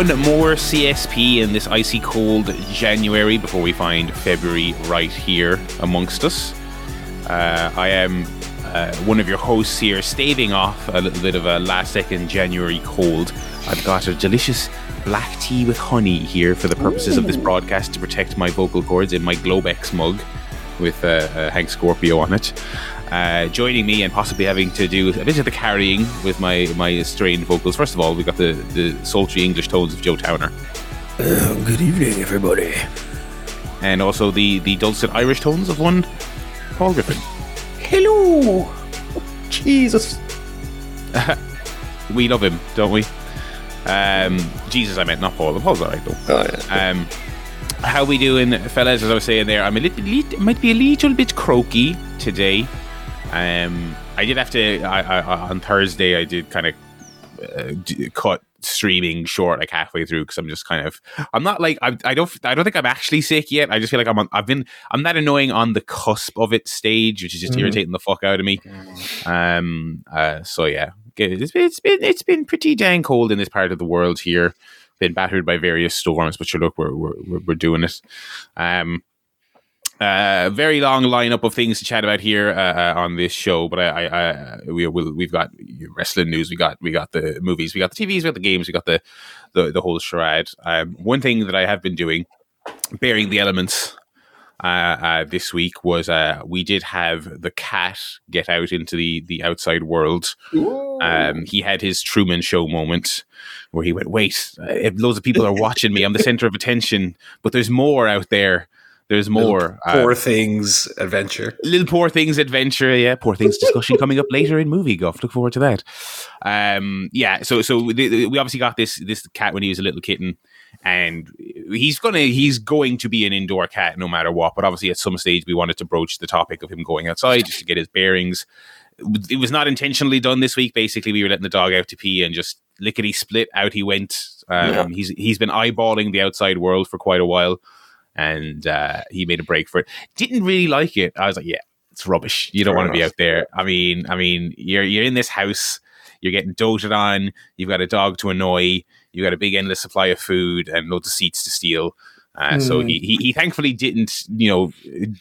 one more CSP in this icy cold January before we find February right here amongst us. Uh, I am uh, one of your hosts here, staving off a little bit of a last second January cold. I've got a delicious black tea with honey here for the purposes of this broadcast to protect my vocal cords in my Globex mug with uh, uh, Hank Scorpio on it. Uh, joining me and possibly having to do a bit of the carrying with my, my strained vocals. First of all, we got the, the sultry English tones of Joe Towner. Uh, good evening, everybody. And also the, the dulcet Irish tones of one Paul Griffin. Hello. Jesus. we love him, don't we? Um, Jesus, I meant not Paul. Paul's alright though. Oh, yeah. Um, how we doing, fellas? As I was saying there, I'm a little, little might be a little bit croaky today. Um, I did have to I, I, on Thursday. I did kind of uh, d- cut streaming short like halfway through because I'm just kind of I'm not like I, I don't I don't think I'm actually sick yet. I just feel like I'm on, I've been I'm that annoying on the cusp of it stage, which is just Mhm. irritating the fuck out of me. Um. Uh. So yeah, it's been, it's been it's been pretty dang cold in this part of the world here. Been battered by various storms, but sure, look, we're we're we're, we're doing it. Um. Uh, very long lineup of things to chat about here uh, uh, on this show, but I, I, I we will we've got wrestling news, we got we got the movies, we got the TVs, we got the games, we got the the, the whole charade. Um, one thing that I have been doing, bearing the elements, uh, uh, this week was uh, we did have the cat get out into the the outside world. Um, he had his Truman Show moment where he went, "Wait, uh, loads of people are watching me, I'm the center of attention, but there's more out there. There's more." Uh, Poor things adventure. Little Poor Things adventure, yeah, Poor Things discussion coming up later in movie guff. Look forward to that. Um, yeah, so so we we obviously got this this cat when he was a little kitten, and he's gonna he's going to be an indoor cat no matter what. But obviously, at some stage, we wanted to broach the topic of him going outside just to get his bearings. It was not intentionally done this week. Basically, we were letting the dog out to pee and just lickety split out he went. Um, Yeah. He's he's been eyeballing the outside world for quite a while and uh, he made a break for it. Didn't really like it. I was like, yeah, it's rubbish. You don't want to be out there. I mean, I mean, you're you're in this house. You're getting doted on. You've got a dog to annoy. You've got a big endless supply of food and loads of seats to steal. Uh, So Hmm. he, he he thankfully didn't you know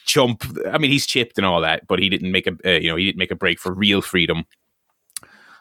jump. I mean, he's chipped and all that, but he didn't make a uh, you know he didn't make a break for real freedom.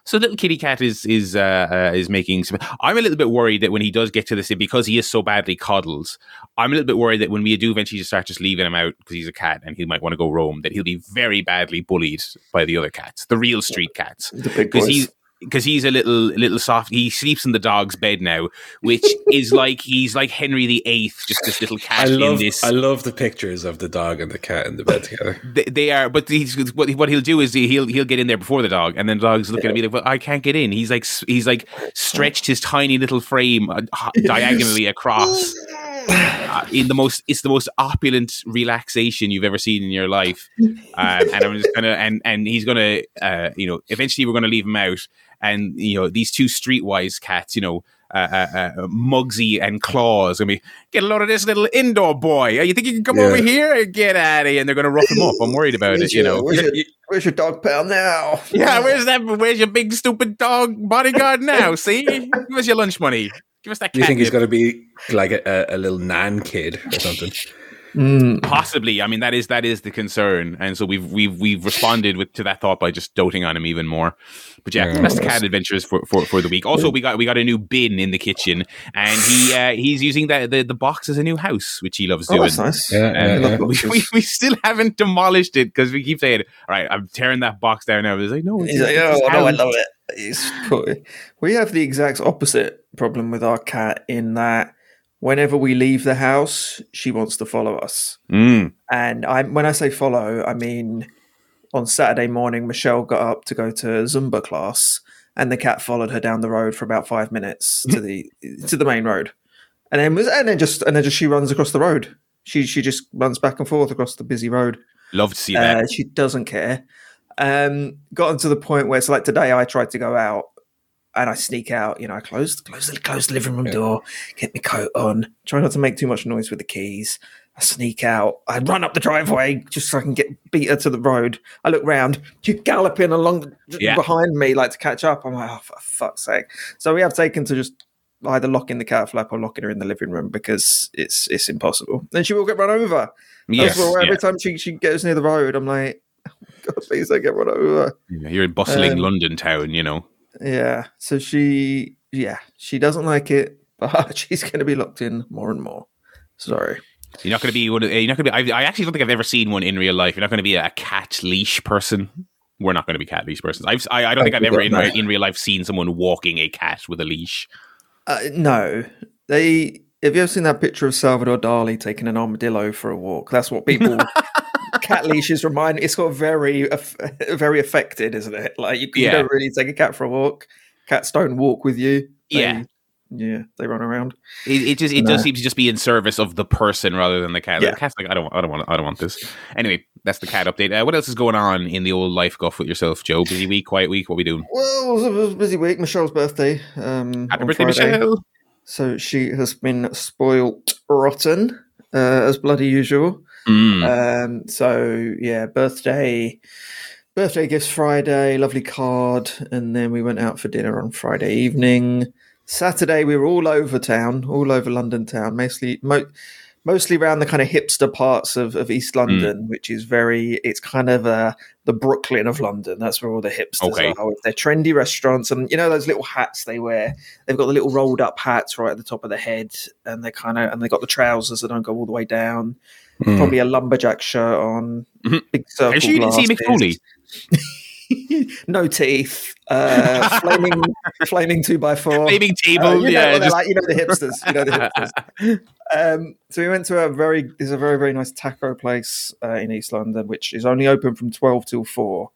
So little kitty cat is is uh, uh, is making some. I'm a little bit worried that when he does get to this because he is so badly coddled. I'm a little bit worried that when we do eventually just start just leaving him out because he's a cat and he might want to go roam, that he'll be very badly bullied by the other cats, the real street cats, because he's because he's a little little soft. He sleeps in the dog's bed now, which is like he's like Henry the Eighth, just this little cat I love in this. I love the pictures of the dog and the cat in the bed together. they, they are, but he's what, what he'll do is he- he'll he'll get in there before the dog, and then the dog's looking at me like, "Well, I can't get in." He's like he's like stretched his tiny little frame uh, diagonally across. Uh, in the most, it's the most opulent relaxation you've ever seen in your life, um, and I'm just gonna and and he's gonna, uh, you know, eventually we're gonna leave him out, and you know these two streetwise cats, you know, uh, uh, uh, Mugsy and Claws, gonna be get a load of this little indoor boy. You think you can come Yeah. over here? And get out of here! And they're gonna rough him up. I'm worried about it. You know. where's, your, where's your dog pal now? Yeah, where's that? Where's your big stupid dog bodyguard now? See, where's your lunch money. Give us that. Do you think he's going to be like a, a little nan kid or something? Mm. Possibly. I mean, that is that is the concern, and so we've we've we've responded with to that thought by just doting on him even more. But yeah, Yeah. that's the cat adventures for, for, for the week. Also, we got we got a new bin in the kitchen, and he uh, he's using the, the the box as a new house, which he loves Oh, doing. that's nice. Yeah, Um, yeah, yeah. we, we, we still haven't demolished it because we keep saying, "All right, I'm tearing that box down now." He's like, "No, it's, He's like, it's oh, no, I love it. It's probably- we have the exact opposite problem with our cat in that whenever we leave the house, she wants to follow us. Mm. And I, when I say follow, I mean on Saturday morning, Michelle got up to go to Zumba class, and the cat followed her down the road for about five minutes to the to the main road, and then was and then just and then just she runs across the road. She she just runs back and forth across the busy road. Love to see that. Uh, she doesn't care. Um, gotten to the point where, so like today, I tried to go out and I sneak out. You know, I closed, close the close the living room door, get my coat on, try not to make too much noise with the keys. I sneak out. I run up the driveway just so I can get beat her to the road. I look round. She's galloping along Yeah. behind me, like to catch up. I'm like, oh, for fuck's sake! So we have taken to just either locking the cat flap or locking her in the living room because it's it's impossible. Then she will get run over. Yes, what- every yeah. time she she goes near the road, I'm like, oh, God, please don't get run over. Yeah, You're in bustling Um, London town, you know. Yeah. So she, yeah, she doesn't like it, but she's going to be locked in more and more. Sorry. You're not going to be one. Of, you're not going to be. I, I actually don't think I've ever seen one in real life. You're not going to be a cat leash person. We're not going to be cat leash persons. I've, I, I don't think I've ever in, No. in real life seen someone walking a cat with a leash. Uh, no, they. Have you ever seen that picture of Salvador Dali taking an armadillo for a walk? That's what people. cat leashes remind. It's got very, very affected, isn't it? Like you, you Yeah. don't really take a cat for a walk. Cats don't walk with you. They- Yeah. yeah, they run around. It, it just it No. does seem to just be in service of the person rather than the cat. Yeah. The cat's like I don't I don't want I don't want this. Anyway, that's the cat update. Uh, what else is going on in the old life guff with yourself, Joe? Busy week, quiet week. What we doing? Well, it was a- it was a busy week. Michelle's birthday. Um, Happy birthday, Friday. Michelle. So she has been spoilt rotten, uh, as bloody usual. Mm. Um, so yeah, birthday, birthday gifts Friday, lovely card, and then we went out for dinner on Friday evening. Saturday we were all over town, all over London town, mostly mo- mostly around the kind of hipster parts of, of East London, which is very it's kind of uh, the Brooklyn of London. That's where all the hipsters Okay. are. With their trendy restaurants and you know those little hats they wear. They've got the little rolled up hats right at the top of the head, and they kind of and they got the trousers that don't go all the way down Hmm. probably a lumberjack shirt on, Mhm. big circle. Are you sure you didn't see Mick. Foley? no teeth, uh, flaming, flaming two by four. Flaming table, Uh, you know yeah. just- like, you know the hipsters. You know the hipsters. Um, so we went to a very, there's a very very nice taco place uh, in East London, which is only open from twelve till four,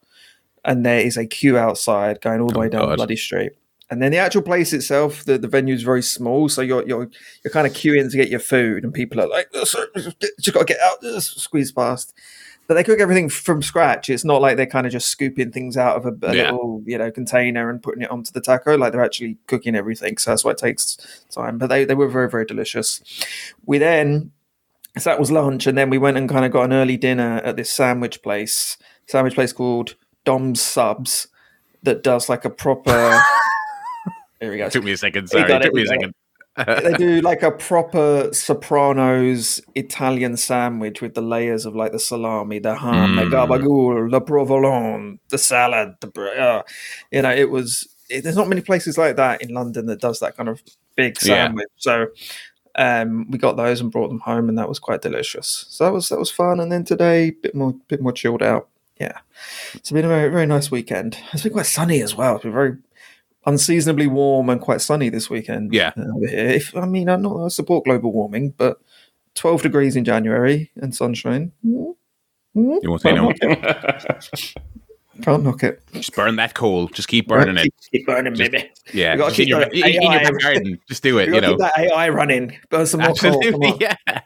and there is a queue outside going all the Oh, way down God. Bloody Street. And then the actual place itself, the, the venue is very small, so you're you're you're kind of queuing to get your food, and people are like, "Oh, just got to get out, squeeze past. But they cook everything from scratch. It's not like they're kind of just scooping things out of a, a Yeah. little you know container and putting it onto the taco. Like they're actually cooking everything, so that's why it takes time. But they they were very very delicious. We then so that was lunch, and then we went and kind of got an early dinner at this sandwich place, sandwich place called Dom's Subs, that does like a proper. Here we go. Took me a second. Sorry, it, took me a second. they do like a proper Sopranos Italian sandwich with the layers of like the salami, the ham, the Mm. gabagool, the provolone, the salad, the uh, you know, it was. It, there's not many places like that in London that does that kind of big Yeah. sandwich. So um, we got those and brought them home, and that was quite delicious. So that was that was fun. And then today, a bit more bit more chilled out. Yeah, it's been a very very nice weekend. It's been quite sunny as well. It's been very unseasonably warm and quite sunny this weekend. Yeah. uh, over here. If I mean, I'm not I support global warming, but 12 degrees in January and sunshine. mm, mm, You won't say no. Can't knock it. Just burn that coal. Just keep burning it. Keep, keep burning, Just- baby. Yeah, We gotta just in keep your, that in, in your back garden. Just do it. You You know, keep that AI running. Burn some more coal. Come absolutely. on. Yeah.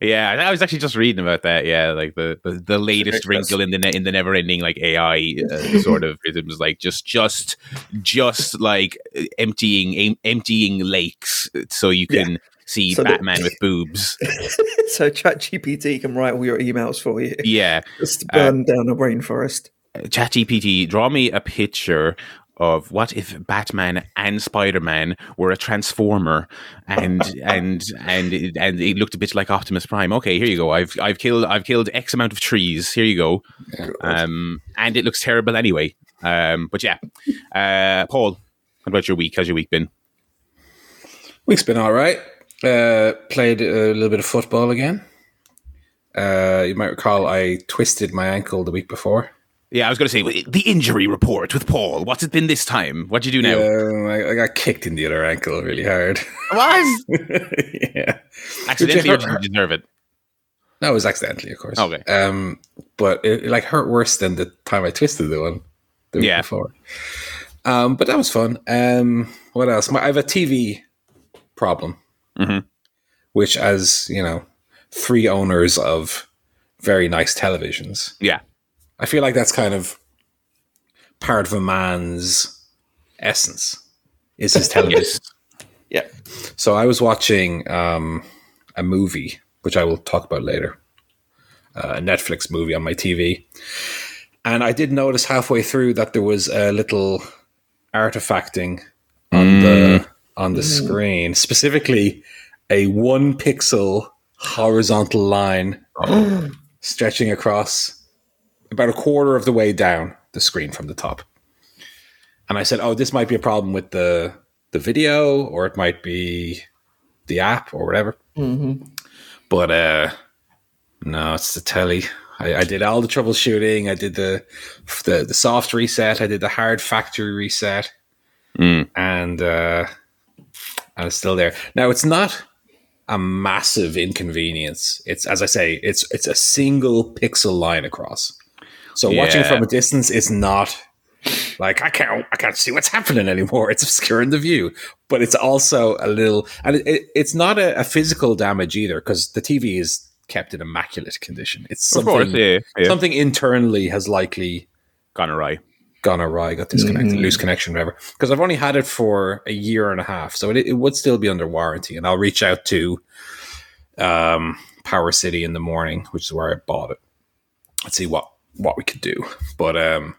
Yeah, I was actually just reading about that. Yeah, like the the, the latest wrinkle in the ne- in the never ending like AI uh, sort of it was like just just just like uh, emptying em- emptying lakes uh, so you Yeah. can see So the- Batman with boobs. so ChatGPT can write all your emails for you. Yeah, Just uh, burn down a rainforest. ChatGPT, draw me a picture of what if Batman and Spider Man were a transformer, and and and it, and it looked a bit like Optimus Prime. Okay, here you go. I've I've killed I've killed X amount of trees. Here you go. Um, and it looks terrible anyway. Um, but yeah, uh, Paul, how about your week? How's your week been? Week's been all right. Uh, played a little bit of football again. Uh, you might recall I twisted my ankle the week before. Yeah, I was going to say the injury report with Paul. What's it been this time? What'd you do now? Um, I, I got kicked in the other ankle really hard. Was yeah. accidentally or did you deserve it? No, it was accidentally, of course. Okay. Um, but it, it like hurt worse than the time I twisted the one the week Yeah. before. Um, but that was fun. Um, what else? My, I have a TV problem, Mhm. which, as you know, three owners of very nice televisions, Yeah. I feel like that's kind of part of a man's essence is his television. Yes. Yeah. So I was watching um, a movie, which I will talk about later, uh, a Netflix movie on my TV, and I did notice halfway through that there was a little artifacting on the on the screen, specifically a one pixel horizontal line stretching across about a quarter of the way down the screen from the top. And I said, "Oh, this might be a problem with the the video, or it might be the app, or whatever." But uh, no, it's the telly. I, I did all the troubleshooting. I did the, the the soft reset. I did the hard factory reset, Mm. and uh, and it's still there. Now it's not a massive inconvenience. It's as I say, it's it's a single pixel line across. So watching from a distance is not like I can't I can't see what's happening anymore. It's obscuring the view, but it's also a little and it, it, it's not a, a physical damage either because the TV is kept in immaculate condition. It's something course, yeah, yeah. something internally has likely Gone awry. gone awry, got disconnected, Mm. loose connection, whatever. Because I've only had it for a year and a half, so it, it would still be under warranty. And I'll reach out to um, Power City in the morning, which is where I bought it. Let's see what what we could do. But um,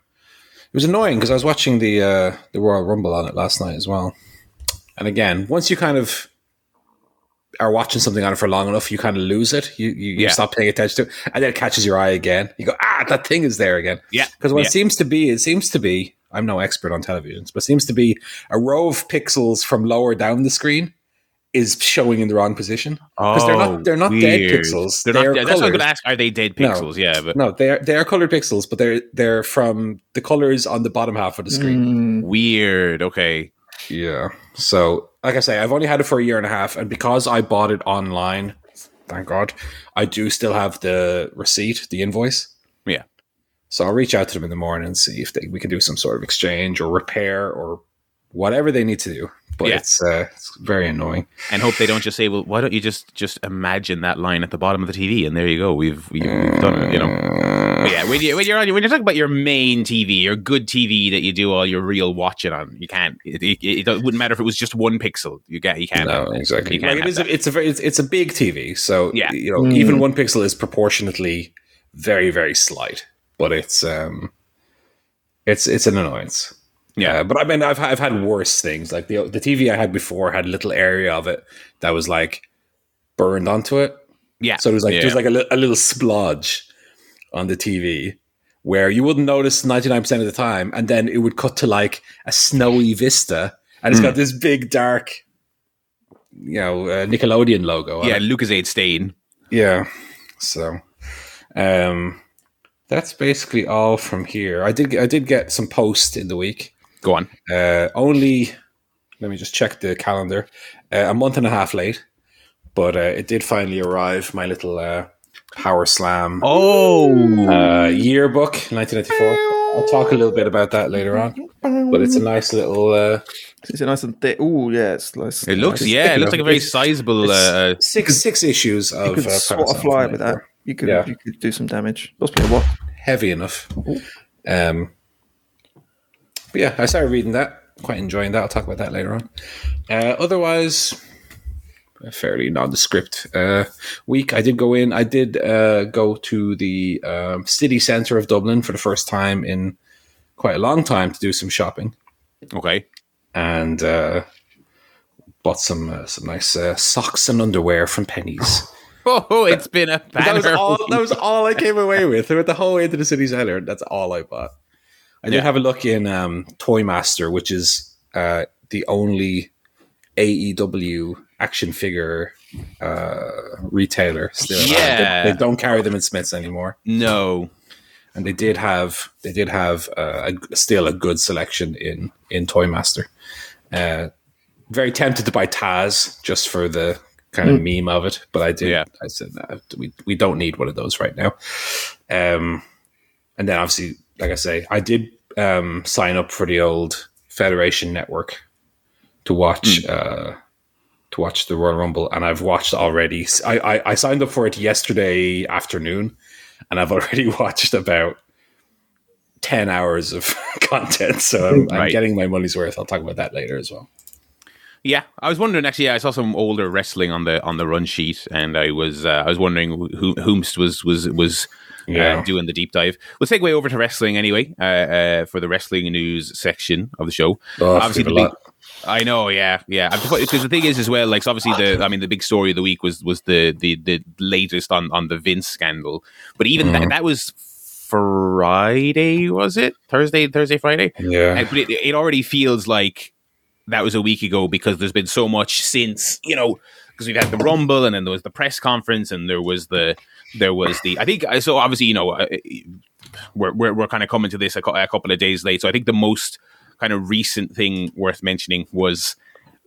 it was annoying because I was watching the uh, the Royal Rumble on it last night as well. And again, once you kind of are watching something on it for long enough, you kind of lose it. You you, you Yeah. stop paying attention to it, and then it catches your eye again. You go, ah, that thing is there again. Yeah, Because what yeah. seems to be, it seems to be, I'm no expert on televisions, but it seems to be a row of pixels from lower down the screen is showing in the wrong position. Because they're not they're not dead pixels. They're They're not. That's what I'm going to ask. Are they dead pixels? No. pixels? Yeah, but No, they are they are colored pixels, but they're they're from the colors on the bottom half of the screen. Mm, weird. Okay. Yeah. So, like I say, I've only had it for a year and a half, and because I bought it online, thank God, I do still have the receipt, the invoice. Yeah. So I'll reach out to them in the morning and see if they, we can do some sort of exchange or repair or whatever they need to do. But Yeah. it's uh, it's very annoying. And hope they don't just say, "Well, why don't you just just imagine that line at the bottom of the TV?" And there you go. We've we've, we've done it. You know. But yeah, when you when you're on when you're talking about your main TV, your good TV that you do all your real watching on, you can't. It, it, it wouldn't matter if it was just one pixel. You get you can't. No, have exactly. You can't Like, it have a, it's a very it's, it's a big TV, so Yeah. you know Mm. even one pixel is proportionately very very slight, but it's um it's it's an annoyance. Yeah. Uh, but I mean, I've I've had worse things. Like the the TV I had before had a little area of it that was like burned onto it. yeah. So it was like yeah. there's like a, li- a little splodge on the TV where you wouldn't notice 99% of the time, and then it would cut to like a snowy vista, and it's Hmm. got this big dark, you know, uh, Nickelodeon logo. yeah, it. Lucozade stain. yeah. So, um, that's basically all from here. I did I did get some posts in the week. Go on. Uh, only, let me just check the calendar. Uh, a month and a half late, but uh, it did finally arrive. My little uh, Power Slam Oh, uh, yearbook, 1994. I'll talk a little bit about that later on, but it's a nice little uh, Is it nice and thick? Oh, yeah, it's nice. it looks nice. yeah, it looks like a very It's- sizable. Uh, six six issues of. You of could uh, Power swat a fly with that. You could, Yeah. you could do some damage. Possibly a what? heavy enough. Um, but yeah, I started reading that. Quite enjoying that. I'll talk about that later on. Uh, otherwise, a fairly nondescript uh, week. I did go in. I did uh, go to the um, city centre of Dublin for the first time in quite a long time to do some shopping, okay. and uh, bought some uh, some nice uh, socks and underwear from Penneys. Oh, it's been a That was all. That was all I came away with. I went the whole way to the city center. That's all I bought. I did have a look in um, Toy Master, which is uh, the only AEW action figure uh, retailer. Still, Yeah. they, they don't carry them in Smyths anymore, no. and they did have they did have uh, a, still a good selection in in Toy Master. Uh, very tempted to buy Taz just for the kind of meme of it, but I did. Yeah. I said nah, we we don't need one of those right now. Um, and then obviously, like I say, I did um, sign up for the old Federation Network to watch uh, to watch the Royal Rumble, and I've watched already. I, I I signed up for it yesterday afternoon, and I've already watched about. 10 hours of content so I'm, I'm getting my money's worth i'll talk about that later as well Yeah, I was wondering. Actually, yeah, I saw some older wrestling on the on the run sheet, and I was uh, I was wondering who whomst was was was Yeah. uh, doing the deep dive. We'll segue over to wrestling anyway uh, uh, for the wrestling news section of the show. Oh, Obviously, the big, I know, yeah, yeah. Because the thing is, as well, like so obviously the, I mean, the big story of the week was was the the the latest on on the Vince scandal. But even Mhm. that, that was Friday, was it Thursday, Thursday, Friday? Yeah. But it, it already feels like that was a week ago because there's been so much since you know because we've had the rumble and then there was the press conference and there was the there was the I think so obviously you know uh, we're we're, we're kind of coming to this a, a couple of days late. So I think the most kind of recent thing worth mentioning was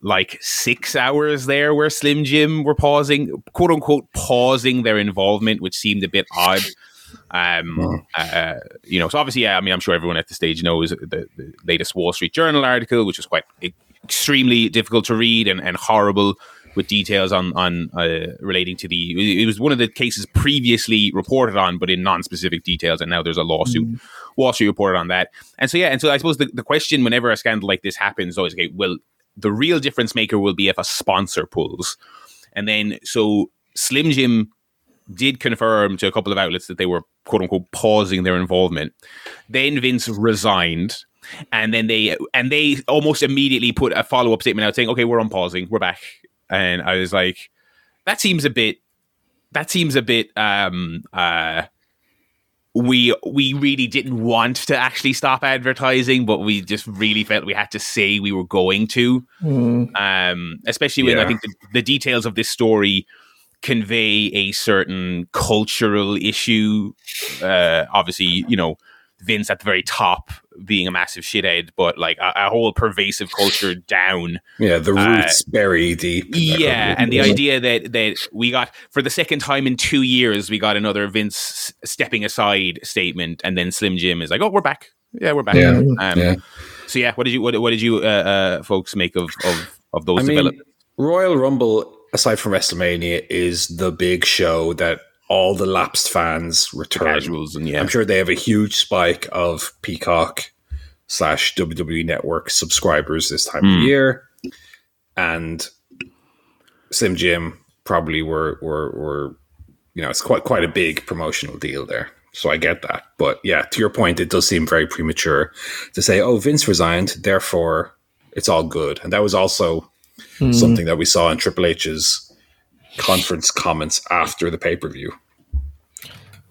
like six hours there where Slim Jim were pausing quote unquote pausing their involvement which seemed a bit odd. Um uh, you know so obviously yeah I mean I'm sure everyone at the stage knows the, the latest Wall Street Journal article which was quite extremely difficult to read and, and horrible with details on on uh, relating to the it was one of the cases previously reported on but in non-specific details and now there's a lawsuit Wall Street reported on that and so yeah and so I suppose the, the question whenever a scandal like this happens is always okay well the real difference maker will be if a sponsor pulls and then so Slim Jim did confirm to a couple of outlets that they were quote unquote pausing their involvement. Then Vince resigned. And then they and they almost immediately put a follow up statement out saying, "Okay, we're on pausing. we're back." And I was like, "That seems a bit. That seems a bit. Um, uh, we we really didn't want to actually stop advertising, but we just really felt we had to say we were going to Mm. um, especially when I think the, the details of this story convey a certain cultural issue. Uh, obviously, you know, Vince at the very top being a massive shithead, but like a, a whole pervasive culture down. Yeah, the Uh, roots bury deep. Yeah, and the idea that that we got for the second time in two years, we got another Vince stepping aside statement, and then Slim Jim is like, "Oh, we're back. Yeah, we're back." Yeah, Um, yeah. So yeah, what did you what, what did you uh, uh, folks make of of, of those I mean, developments? Royal Rumble, aside from WrestleMania, is the big show that all the lapsed fans return. Casuals and yeah, I'm sure they have a huge spike of Peacock slash WWE Network subscribers this time Hmm. of year, and Slim Jim probably were were were you know it's quite quite a big promotional deal there. So I get that, but yeah, to your point, it does seem very premature to say, "Oh, Vince resigned, therefore it's all good," and that was also Mm. something that we saw in Triple H's conference comments after the pay per view.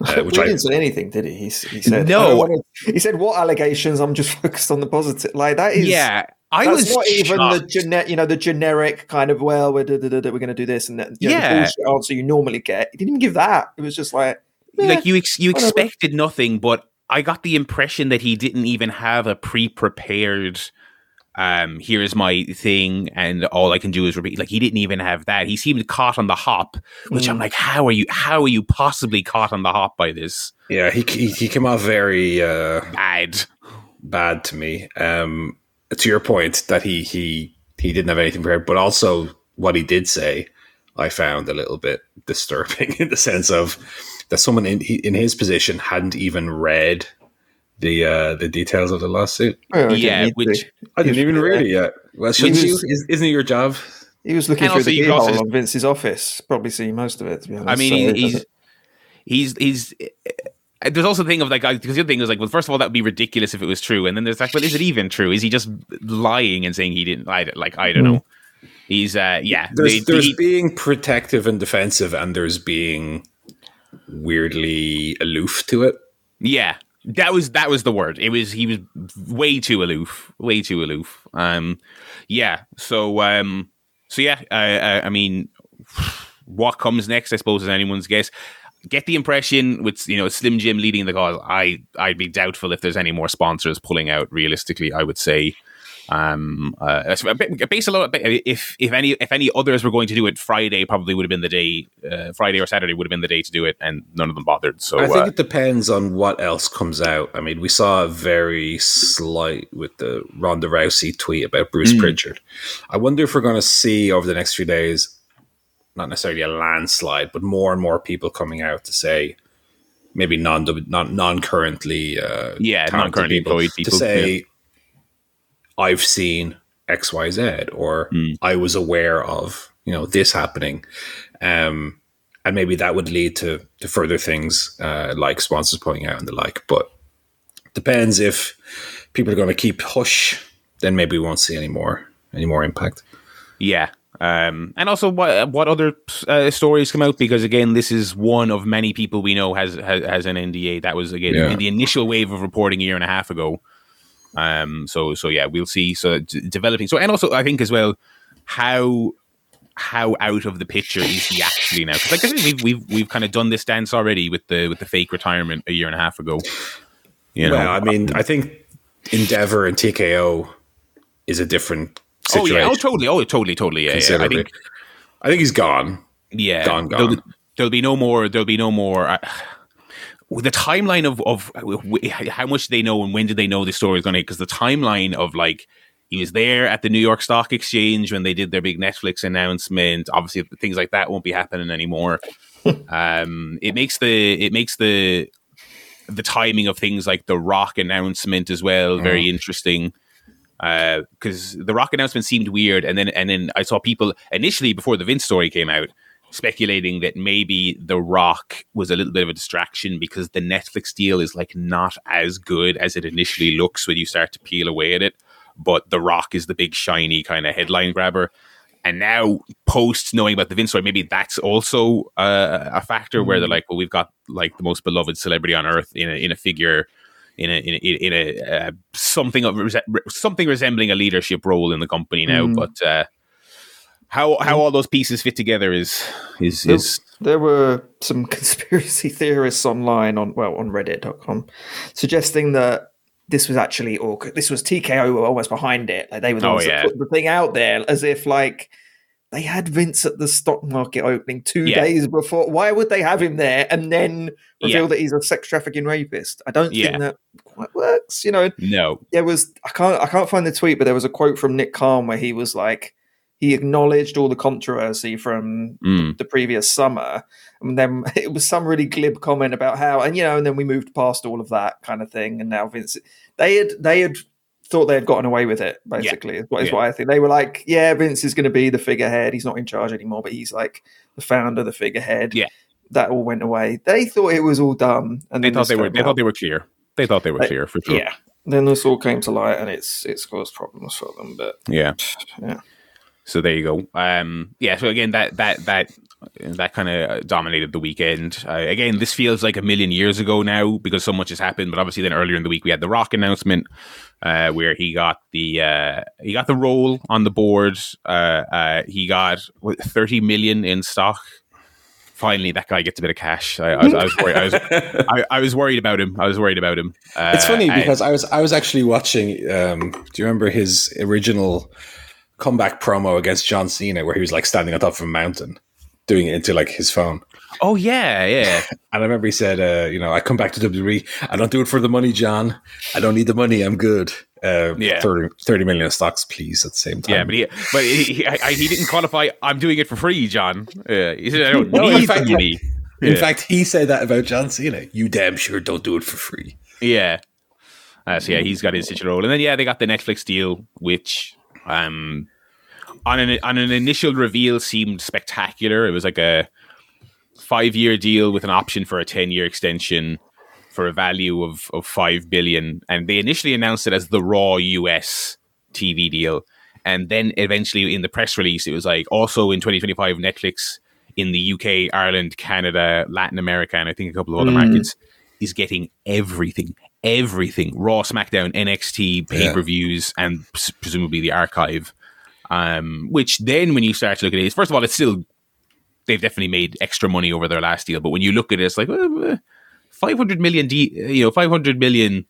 Uh, which he I didn't say anything, did he? He, he said, No. I don't wanna- he said, "What allegations? I'm just focused on the positive." Like that is, yeah. I that's was not even the genetic, you know, the generic kind of. Well, we're da, da, da, we're going to do this, and that, you know, Yeah. bullshit answer you normally get. He didn't even give that. It was just like, yeah, like you ex- you expected nothing, but I got the impression that he didn't even have a pre-prepared. Um, here's my thing, and all I can do is repeat. Like he didn't even have that. He seemed caught on the hop, which I'm Mm. like, how are you? How are you possibly caught on the hop by this? Yeah, he he, he came off very uh, Bad. bad to me. Um, to your point that he he he didn't have anything prepared, but also what he did say, I found a little bit disturbing in the sense of that someone in he, in his position hadn't even read the uh, the details of the lawsuit. well, he yeah, need to. which I didn't even read it yet. Well, shouldn't was- you? Is, isn't it your job? He was looking And through the you got keyhole his- Vince's office. Probably see most of it. To be honest, I mean, So it he's doesn't- he's he's. uh, There's also the thing of like because the other thing is like, well, first of all, that would be ridiculous if it was true, and then there's like, well, is it even true? Is he just lying and saying he didn't? I don't- like I don't know. He's uh yeah. There's they- there's he- being protective and defensive, and there's being weirdly aloof to it. Yeah, that was that was the word. It was he was way too aloof, way too aloof. Um, yeah. So um, so yeah. I, I, I mean, what comes next? I suppose is anyone's guess. Get the impression with you know Slim Jim leading the cause. I I'd be doubtful if there's any more sponsors pulling out. Realistically, I would say. Um, uh, a bit- based a lot. If if any if any others were going to do it, Friday probably would have been the day. Uh, Friday or Saturday would have been the day to do it, and none of them bothered. So I think uh, it depends on what else comes out. I mean, we saw a very slight with the Ronda Rousey tweet about Bruce Mm. Pritchard. I wonder if we're going to see over the next few days, not necessarily a landslide, but more and more people coming out to say, maybe non non non currently uh, yeah, non currently people, employed people to say, I've seen X Y Z, or Mm. I was aware of you know this happening. Um, and maybe that would lead to to further things uh, like sponsors pulling out and the like. But depends if people are going to keep hush, then maybe we won't see any more any more impact. Yeah. Um, and also, what what other uh, stories come out? Because again, this is one of many people we know has has, has an NDA. That was again Yeah. in the initial wave of reporting a year and a half ago. Um, so so yeah, we'll see. So d- developing. So and also, I think as well how how out of the picture is he actually now? 'Cause, like I said, we've we've we've kind of done this dance already with the with the fake retirement a year and a half ago. You know, well, I mean, I think Endeavor and TKO is a different oh situation. yeah, oh totally, oh totally, totally. Yeah, yeah. I think I think he's gone. yeah, Gone, There'll, gone. be- there'll be no more. There'll be no more. Uh, with the timeline of of how much they know and when did they know the story is going to? Because the timeline of like he was there at the New York Stock Exchange when they did their big Netflix announcement. Obviously, things like that won't be happening anymore. um, it makes the it makes the the timing of things like the Rock announcement as well very interesting because the Rock announcement seemed weird, and then and then I saw people initially before the Vince story came out speculating that maybe the Rock was a little bit of a distraction because the Netflix deal is like not as good as it initially looks when you start to peel away at it. But the Rock is the big shiny kind of headline grabber. And now, post knowing about the Vince story, maybe that's also uh, a factor where they're like, well, we've got like the most beloved celebrity on earth in a, in a figure in a in a, in a uh, something of something resembling a leadership role in the company now. Mm. But uh, how how mm. all those pieces fit together is is There- is There were some conspiracy theorists online on well on Reddit.com suggesting that this was actually or this was TKO were almost behind it. Like they were the Oh, ones yeah. that put the thing out there as if like they had Vince at the stock market opening two Yeah. days before. Why would they have him there and then reveal Yeah. that he's a sex trafficking rapist? I don't Yeah. think that quite works. You know, no there was I can't I can't find the tweet, but there was a quote from Nick Khan where he was like he acknowledged all the controversy from Mm. the previous summer, and then it was some really glib comment about how and you know, and then we moved past all of that kind of thing, and now Vince they had they had thought they had gotten away with it basically is what is Yeah. what I think they were like yeah Vince is going to be the figurehead he's not in charge anymore but he's like the founder the figurehead Yeah. that all went away they thought it was all done and they thought they were they out. thought they were clear they thought they were Like, clear for sure Yeah. Then this all came to light, and it's it's caused problems for them. But yeah yeah, So there you go. Um, yeah. So again, that that that that kind of dominated the weekend. Uh, again, this feels like a million years ago now because so much has happened. But obviously, then earlier in the week we had the Rock announcement uh, where he got the uh, he got the role on the board. Uh, uh, he got what, thirty million in stock. Finally, that guy gets a bit of cash. I, I, was, I was worried. I was, I, I was worried about him. I was worried about him. Uh, It's funny because I was I was actually watching. Um, do you remember his original comeback promo against John Cena, where he was like standing on top of a mountain, doing it into like his phone? oh yeah, yeah. And I remember he said, uh, "You know, I come back to WWE. I don't do it for the money, John. I don't need the money. I'm good. Uh, Yeah. 30, 30 million stocks, please. At the same time, Yeah, but he, but he, he, I, he didn't qualify. I'm doing it for free, John. Uh, he said, I don't No, in need fact- the money. in fact, he said that about John Cena. You damn sure don't do it for free. Yeah. Uh, so yeah, he's got his role, and then yeah, they got the Netflix deal, which um on an on an initial reveal seemed spectacular. It was like a five year deal with an option for a ten year extension for a value of of five billion, and they initially announced it as the Raw US TV deal, and then eventually in the press release it was like also in 2025 Netflix in the UK, Ireland, Canada, Latin America, and I think a couple of other Mm. markets is getting everything, everything Raw, SmackDown, NXT, pay per views, and pres- presumably the archive. Um, which then, when you start to look at it, first of all, it's still they've definitely made extra money over their last deal. But when you look at it, it's like uh, five hundred million, D, you know, five hundred million,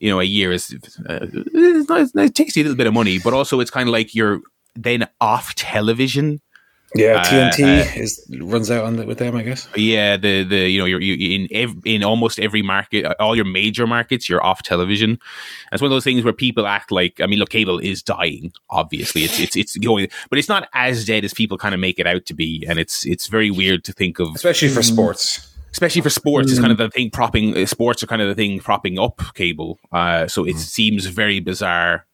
you know, a year is uh, it's nice, it takes you a little bit of money, but also it's kind of like you're then off television. Yeah, Uh, TNT uh, is runs out on the, with them, I guess. Yeah, the the you know you're you, in ev- in almost every market, uh, all your major markets, you're off television. And it's one of those things where people act like I mean, look, cable is dying. Obviously, it's it's it's going, but it's not as dead as people kind of make it out to be. And it's it's very weird to think of, Especially for sports. especially for sports. It's kind of the thing propping uh, sports are kind of the thing propping up cable. Uh, so it seems very bizarre.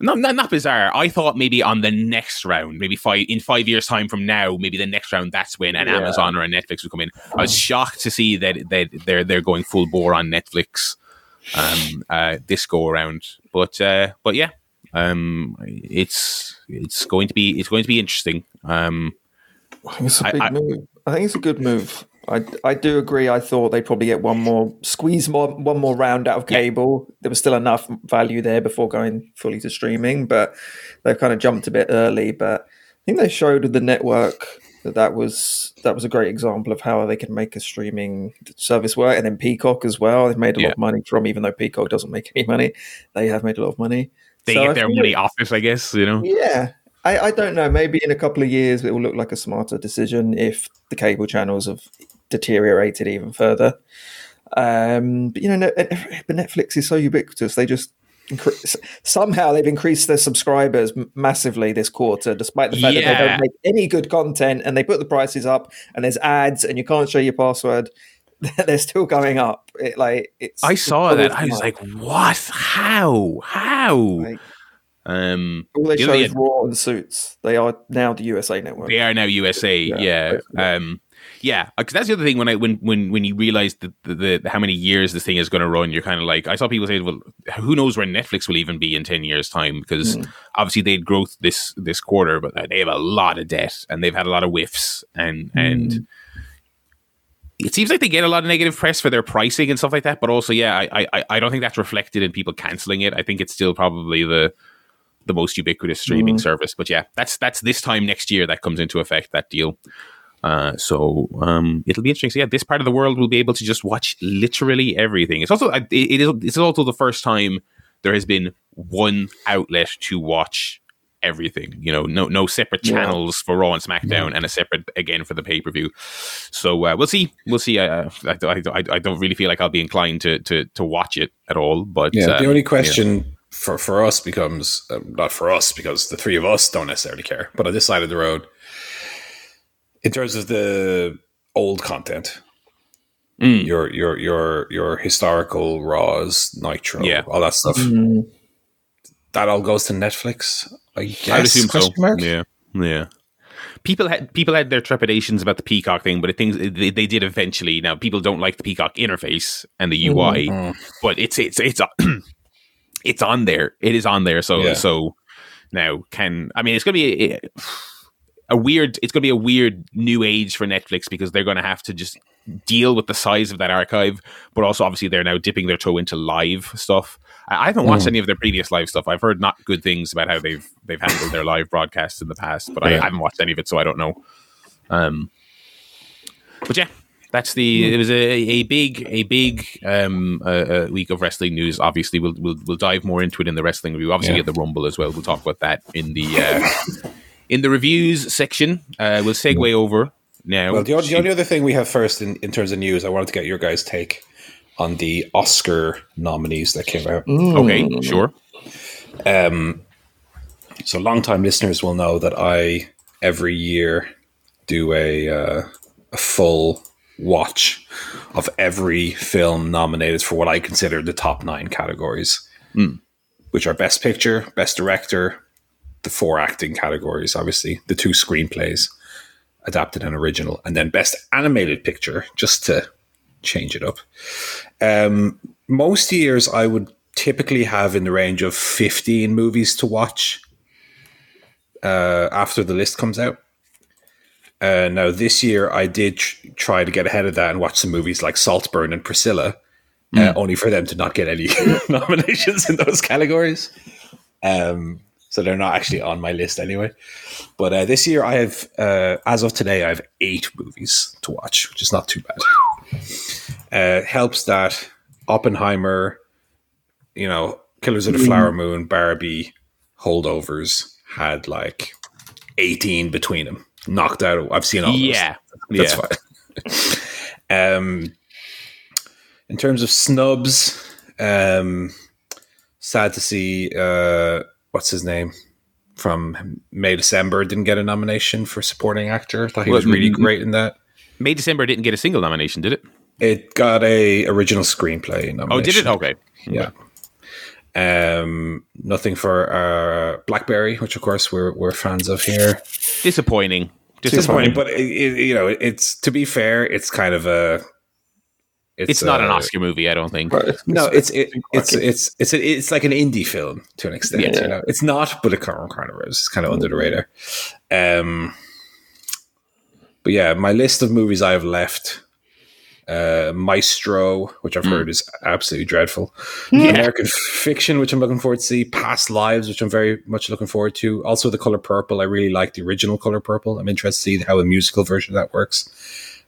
Not, not not bizarre. I thought maybe on the next round, maybe five in five years' time from now, maybe the next round that's when an Yeah. Amazon or a Netflix would come in. I was shocked to see that that they're they're going full bore on Netflix um, uh, this go around. But uh, but yeah, Um, it's it's going to be it's going to be interesting. Um, I think it's a I- big I- move. I think it's a good move. I, I do agree. I thought they'd probably get one more squeeze more one more round out of cable. There was still enough value there before going fully to streaming, but they've kind of jumped a bit early. But I think they showed with the network that that was that was a great example of how they can make a streaming service work. And then Peacock as well. They've made a Yeah. lot of money from, even though Peacock doesn't make any money, they have made a lot of money. they So get their money off it, I guess. You know. yeah. I, I don't know. Maybe in a couple of years it will look like a smarter decision if the cable channels have deteriorated even further. Um, but you know, but Netflix is so ubiquitous. They just somehow they've increased their subscribers massively this quarter, despite the fact that they don't make any good content and they put the prices up and there's ads and you can't share your password. They're still going up. It, like it's. I saw that. I was like, "What? How? How?" Like, Um, all they the show is Raw and Suits. They are now the USA network. They are now USA. Yeah, Yeah. Um, yeah. Because that's the other thing when I when when when you realize the, the, the how many years this thing is going to run, you're kind of like I saw people say, well, who knows where Netflix will even be in ten years' time? Because Hmm. obviously they had growth this this quarter, but they have a lot of debt and they've had a lot of whiffs and Hmm. and. It seems like they get a lot of negative press for their pricing and stuff like that, but also, yeah, I, I, I don't think that's reflected in people canceling it. I think it's still probably the the most ubiquitous streaming Mm. service. But yeah, that's that's this time next year that comes into effect that deal. Uh, so um, it'll be interesting. So yeah, this part of the world will be able to just watch literally everything. It's also it, it is it's also the first time there has been one outlet to watch everything. You know, no no separate Yeah. channels for Raw and SmackDown, and a separate again for the pay per view. So uh, we'll see. We'll see. Uh, I, I, I, I don't really feel like I'll be inclined to to to watch it at all. But Yeah, the only question for for us becomes um, not for us because the three of us don't necessarily care, but on this side of the road, in terms of the old content, Mm. your your your your historical Raws, Nitro, Yeah. all that stuff, Mm. that all goes to Netflix. I guess. I'd assume so. mark? Yeah, yeah. People had people had their trepidations about the Peacock thing, but it things they, they did eventually. Now people don't like the Peacock interface and the UI, Mm. but it's it's it's it's on there. It is on there. So Yeah. so now can I mean it's gonna be a, a weird. It's gonna be a weird new age for Netflix because they're gonna have to just deal with the size of that archive, but also obviously they're now dipping their toe into live stuff. I, I haven't watched Mm. any of their previous live stuff. I've heard not good things about how they've they've handled their live broadcasts in the past, but I, Yeah. I haven't watched any of it, so I don't know. Um, but yeah, that's the. It was a, a big a big um uh, week of wrestling news. Obviously, we'll we'll we'll dive more into it in the wrestling review. Obviously, Yeah. get the Rumble as well. We'll talk about that in the uh, in the reviews section. Uh, we'll segue over now. Well, the, only- the only other thing we have first in, in terms of news, I wanted to get your guys' take on the Oscar nominees that came out. okay, sure. Um, so, long-time listeners will know that I every year do a uh, a full watch of every film nominated for what I consider the top nine categories, which are Best Picture, Best Director, the four acting categories, obviously the two screenplays, adapted and original, and then Best Animated Picture, just to change it up. Um, most years, I would typically have in the range of 15 movies to watch uh, after the list comes out. Uh, now, this year, I did tr- try to get ahead of that and watch some movies like Saltburn and Priscilla, uh, only for them to not get any nominations in those categories. Um, so they're not actually on my list anyway. But uh, this year, I have, uh, as of today, I have eight movies to watch, which is not too bad. Uh, helps that Oppenheimer, you know, Killers of the Flower Moon, Barbie, Holdovers had like 18 between them. Knocked out. I've seen all those. Yeah, That's yeah. fine. um, in terms of snubs, um, sad to see uh, what's his name from May December didn't get a nomination for supporting actor. Thought he was really great in that. May December didn't get a single nomination, did it? It got a original screenplay nomination. Oh, did it? Okay. Yeah. Um, nothing for uh, Blackberry, which of course we're we're fans of here. Disappointing. disappointing, Disappointing. but it, it, you know, it's to be fair, it's kind of a It's, not an uh, Oscar movie, I don't think. No, it's it, it's quirky. it's it's a, it's like an indie film to an extent. Yeah. You know, it's not, but it kind of kind of is. It's kind of under the radar. Um, but yeah, my list of movies I have left: uh, Maestro, which I've heard is absolutely dreadful. American Fiction, which I'm looking forward to see. Past Lives, which I'm very much looking forward to. Also, The Color Purple. I really like the original Color Purple. I'm interested to see how a musical version of that works.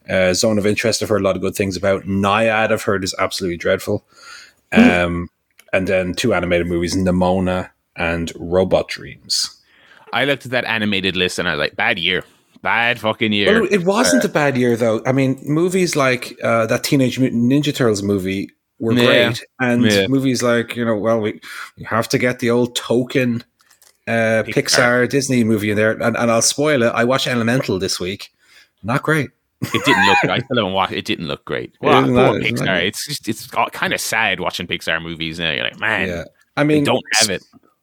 Uh, Zone of Interest, I've heard a lot of good things about. Nyad, I've heard is absolutely dreadful. Um, and then two animated movies, Nimona and Robot Dreams. I looked at that animated list and I was like, bad year. Bad fucking year. Well, it wasn't a bad year, though. I mean, movies like uh, that Teenage Mutant Ninja Turtles movie were Yeah. great. And Yeah. movies like, you know, well, we, we have to get the old token uh, Pixar. Pixar. Disney movie in there. And, and I'll spoil it. I watched Elemental this week. Not great. It didn't look. I still haven't watched. It didn't look great. Well, Isn't poor that- isn't Pixar. that- It's just it's kind of sad watching Pixar movies. Now you're like, man, yeah. I mean, don't have it.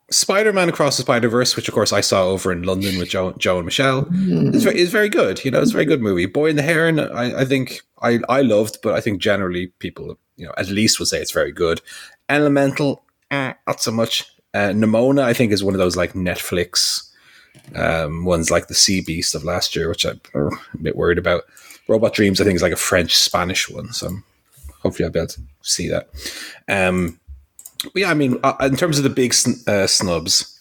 Spider Man Across the Spider Verse, which of course I saw over in London with Joe, Joe and Michelle, is very, is very good. You know, it's a very good movie. Boy in the Heron, I, I think I, I loved, but I think generally people, you know, at least would say it's very good. Elemental, eh, not so much. Uh, Nimona, I think, is one of those like Netflix um, ones, like the Sea Beast of last year, which I'm a bit worried about. Robot Dreams, I think, is like a French Spanish one, so hopefully I'll be able to see that. Um, but yeah, I mean, uh, in terms of the big sn- uh, snubs,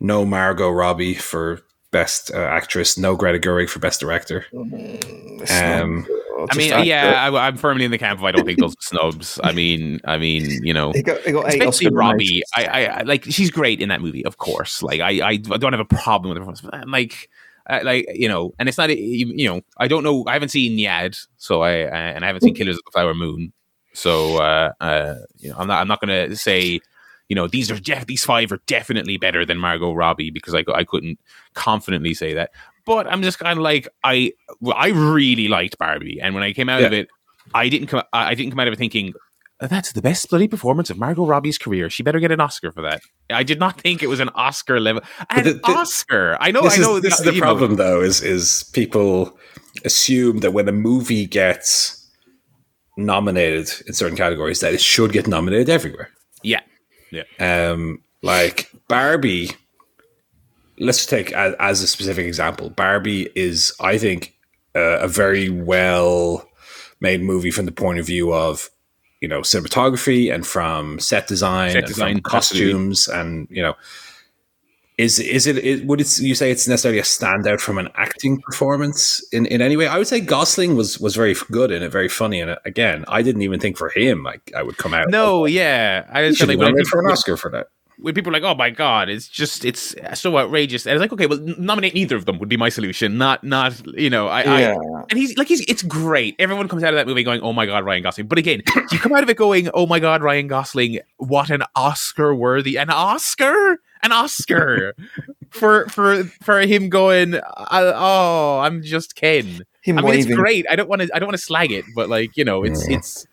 no Margot Robbie for best uh, actress, no Greta Gerwig for best director. Um, I mean, yeah, I, I'm firmly in the camp of I don't think those are snubs. I mean, I mean, you know, He got, he got especially Robbie. I, I, I like she's great in that movie, of course. Like I, I, I don't have a problem with her. performance, I'm like, I, like you know, and it's not, you you know, I don't know. I haven't seen Yad, so I, uh, and I haven't seen Killers of the Flower Moon, so uh, uh, you know, I'm not, I'm not gonna say. You know these are def- these five are definitely better than Margot Robbie because I, I couldn't confidently say that. But I'm just kind of like I I really liked Barbie, and when I came out of it, I didn't come I didn't come out of it thinking that's the best bloody performance of Margot Robbie's career. She better get an Oscar for that. I did not think it was an Oscar level. An the- the- Oscar. I know. I know. is, this is the know, problem, though, is is people assume that when a movie gets nominated in certain categories, that it should get nominated everywhere. yeah. Yeah. Um, like Barbie, let's take as, as a specific example. Barbie is, I think, uh, a very well made movie from the point of view of you know cinematography and from set design, Set and design, from costumes, and you know. Is is it, it would it you say it's necessarily a standout from an acting performance in, in any way? I would say Gosling was was very good in it, very funny and. Again, I didn't even think for him I, I would come out. No. Yeah. I was should like for an Oscar for that. When people are like, "Oh my god, it's just it's so outrageous," and it's like, "Okay, well, nominate neither of them would be my solution. Not not you know I." I Yeah. and he's like he's it's great. Everyone comes out of that movie going, "Oh my god, Ryan Gosling!" But again, you come out of it going, "Oh my god, Ryan Gosling! What an Oscar worthy an Oscar, an Oscar for for for him going, oh, I'm just Ken." Him I mean, it's great. I don't want to. I don't want to slag it, but like you know, it's it's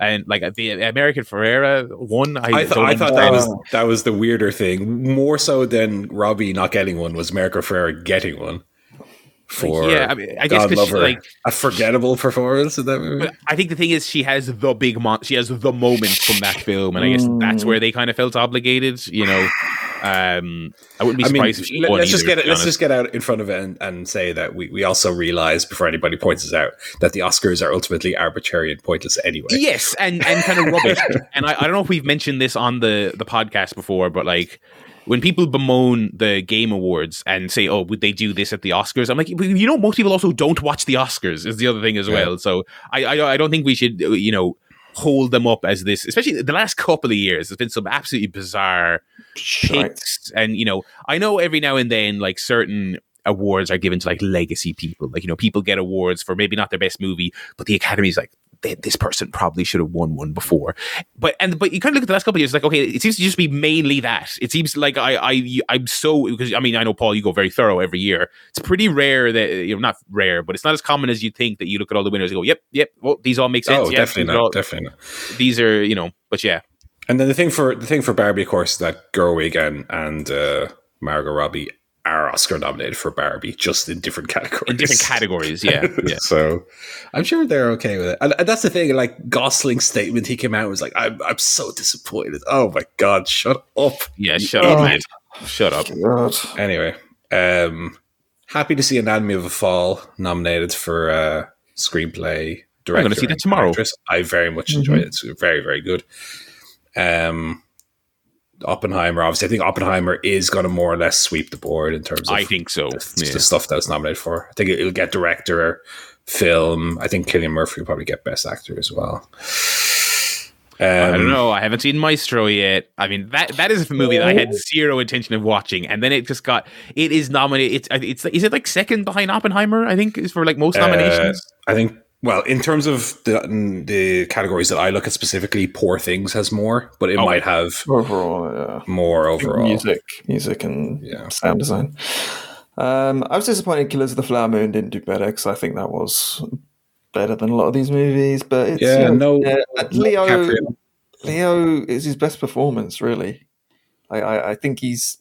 and like the America Ferrera one. I, I, th- I thought that was that was the weirder thing. More so than Robbie not getting one was America Ferrera getting one for yeah, I, mean, I guess God because Lover. like a forgettable performance in that movie. But I think the thing is, she has the big mon- she has the moment from that film, and I guess that's Mm. where they kind of felt obligated. You know, um, I wouldn't be I mean, surprised if she let, won us just get it. Let's just get out in front of it and, and say that we, we also realize before anybody points us out that the Oscars are ultimately arbitrary and pointless anyway. Yes, and and kind of rubbish. and I, I don't know if we've mentioned this on the the podcast before, but like when people bemoan the game awards and say, "Oh, would they do this at the Oscars?" I'm like, you know, most people also don't watch the Oscars. Is the other thing as Yeah. well. So I, I I don't think we should you know hold them up as this, especially the last couple of years. There's been some absolutely bizarre picks and you know i know every now and then like certain awards are given to like legacy people like you know people get awards for maybe not their best movie but the academy's like "Th- this person probably should have won one before but and but you kind of look at the last couple of years like okay it seems to just be mainly that it seems like i i i'm so because i mean i know paul you go very thorough every year it's pretty rare that you know not rare but it's not as common as you think that you look at all the winners and go yep yep well these all make sense Oh, yeah, definitely not. all- Definitely not. these are you know but yeah And then the thing for the thing for Barbie, of course, that Gerwig and and uh, Margot Robbie are Oscar nominated for Barbie, just in different categories. In different categories, yeah. yeah. so I'm sure they're okay with it. And, and, that's the thing, like Gosling's statement, he came out and was like, I'm, I'm so disappointed. Oh my God, shut up. Yeah, shut up, man. Shut up. God. Anyway, um, happy to see Anatomy of a Fall nominated for uh, screenplay, director. I'm going to see that tomorrow. Actress. I very much mm-hmm. enjoyed it. It's very, very good. Um, Oppenheimer, obviously, I think Oppenheimer is going to more or less sweep the board in terms of I think so. The, yeah. the stuff that was nominated for. I think it'll get director, film. I think Cillian Murphy will probably get best actor as well. Um, I don't know. I haven't seen Maestro yet. I mean, that that is a movie that I had zero intention of watching, and then it just got. It is nominated. It's it's is it like second behind Oppenheimer? I think is for like most nominations. Uh, I think well, in terms of the the categories that I look at specifically, Poor Things has more, but it might have overall yeah. more overall music, music, and yeah. sound design. Um, I was disappointed. Killers of the Flower Moon didn't do better because I think that was better than a lot of these movies. But it's, yeah, no, yeah, Leo. Leo is his best performance, really. I, I, I think he's.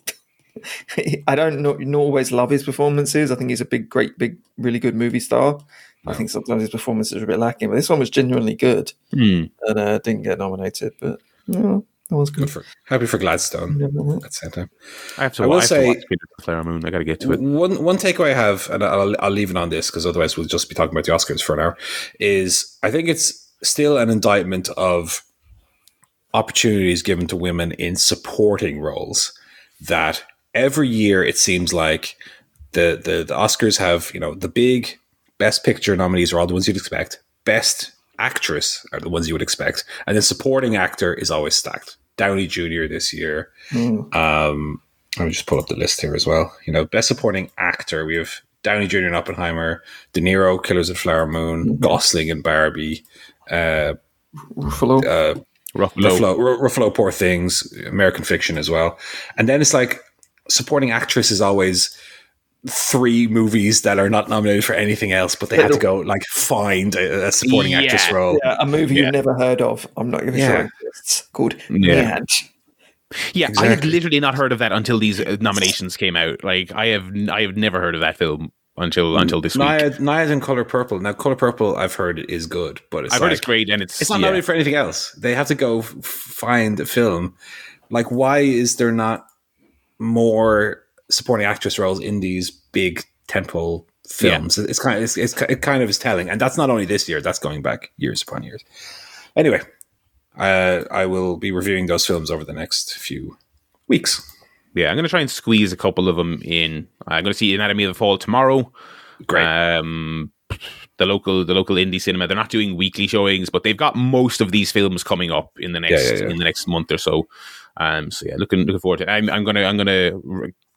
I don't not, not always love his performances. I think he's a big, great, big, really good movie star. I think sometimes his performances are a bit lacking, but this one was genuinely good mm. and uh, didn't get nominated. But yeah, that was good. good for, happy for Gladstone at the same time. I have to. I will I say, Flower Moon. I got to get to it. One one takeaway I have, and I'll, I'll leave it on this because otherwise we'll just be talking about the Oscars for an hour. Is I think it's still an indictment of opportunities given to women in supporting roles that every year it seems like the, the the Oscars have you know the big Best Picture nominees are all the ones you'd expect. Best Actress are the ones you would expect, and then Supporting Actor is always stacked. Downey Jr. this year. Mm. Um, let me just pull up the list here as well. You know, Best Supporting Actor, we have Downey Jr. in Oppenheimer, De Niro, Killers of Flower Moon, mm-hmm. Gosling and Barbie, uh, Ruffalo. Uh, Ruffalo. Ruffalo, Ruffalo, Poor Things, American Fiction as well. And then it's like supporting actress is always three movies that are not nominated for anything else, but they had to go like find a, a supporting yeah. actress role. Yeah, a movie yeah. you've never heard of. I'm not even sure it's called yeah. Yeah, exactly. I had literally not heard of that until these uh, nominations came out. Like I have, I have never heard of that film until until this Nyad, week. Nyad in Color Purple. Now, Color Purple, I've heard is good, but I've like, heard it's great, and it's it's not yeah. nominated for anything else. They have to go f- find a film. Like, why is there not more supporting actress roles in these big temple films. Yeah. It's kind of it's, it's, it kind of is telling, and that's not only this year. That's going back years upon years. Anyway, uh, I will be reviewing those films over the next few weeks. Yeah, I'm going to try and squeeze a couple of them in. I'm going to see Anatomy of the Fall tomorrow. Great. Um, the local the local indie cinema they're not doing weekly showings but they've got most of these films coming up in the next yeah, yeah, yeah. in the next month or so um so yeah looking looking forward to it I'm, I'm gonna i'm gonna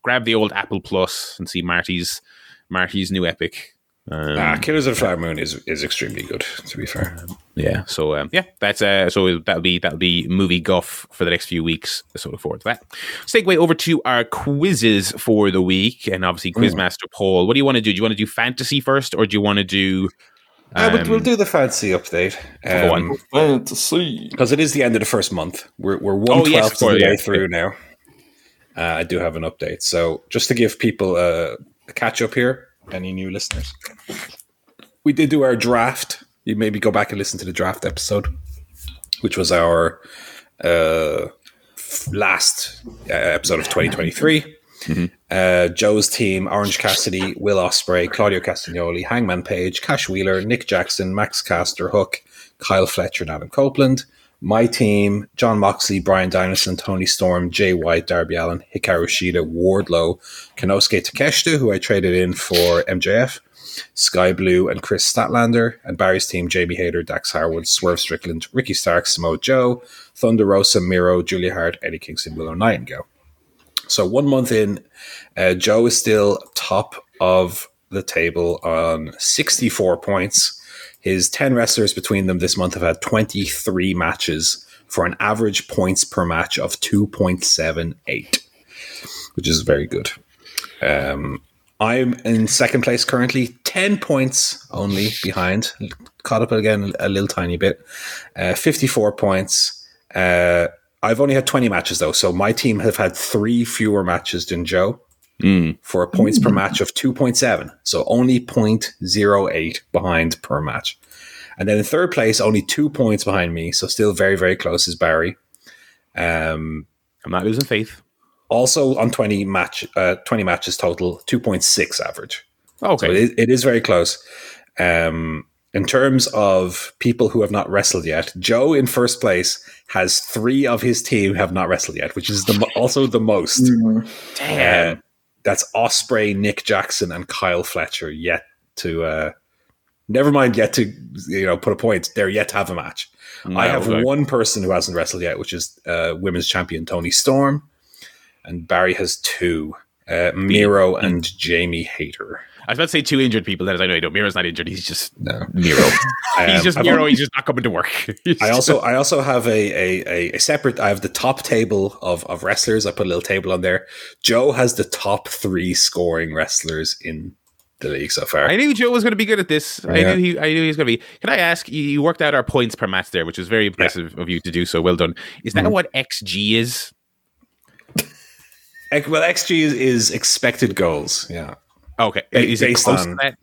grab the old Apple Plus and see Marty's Marty's new epic. Um, ah, Killers of the Flower Moon is is extremely good. To be fair, um, yeah. So um, yeah, that's uh, so that'll be that'll be movie guff for the next few weeks. So look forward to that. Segue over to our quizzes for the week, and obviously. Quizmaster mm. Paul. What do you want to do? Do you want to do fantasy first, or do you want to do? Um, we'll, we'll, do the fantasy update. Um, fantasy because it is the end of the first month. We're we're one twelfth oh, yes, of the way through now uh, I do have an update. So just to give people a, a catch up here, any new listeners, we did do our draft. You maybe go back and listen to the draft episode, which was our uh, last uh, episode of 2023. Mm-hmm. Uh, Joe's team: Orange Cassidy, Will Ospreay, Claudio Castagnoli, Hangman Page, Cash Wheeler, Nick Jackson, Max Caster, Hook, Kyle Fletcher, and Adam Copeland. My team, Jon Moxley, Bryan Danielson, Toni Storm, Jay White, Darby Allin, Hikaru Shida, Wardlow, Konosuke Takeshita, who I traded in for MJF, Skye Blue and Kris Statlander, and Barry's team, Jamie Hayter, Dax Harwood, Swerve Strickland, Ricky Stark, Samoa Joe, Thunder Rosa, Miro, Julia Hart, Eddie Kingston, Willow Nightingale. So one month in, uh, Joe is still top of the table on 64 points. His 10 wrestlers between them this month have had 23 matches for an average points per match of 2.78, which is very good. Um, I'm in second place currently, 10 points only behind. Caught up again a little tiny bit. Uh, 54 points. Uh, I've only had 20 matches though, so my team have had three fewer matches than Joe. Mm. for a points per match of 2.7. So only 0.08 behind per match. And then in third place, only two points behind me. So still very, very close is Barry. Um, I'm not losing faith. also on 20 match, uh, 20 matches total, 2.6 average. Okay. So it is, it is very close. Um, in terms of people who have not wrestled yet, Joe in first place has three of his team have not wrestled yet, which is the also the most. Damn. Uh, that's Ospreay, Nick Jackson, and Kyle Fletcher yet to. Uh, never mind, yet to you know put a point. They're yet to have a match. I have okay. one person who hasn't wrestled yet, which is uh, women's champion Toni Storm, and Barry has two. Uh, Miro and Jamie Hayter. I was about to say two injured people. That is, I know you don't. Miro's not injured. He's just No, Miro. he's Um, just I've Miro. He's just not coming to work. I also I also have a, a, a, separate. I have the top table of, of wrestlers. I put a little table on there. Joe has the top three scoring wrestlers in the league so far. I knew Joe was going to be good at this. I knew he. I knew he was going to be. Can I ask? You, worked out our points per match there, which was very impressive of you to do. So well done. Is Mm-hmm. that what XG is? Well, XG is, is expected goals. Yeah. Okay, Ba- is it based close on- to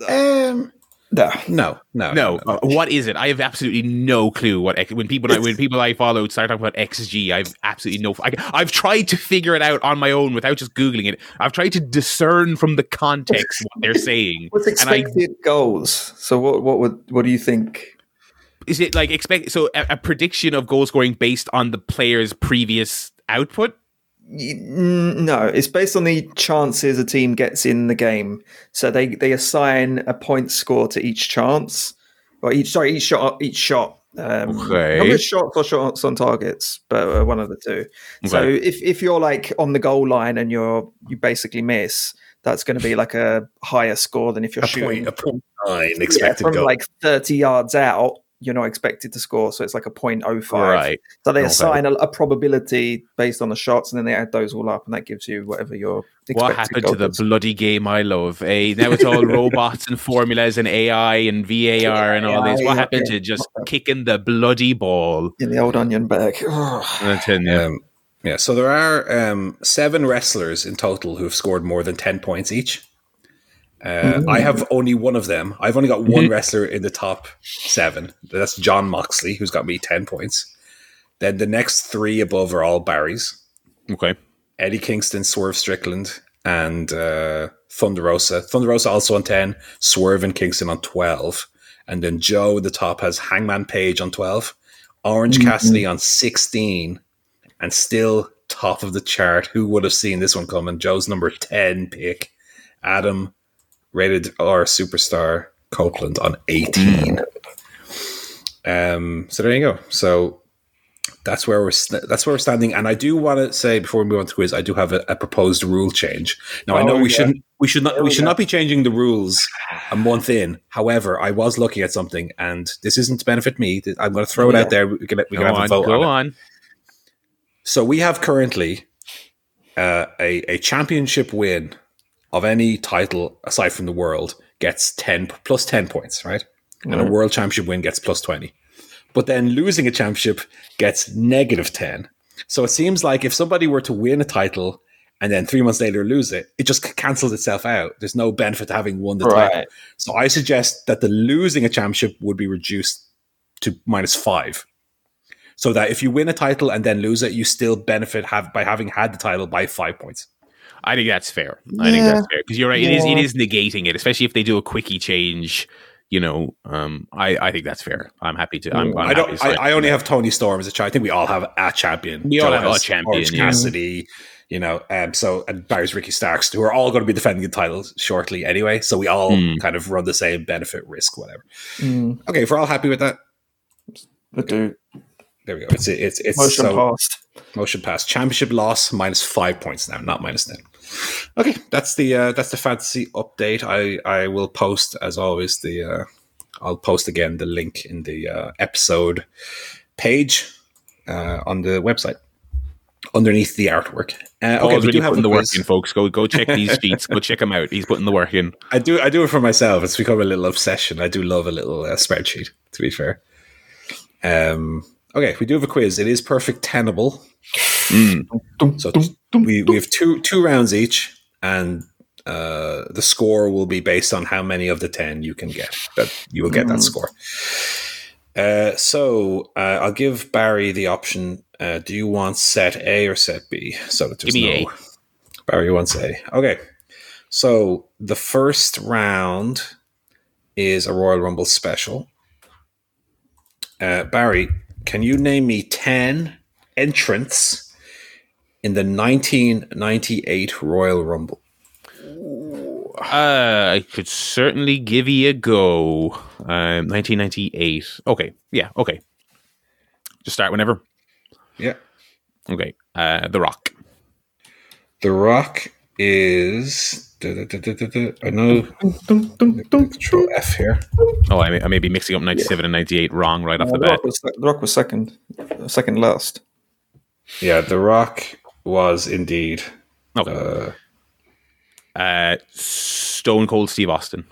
that? Um. No. No. No. No, uh, what is it? I have absolutely no clue what X, when people when people I follow start talking about XG. I've absolutely no. I, I've tried to figure it out on my own without just googling it. I've tried to discern from the context what they're saying. What's And I- expected goals? So what what would what do you think? Is it like expect so a, a prediction of goal scoring based on the player's previous output? No, it's based on the chances a team gets in the game. So they they assign a point score to each chance, or each sorry each shot each shot. Um, Okay. Not shots or shots on targets, but uh, one of the two. So if if you're like on the goal line and you're you basically miss, that's going to be like a higher score than if you're A shooting point. A point nine yeah, expected from goal. like 30 yards out. You're not expected to score, so it's like a 0.05. Right. So they Okay. assign a, a probability based on the shots, and then they add those all up, and that gives you whatever your What happened to the is. bloody game I love? Eh? Now it's all robots and formulas and AI and VAR and all this. What happened yeah. to just kicking the bloody ball? in the old onion bag? I'm telling you. Um, yeah, so there are um, seven wrestlers in total who have scored more than 10 points each. Uh, I have only one of them. I've only got one wrestler in the top seven. That's Jon Moxley, who's got me 10 points. Then the next three above are all Barry's Okay. Eddie Kingston, Swerve Strickland, and uh, Thunder Rosa. Thunder Rosa also on 10, Swerve and Kingston on 12. And then Joe, at the top, has Hangman Page on 12, Orange Cassidy on 16, and still top of the chart. Who would have seen this one coming? Joe's number 10 pick, Adam, rated R superstar, Copeland on 18. Um, so there you go. So that's where we're that's where we're standing. And I do want to say before we move on to quiz, I do have a, a proposed rule change. Now I know Oh, we yeah. shouldn't we should not we we should go. not be changing the rules a month in. However, I was looking at something, and this isn't to benefit me. I'm going to throw it Yeah. out there. We can, we Go can have a on. vote Go on on. So we have currently uh, a a championship win of any title aside from the world gets ten plus ten points, right? And a mm-hmm. world championship win gets plus twenty. But then losing a championship gets negative ten. So it seems like if somebody were to win a title and then three months later lose it, it just cancels itself out. There's no benefit to having won the title. So I suggest that the losing a championship would be reduced to minus five. So that if you win a title and then lose it, you still benefit have by having had the title by five points. I think that's fair. I think that's fair because you're right. It is. It Yeah. is negating it, especially if they do a quickie change. You know, um, I, I think that's fair. I'm happy to. I'm, I'm I happy don't. I, I only have Toni Storm as a champion. I think we all have a champion. We all have a champion, Orange yeah. Cassidy, you know, um, so and Barry's Ricky Starks, who are all going to be defending the titles shortly anyway. So we all Hmm. kind of run the same benefit risk, whatever. Mm, Okay, if we're all happy with that, I do. there we go. It's it's it's Motion so passed. motion passed. Championship loss minus five points now, not minus ten. Okay, that's the uh, that's the fantasy update. I I will post as always the uh, I'll post again the link in the uh, episode page uh, on the website underneath the artwork. Uh, okay, we really do have the work in, folks. Go go check these sheets. Go check them out. He's putting the work in. I do I do it for myself. It's become a little obsession. I do love a little uh, spreadsheet. To be fair. Um. Okay, we do have a quiz. It is perfect tenable. Mm. So we, we have two two rounds each, and uh, the score will be based on how many of the ten you can get. That you will get that score. Uh, so uh, I'll give Barry the option. Uh, do you want set A or set B? So that there's Give me no. Barry wants A. Okay. So the first round is a Royal Rumble special. Uh, Barry, can you name me 10 entrants in the 1998 Royal Rumble? Uh, I could certainly give you a go. Um, 1998. Okay. Yeah. Okay. Just start whenever. Yeah. Okay. Uh, The Rock. The Rock is. da- da- da-. I know. Control F here. Oh, I may, I may be mixing up 97 and 98 wrong right off the the, bat. Rock was, the Rock was second, second last. Yeah, The Rock was indeed. Okay. Uh, Uh, Stone Cold Steve Austin.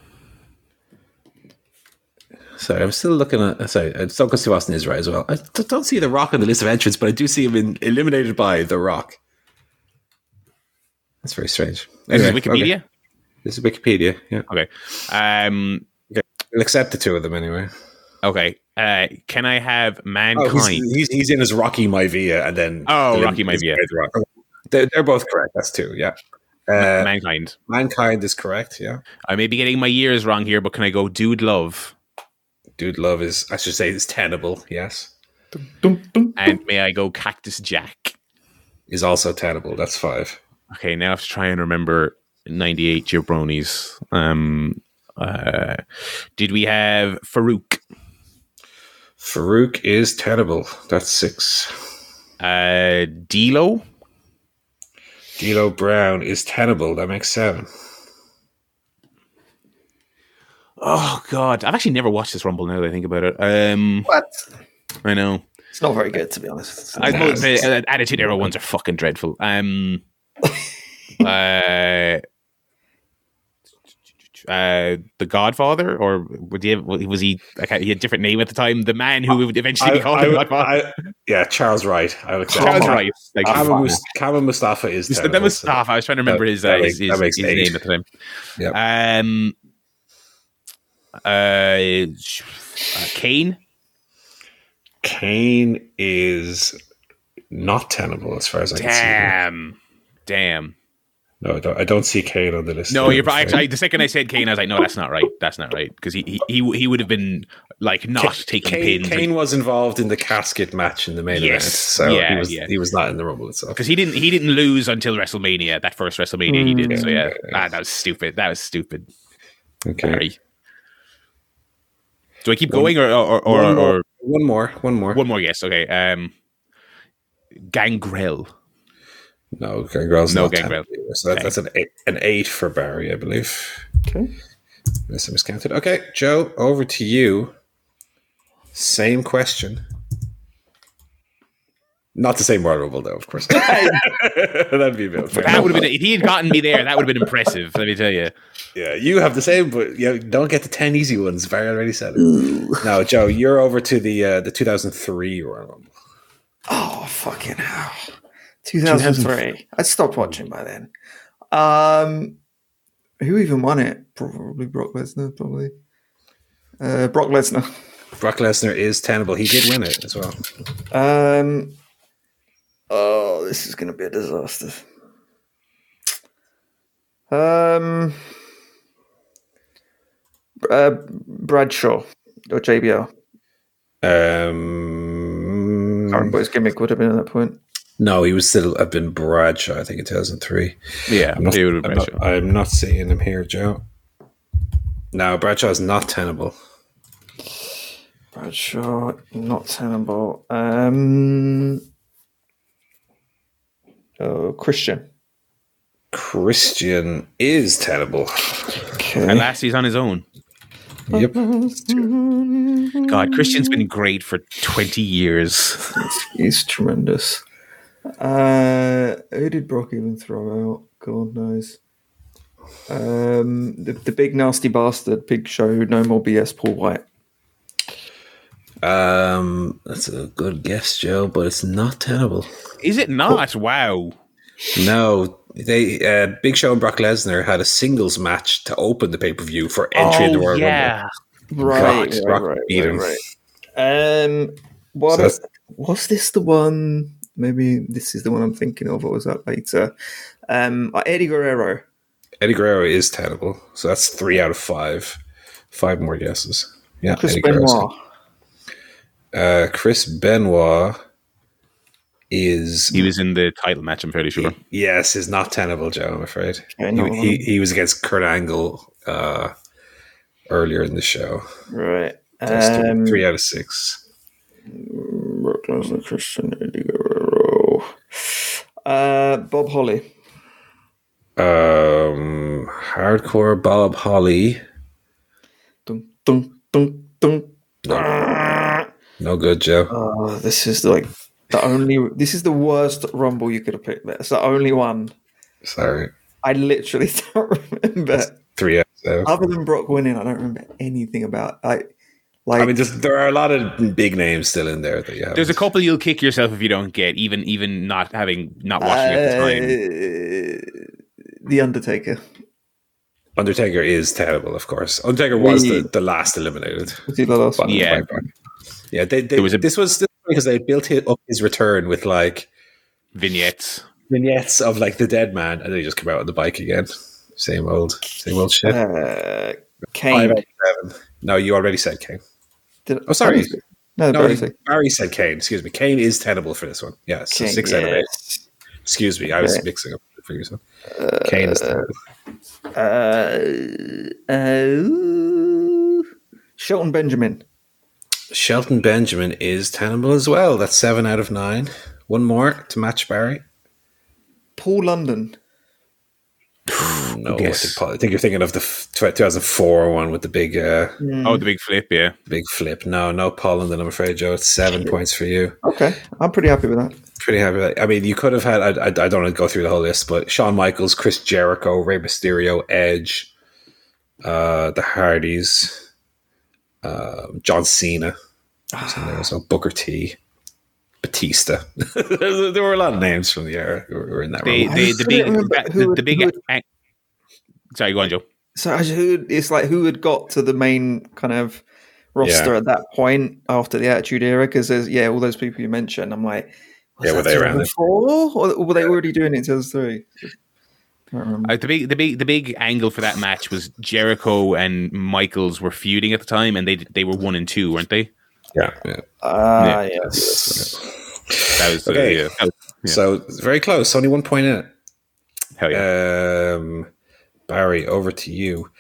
sorry, I'm still looking at. Sorry, uh, Stone Cold Steve Austin is right as well. I don't see The Rock on the list of entrants, but I do see him in, eliminated by The Rock. That's very strange. This is Wikipedia. okay. This is Wikipedia. Yeah, Okay. Um. we'll accept the two of them anyway. Okay. Uh, can I have Oh, mankind? he's, he's, he's in as Rocky Maivia, and then Oh, Rocky Maivia. The Rock. They're, they're both correct. That's two. Yeah. Uh, mankind. mankind is correct. Yeah. I may be getting my years wrong here, but can I go Dude Love? Dude, love is I should say is tenable. Yes, And may I go Cactus Jack? is also tenable. That's five. Okay, now I have to try and remember 98 jabronis. Um, uh, did we have Faarooq? Faarooq is tenable. That's six. Uh, D'Lo? D'Lo Brown is tenable. That makes seven. Oh God, I've actually never watched this Rumble. Now that I think about it, um, What? I know. It's not very good, to be honest. I know the uh, Attitude Era ones are fucking dreadful. Um, uh, uh, the Godfather, or would he, was he? I he had a different name at the time. The man who would eventually be called the Godfather. I- yeah, Charles Wright. I would accept. Charles Wright. Like, Kamal Mus- Kamal Mustafa is That was so- I was trying to remember that- his, uh, that his, that his, his name at the time. Yeah. Um, uh, uh, Kane. Kane is not tenable as far as I can see. Damn, damn. No, I don't, I don't see Kane on the list. No, you're right. I, the second I said Kane, I was like, no, that's not right. That's not right because he, he he he would have been like not taking Kane, pins. Kane was involved in the casket match in the main Yes. event, so Yeah, he was yeah. he was not in the rumble itself. because he didn't he didn't lose until WrestleMania. That first WrestleMania he did. So yeah, Mm. ah, that was stupid. That was stupid. Okay, Sorry. Do I keep going or or or, one, or, more, one more, one more. one more guess? Okay. Um, Gangrel. No, Gangrel's No Gangrel. So that, Okay. that's an eight, an eight for Barry, I believe. Okay. Unless I miscounted. Okay, Joe, over to you. Same question. Not the same Royal Rumble, though, of course. That'd be a bit. That would have been if he had gotten me there. That would have been impressive. Let me tell you. Yeah, you have the same, but you don't get the ten easy ones. Barry already said it. No, Joe, you're over to the uh, the 2003 Royal Rumble. Oh, fucking hell. 2003. I stopped watching by then. Um, who even won it? Probably Brock Lesnar, probably. Uh, Brock Lesnar. Brock Lesnar is tenable. He did win it as well. Um, oh, this is going to be a disaster. Um, uh, Bradshaw or JBL. Um, what his gimmick would have been at that point. No, he was still have been Bradshaw, I think, in 2003. Yeah, I'm not, he would have I'm not, I'm not seeing him here, Joe. No, Bradshaw is not tenable. Bradshaw, not tenable. Um, oh, Christian. Christian is tenable. Okay. And last he's on his own. Yep. God, Christian's been great for twenty years. He's tremendous. Uh, who did Brock even throw out? God knows. Um, the, the big nasty bastard, Big Show, no more BS, Paul White. Um, that's a good guess, Joe, but it's not tenable. Is it not? Wow. No, they uh, Big Show and Brock Lesnar had a singles match to open the pay per view for entry in the Royal Rumble. Right, Brock- right, Brock right, beat right, him. right. Um, what So that's- was this the one? Maybe this is the one I'm thinking of. What was that later? Um, uh, Eddie Guerrero. Eddie Guerrero is tenable, so that's three out of five. Five more guesses. Yeah, Chris Eddie Benoit. Uh, Chris Benoit is He was in the title match. I'm fairly sure. yes, is not tenable, Joe. I'm afraid he, he he was against Kurt Angle uh, earlier in the show. Right. That's three- Um, three out of six. Brock Lesnar, Christian Guerrero. Uh, Bob Holly. Um, hardcore Bob Holly, Dun, dun, dun, dun. Ah. no good, Joe. Oh, this is like the only. This is the worst rumble you could have picked. It's the only one. Sorry, I literally don't remember. three out of seven. Other than Brock winning, I don't remember anything about. I like. I mean, there's, there are a lot of big names still in there that you have. There's a couple you'll kick yourself if you don't get, even even not having not watching at the time. uh, the Undertaker. Undertaker is terrible, of course. Undertaker was We- the, the last eliminated. Was he the last one? Yeah. Right yeah. They, they, was a- this was because they built it up his return with like Vignettes. vignettes of like the dead man, and then he just came out on the bike again. Same old, same old shit. Uh, Kane. out. No, you already said Kane. Did, Oh, sorry. No, No, Barry said Barry said Kane. Excuse me. Kane is tenable for this one. Yeah, Kane, six out of eight. Excuse me, I was mixing up the previous one. Kane is tenable. Uh, uh, Shelton Benjamin. Shelton Benjamin is tenable as well. That's seven out of nine. One more to match Barry. Paul London. No, I Yes. think, I think you're thinking of the 2004 one with the big, uh, Oh, the big flip, yeah. big flip. No, no Paul London. I'm afraid, Joe. It's seven points for you. Okay, I'm pretty happy with that. Pretty happy. with that. I mean, you could have had. I, I, I don't want to go through the whole list, but Shawn Michaels, Chris Jericho, Rey Mysterio, Edge, uh, the Hardys, uh, John Cena. was in there as. Booker T. Batista. there were a lot of names from the era who were in that. They, role. they, the big, the, who- the big. who- ang- Sorry, go on, Joe. So who it's like who had got to the main kind of roster Yeah. at that point after the Attitude Era? Because there's yeah, all those people you mentioned. I'm like, was Yeah, were they around then? 2004? or were they already doing it in 2003? I remember. Uh, the big, the big, the big angle for that match was Jericho and Michaels were feuding at the time, and they they were one and two, weren't they? Yeah, yeah. Ah, yeah. yes. That was uh, Okay. yeah. Yeah. So very close. Only one point in it. hell yeah. Um, Barry, over to you.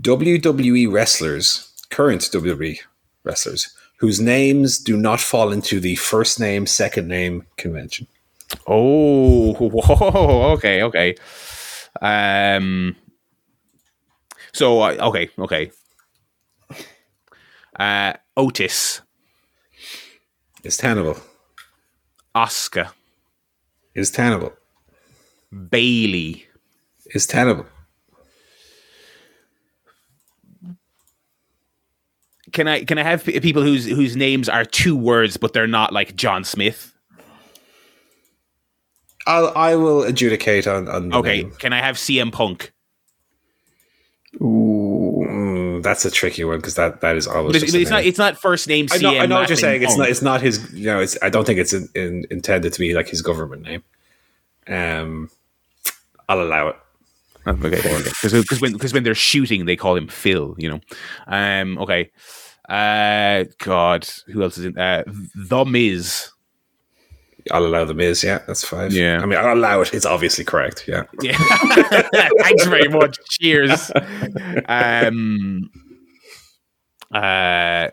WWE wrestlers, current WWE wrestlers, whose names do not fall into the first name, second name convention. Oh, whoa, okay, okay. Um. So uh, okay, okay. Uh, Otis, Is tenable. Oscar, Is tenable. Bayley, Is tenable. Can I can I have people whose whose names are two words but they're not like John Smith? I'll, I will adjudicate on, on the Okay, name. can I have CM Punk? Ooh. That's a tricky one because that, that is always. But it's, just it's not it's not first name I know, I know what you're name saying. It's not. It's not his. You know. It's. I don't think it's in, in, intended to be like his government name. Um, I'll allow it. Okay, because when because when they're shooting, they call him Phil. You know, um, okay. Uh, God, who else is in? Uh, the Miz. I'll allow the Miz. Yeah, that's five. Yeah. I mean, I'll allow it. It's obviously correct. Yeah. Yeah, thanks very much. Cheers. Um, uh,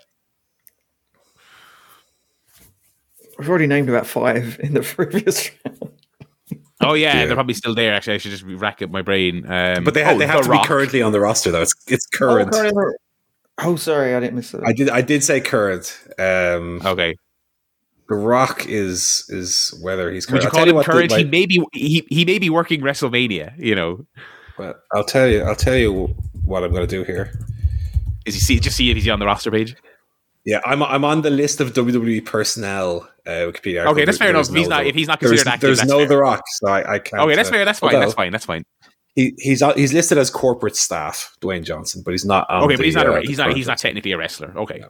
We've already named about five in the previous round. oh yeah, Yeah. they're probably still there. Actually, I should just rack up my brain. Um, But they, ha- oh, they have The to Rock. be currently on the roster though. It's it's current. Oh, current- oh, sorry, I didn't miss that. I did I did say current. Um, Okay, The Rock is is whether he's current. would you call him what the- current? he may be he, he may be working WrestleMania. You know, but I'll tell you. I'll tell you what I'm going to do here. is he see just see if he's on the roster page? Yeah, I'm I'm on the list of WWE personnel uh, Wikipedia. Okay, that's fair enough. there's If he's not if he's not there's, considered active, there's no fair. The Rock, so I, I can't. Okay, that's uh, fair. That's fine. although That's fine. That's fine. He, he's he's listed as corporate staff, Dwayne Johnson, but he's not. On Okay, but he's not. uh, A, the he's not. He's not technically a wrestler. Okay.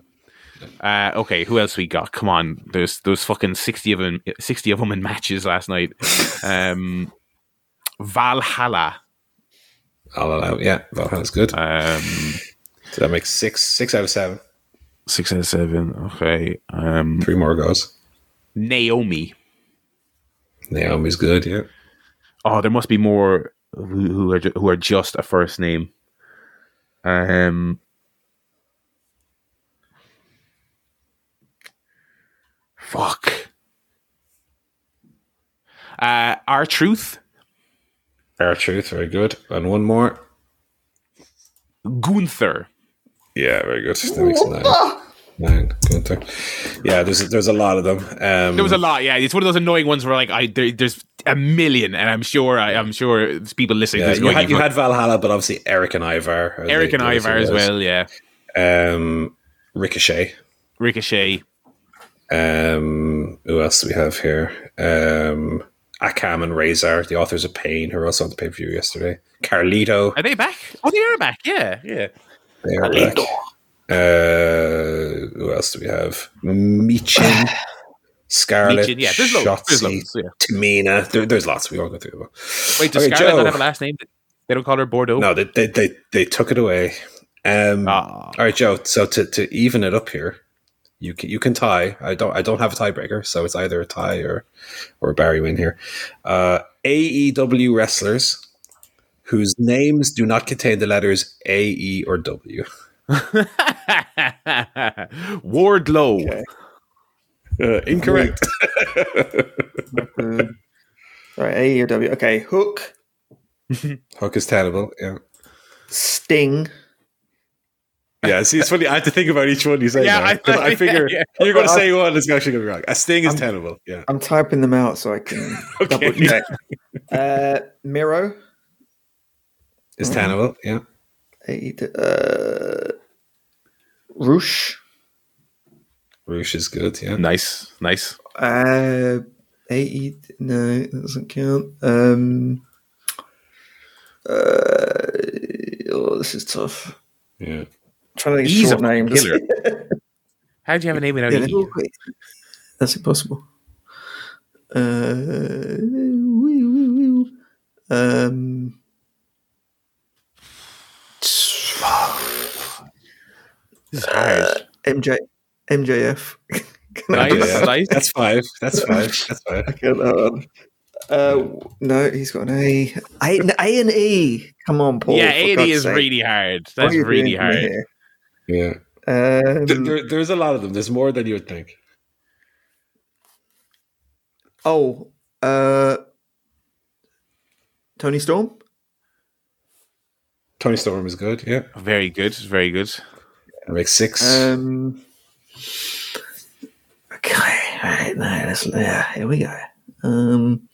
Uh, okay, who else we got? Come on, there's there's fucking sixty of them, sixty of them in matches last night. Um, Valhalla. I'll allow. Yeah, Valhalla's good. Um, So that makes six six out of seven. six out of seven. Okay. Um, Three more goes. Naomi. Naomi's good. Yeah. Oh, there must be more who, who are who are just a first name. Um. Fuck. Uh, R-Truth, Our truth, very good. And one more. Gunther. Yeah, very good. That makes nine. Nine. Gunther. Yeah, there's there's a lot of them. Um, There was a lot, yeah. It's one of those annoying ones where like I there, there's a million, and I'm sure I, I'm sure people listening. Yeah, to this you going, had, you "You've had Valhalla, but obviously Erik and Ivar. Erik the- and Ivar as well, yeah. Um, Ricochet. Ricochet, Um, who else do we have here? Um, Akam and Rezar, the authors of Pain, who were also on the pay per view yesterday. Carlito, are they back? Oh, they are back. Yeah, yeah. they are back. Uh, who else do we have? Michin, Scarlett, Legion, yeah. There's loads. There's Shotzi, loads. Yeah. Tamina. There, there's lots. We won't go through them. all. Wait, does Okay, Scarlett Joe. not have a last name? They don't call her Bordeaux. No, they, they they they took it away. Um, Ah. All right, Joe. So to, to even it up here, you can you can tie. I don't I don't have a tiebreaker, so it's either a tie or or a Barry win here. Uh, AEW wrestlers whose names do not contain the letters A, E, or W. Wardlow. Okay. Uh, incorrect. Um, right, AEW. Okay, Hook, Hook is terrible. Yeah. Sting, Yeah, see, it's funny. I have to think about each one you say. Yeah, now, I- I, figure yeah, you're going to say one that's actually going to be wrong. A sting is I'm- tenable. Yeah. I'm typing them out so I can double check. Uh, Miro, Is tenable. Yeah. AEW, uh, Rush, Rush is good. Yeah. Nice, nice. uh, AE. No, that doesn't count. Um, uh, oh, this is tough. Yeah. I'm trying to think of He's short a names. killer. How do you have a name without Yeah, an E? That's impossible. Uh, wee, wee, wee. Um, This is hard. MJ, MJF. Nice, do nice. That's five. That's five. That's five. Okay, hold on. Uh, no, he's got an A. A, A and E. Come on, Paul. yeah, for eighty God's is sake. really hard. That's really doing to hard. Here? Yeah. Um, There, there- there's a lot of them. There's more than you would think. oh, uh, Toni Storm. Toni Storm is good. Yeah. Very good, very good. That makes six. Um, okay, all right, now let's yeah, here we go. Um,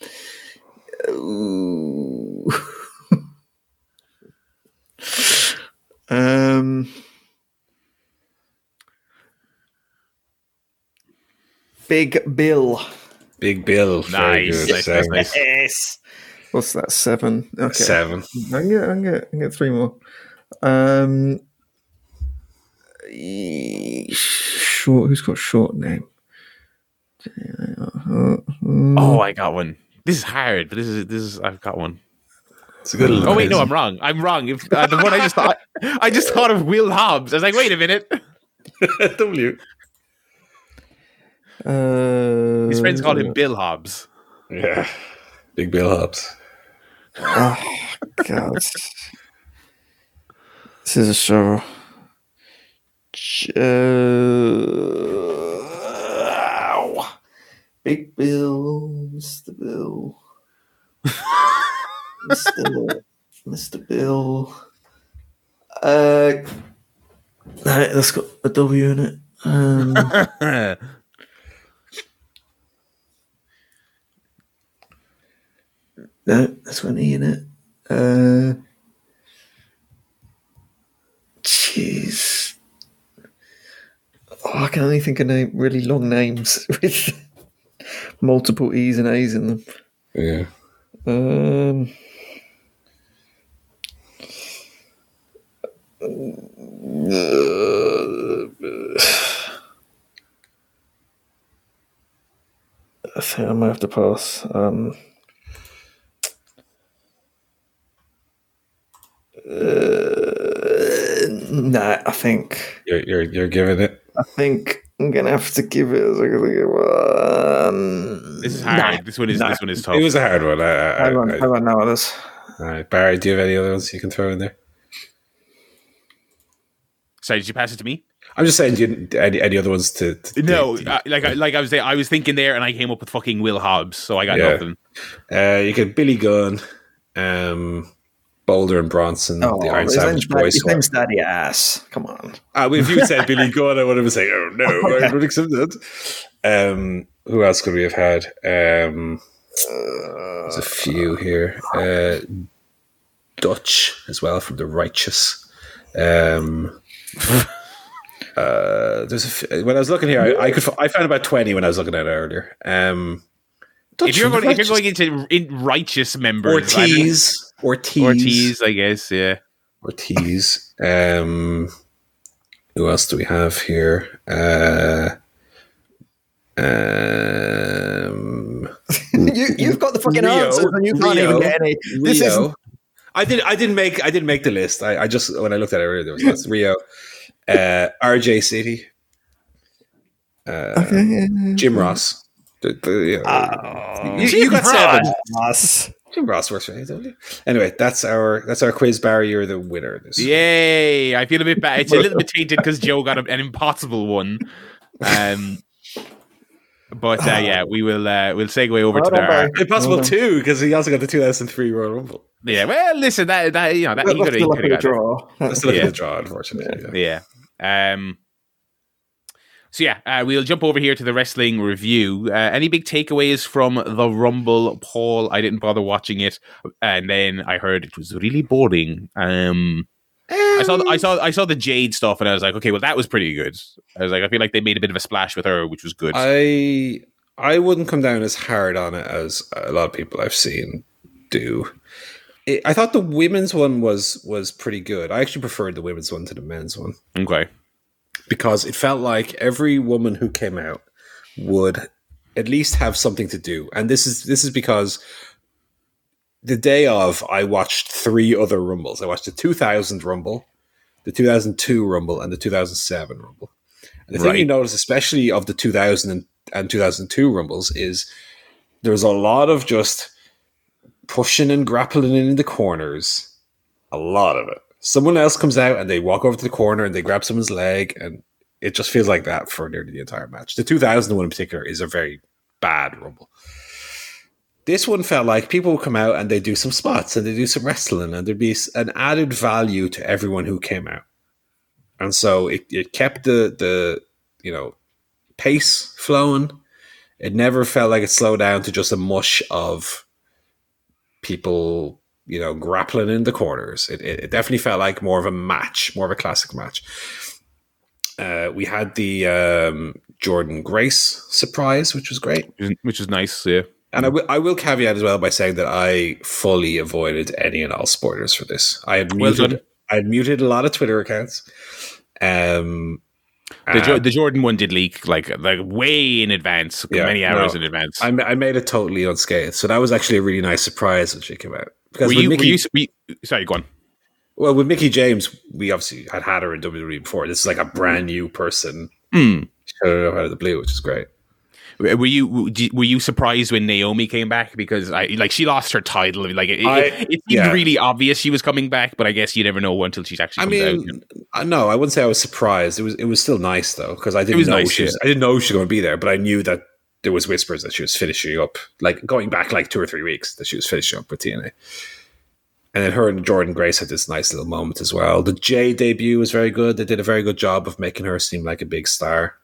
um, Big Bill. Big Bill. Very Nice, good. nice, nice, Yes. What's that? Seven. Okay. Seven. I can get, I can get, I can get three more. Um, short. Who's got short name? Oh, I got one. This is hard, but this is this is I've got one. It's a good. Oh wait, no, I'm wrong. I'm wrong. If, uh, the one I just thought, I just thought of Will Hobbs. I was like, wait a minute. W. Uh, His friends called him Bill Hobbs. Yeah. Big Bill Hobbs. Oh, God. this is a show. Joe. Big Bill, Mr. Bill. Mr. Bill, Mr. Bill. Uh, no, that's got a W in it. Um, no, that's got E in it. Uh, jeez. Oh, I can only think of name, really long names with multiple E's and A's in them. Yeah. Um, I think I might have to pass. Um, uh, nah, I think You're, you're, you're giving it. I think I'm gonna have to give it. as a- Um, This is hard. this one is nah. this one is tough. It was a hard one. I, I, Hang on, I, hang on, no others. all right. Barry, do you have any other ones you can throw in there? Sorry, did you pass it to me? I'm just saying, do you, any, any other ones to. to No, to- uh, like I, like I was there, I was thinking there, and I came up with fucking Will Hobbs, so I got Yeah. nothing. Uh, you get Billy Gunn, um, Boulder and Bronson, Oh, the Iron Savage name's, Boys. his name's Daddy Ass. Come on. Uh, if you said Billy Gunn, I would have been saying, "Oh no, I would accept that." Um, who else could we have had? Um, there's a few here. Uh, Dutch as well from the Righteous. Um, uh, there's a f- when I was looking here, I, I could f- I found about twenty when I was looking at it earlier. Um, Dutch If you're going, the if you're going into in righteous members, I mean- Ortiz, Ortiz, Ortiz, I guess, yeah. Ortiz. Um, who else do we have here? Uh, um, you, you've got the fucking Rio, answers and you can't Rio, even get any. This is I did. I didn't make. I didn't make the list. I, I just when I looked at it earlier, there was lots. Rio, uh, RJ City, uh, Jim Ross. The, the, you, know, you, you got seven. Us. Jim Ross works for you, don't you? Anyway, that's our that's our quiz. Barry, you're the winner. This. Yay! I feel a bit bad. It's a little bit tainted because Joe got a, an impossible one. Um, but uh, yeah, we will uh, we'll segue over Well to done, our Impossible Well two because he also got the 2003 Royal Rumble. yeah. Well, listen, that that you know that he That's could the luck have of the got. draw. That's still Yeah. yeah. the draw, unfortunately. Yeah. Yeah. Um. So yeah, uh, we'll jump over here to the wrestling review. Uh, any big takeaways from the Rumble, Paul? I didn't bother watching it, and then I heard it was really boring. Um, I saw the, I saw I saw the Jade stuff, and I was like, okay, well, that was pretty good. I was like, I feel like they made a bit of a splash with her, which was good. I I wouldn't come down as hard on it as a lot of people I've seen do. It, I thought the women's one was was pretty good. I actually preferred the women's one to the men's one okay. Because it felt like every woman who came out would at least have something to do. And this is this is because the day of I watched three other rumbles. I watched the 2000 rumble, the 2002 rumble and the 2007 rumble. And the thing you notice especially of the 2000 and, and 2002 rumbles is there's a lot of just pushing and grappling in the corners. A lot of it. Someone else comes out and they walk over to the corner and they grab someone's leg, and it just feels like that for nearly the entire match. The 2000 one in particular is a very bad rumble. This one felt like people would come out and they do some spots and they do some wrestling, and there'd be an added value to everyone who came out. And so it, it kept the the you know pace flowing. It never felt like it slowed down to just a mush of people, you know, grappling in the corners. It, it, it definitely felt like more of a match, more of a classic match. Uh, we had the um, Jordynne Grace surprise, which was great. Which is nice. Yeah. And I will- I will caveat as well by saying that I fully avoided any and all spoilers for this. I had Well muted, done. I had muted a lot of Twitter accounts. Um, The, Jo- the Jordynne one did leak like like way in advance, Yeah, many hours no. in advance. I, I made it totally unscathed, so that was actually a really nice surprise when she came out. Because were you, Mickey, were you, were you- sorry, go on. well, with Mickie James, we obviously had had her in WWE before. This is like a brand new person Hmm. showed up out of the blue, which is great. Were you were you surprised when Naomi came back because I like she lost her title like it, I- it, it seemed yeah. really obvious she was coming back but I guess you never know until she's actually I comes out. mean, I no, I wouldn't say I was surprised. It was it was still nice though because I didn't know nice, she was, I didn't know she was going to be there, but I knew that there was whispers that she was finishing up, like going back like two or three weeks that she was finishing up with TNA. And then her and Jordynne Grace had this nice little moment as well. The J debut was very good. They did a very good job of making her seem like a big star.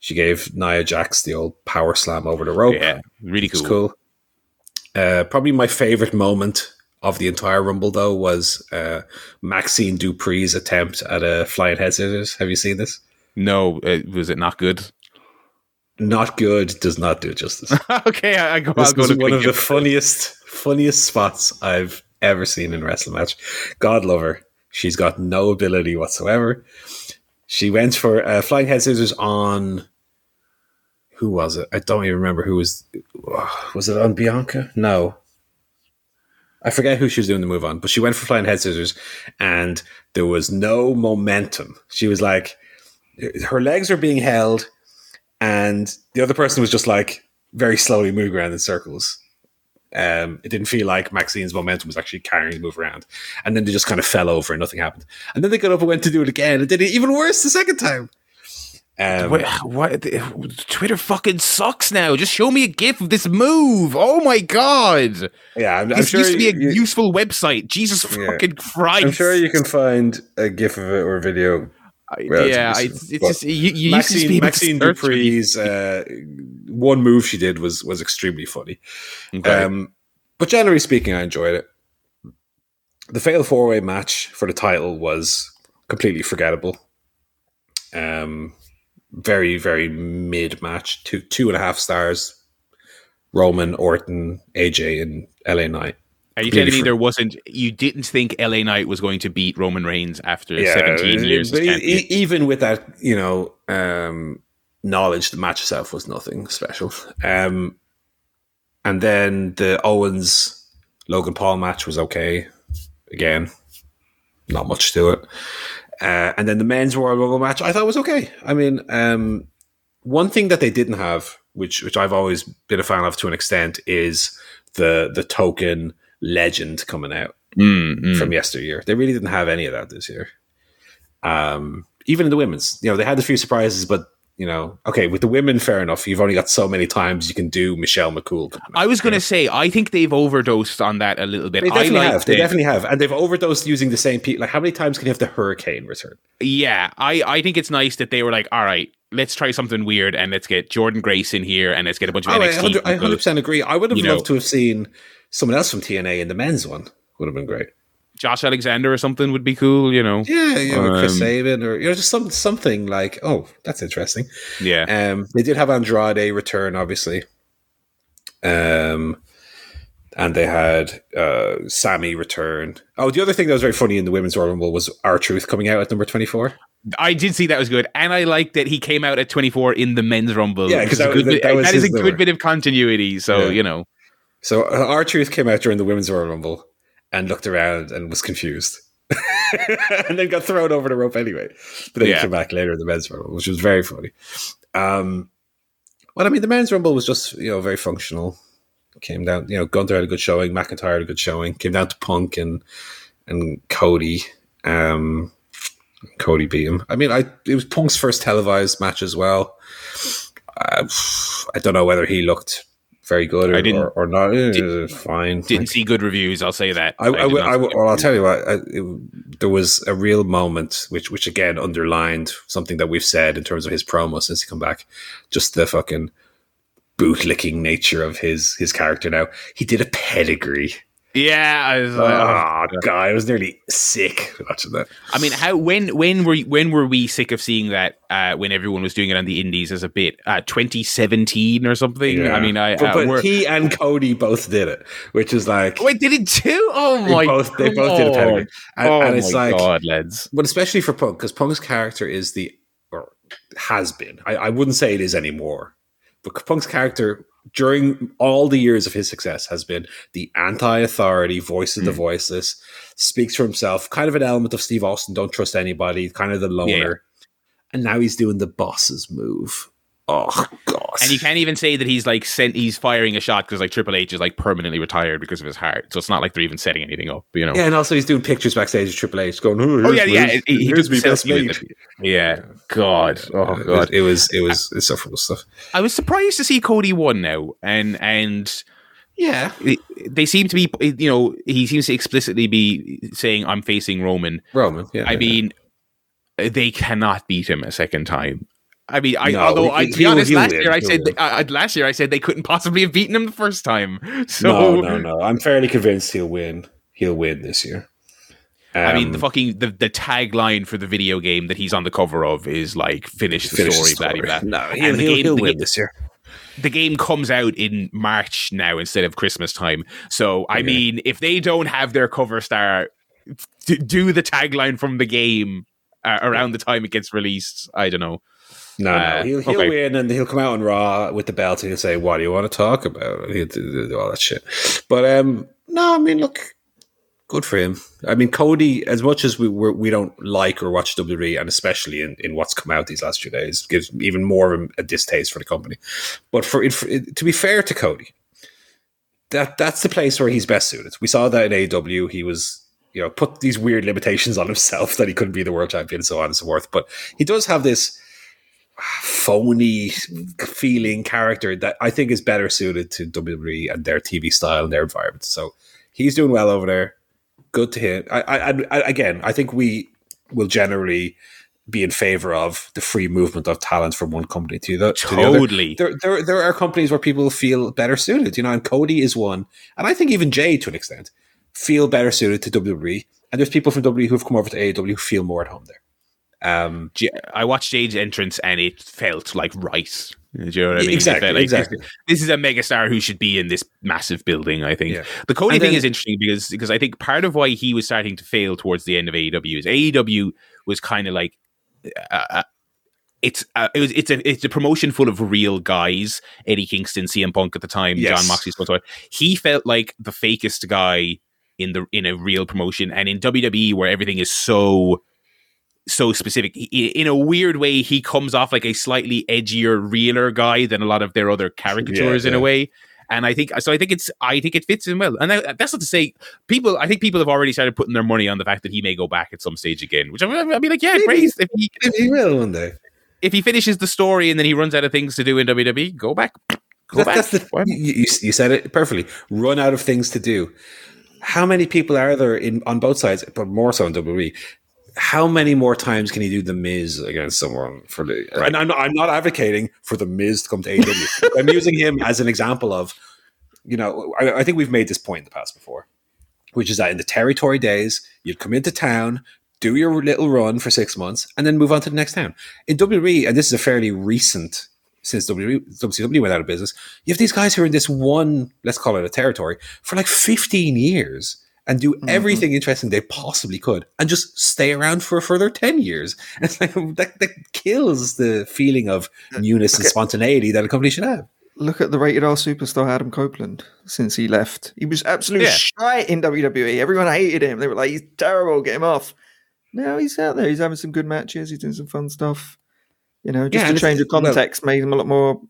She gave Nia Jax the old power slam over the rope. yeah, really cool. cool. Uh, probably my favorite moment of the entire Rumble, though, was uh, Maxxine Dupri's attempt at a flying head scissors. Have you seen this? No, uh, was it not good? Not good does not do it justice. okay, I, I go. This I'll go to one of the funniest, funniest spots I've ever seen in a wrestling match. God love her. She's got no ability whatsoever. She went for uh, flying head scissors on. Who was it? I don't even remember who was. Was it on Bianca? No. I forget who she was doing the move on, but she went for flying head scissors, and there was no momentum. She was like, her legs were being held, and the other person was just like very slowly moving around in circles. Um, it didn't feel like Maxxine's momentum was actually carrying the move around. And then they just kind of fell over and nothing happened. And then they got up and went to do it again and did it even worse the second time. Um, What, what? Twitter fucking sucks now. Just show me a gif of this move. Oh my god! yeah, I'm, I'm This sure used to be a you- useful website. Jesus Yeah. fucking Christ! I'm sure you can find a gif of it or a video. I- relatively yeah, I, soon. it's just you, you used to Maxxine, be to Maxxine search for these- Dupri's uh, one move she did was was extremely funny. Okay. Um, but generally speaking, I enjoyed it. The fatal four way match for the title was completely forgettable. Um, very very mid match, two two and a half stars. Roman, Orton, AJ, and LA Knight. Are you telling me there wasn't? You didn't think LA Knight was going to beat Roman Reigns after 17 years? But e- even with that, you know, um, knowledge, the match itself was nothing special. Um, and then the Owens Logan Paul match was okay. Again, not much to it. Uh, and then the men's Royal Rumble match, I thought was okay. I mean, um, one thing that they didn't have, which which I've always been a fan of to an extent, is the the token legend coming out Mm, mm. from yesteryear. They really didn't have any of that this year. Um, even in the women's, you know, they had a few surprises, but you know, okay, with the women, fair enough. You've only got so many times you can do Michelle McCool. I was going to say, I think they've overdosed on that a little bit. They definitely like have. They the- definitely have, and they've overdosed using the same people. Like, how many times can you have the hurricane return? Yeah, I, I think it's nice that they were like, all right, let's try something weird and let's get Jordynne Grace in here and let's get a bunch of Oh, I NXT I 100% agree. I would have You know- loved to have seen someone else from TNA in the men's one. Would have been great. Josh Alexander or something would be cool, you know. Yeah, you know, Chris Um, Sabin, or you know, just some something like, oh, that's interesting. Yeah. Um, they did have Andrade return, obviously. Um, and they had uh, Sammy return. Oh, the other thing that was very funny in the women's Royal Rumble was R-Truth coming out at number twenty four. I did see that was good, and I like that he came out at 24 in the men's rumble. Yeah, because that- that- that that is a good number. bit of continuity. So Yeah. you know, So uh, R-Truth came out during the women's Royal Rumble and looked around and was confused, and then got thrown over the rope anyway. But then Yeah. he came back later in the men's Rumble, which was very funny. Um, well, I mean, the men's Rumble was just you know very functional. Came down, you know, Gunther had a good showing, McIntyre had a good showing. Came down to Punk and and Cody. Um, Cody beat him. I mean, I it was Punk's first televised match as well. Uh, I don't know whether he looked very good or, I didn't- or, or not. Did- fine. didn't Like, see good reviews. I'll say that. I, I, did will- I'll well, I'll tell you what. I, it, there was a real moment, which which again underlined something that we've said in terms of his promo since he come back. Just the fucking bootlicking nature of his his character. Now he did a pedigree. Yeah, I was like, Oh, God, I was nearly sick watching that. I mean, how when when were when were we sick of seeing that uh, when everyone was doing it on the indies as a bit? Uh, 2017 or something. I mean, I but, uh, but he and Cody both did it, which is like wait, did it too? Oh they my! both they both did it, and, oh and it's my like god, lads! but especially for Punk, because Punk's character is the or has been. I, I wouldn't say it is anymore, but Punk's character during all the years of his success has been the anti-authority, voice of the Mm. voiceless, speaks for himself, kind of an element of Steve Austin, don't trust anybody, kind of the loner. Yeah. And now he's doing the boss's move. Oh god! And you can't even say that he's like sent. He's firing a shot because like Triple H is like permanently retired because of his heart. So it's not like they're even setting anything up. You know? Yeah, and also he's doing pictures backstage with Triple H, going, "Oh, Oh, here's- yeah, yeah, here's- he- he here's does me best selfie mate." Yeah. God. Oh It god. it was it was insufferable stuff. I was surprised to see Cody won now, and and Yeah, they seem to be. You know, he seems to explicitly be saying, "I'm facing Roman." Roman. Yeah, I yeah. mean, they cannot beat him a second time. I mean, I No, although I, to be honest, last year I said uh, last year I said they couldn't possibly have beaten him the first time. So no, no, no. I'm fairly convinced he'll win. He'll win this year. I mean, the Um, fucking the, the tagline for the video game that he's on the cover of is like "Finish the finish story." the Blah, blah. No, he'll, And the he'll, game- he'll the win game- this year. the game comes out in March now instead of Christmas time. So I Okay. mean, if they don't have their cover star do the tagline from the game uh, around the time it gets released, I don't know. No, Uh, no, he'll, he'll okay. win and he'll come out on Raw with the belt and he'll say, "What do you want to talk about?" And He'll do, do all that shit. But um, no, I mean, look, good for him. I mean, Cody, as much as we we're, we don't like or watch WWE, and especially in, in what's come out these last few days, gives even more of a, distaste for the company. But for, it, for it, to be fair to Cody, that that's the place where he's best suited. We saw that in AEW. He was. You know, put these weird limitations on himself that he couldn't be the world champion, and so on and so forth. But he does have this phony feeling character that I think is better suited to WWE and their TV style and their environment. So he's doing well over there. Good to him. I, I, I again, I think we will generally be in favor of the free movement of talent from one company to the, to the other. Totally. There, there, there are companies where people feel better suited, you know, and Cody is one, and I think even Jay to an extent feel better suited to WWE. And there's people from WWE who've come over to AEW who feel more at home there. Um, I watched Jade's entrance and it felt like rice. Do you know what I mean? Exactly, like exactly. This, this is a megastar who should be in this massive building. I think Yeah. the Cody And thing then- is interesting because because I think part of why he was starting to fail towards the end of AEW is AEW was kind of like uh, uh, it's uh, it was it's a it's a promotion full of real guys. Eddie Kingston, CM Punk at the time, Yes. Jon Moxley. He felt like the fakest guy in the in a real promotion, and in WWE where everything is so so specific. He- In a weird way, he comes off like a slightly edgier, realer guy than a lot of their other caricatures in a way. And I think so. I think it's. I think it fits in well. And I, that's not to say people. I think people have already started putting their money on the fact that he may go back at some stage again. Which I, I'd be like, yeah, great. If he he will one day. if he finishes the story and then he runs out of things to do in WWE, go back. Go That- back. that's the you, you said it perfectly. Run out of things to do. How many people are there in on both sides, but more so in WWE? How many more times can he do the Miz against someone for the? And I'm not, I'm not advocating for the Miz to come to AEW. I'm using him as an example of, you know, I, I think we've made this point in the past before, which is that in the territory days, you'd come into town, do your little run for six months, and then move on to the next town. In WWE, and this is a fairly recent since WWE, WCW went out of business, you have these guys who are in this one, let's call it a territory, for like 15 years and do mm-hmm. everything interesting they possibly could and just stay around for a further 10 years. And it's like that, that kills the feeling of newness and spontaneity that a company should have. Look at the rated R superstar Adam Copeland since he left. He was absolutely Yeah. shite in WWE. Everyone hated him. They were like, he's terrible, get him off. Now he's out there. He's having some good matches. He's doing some fun stuff. You know, just Yeah, a change of it's- well- context made him a lot more,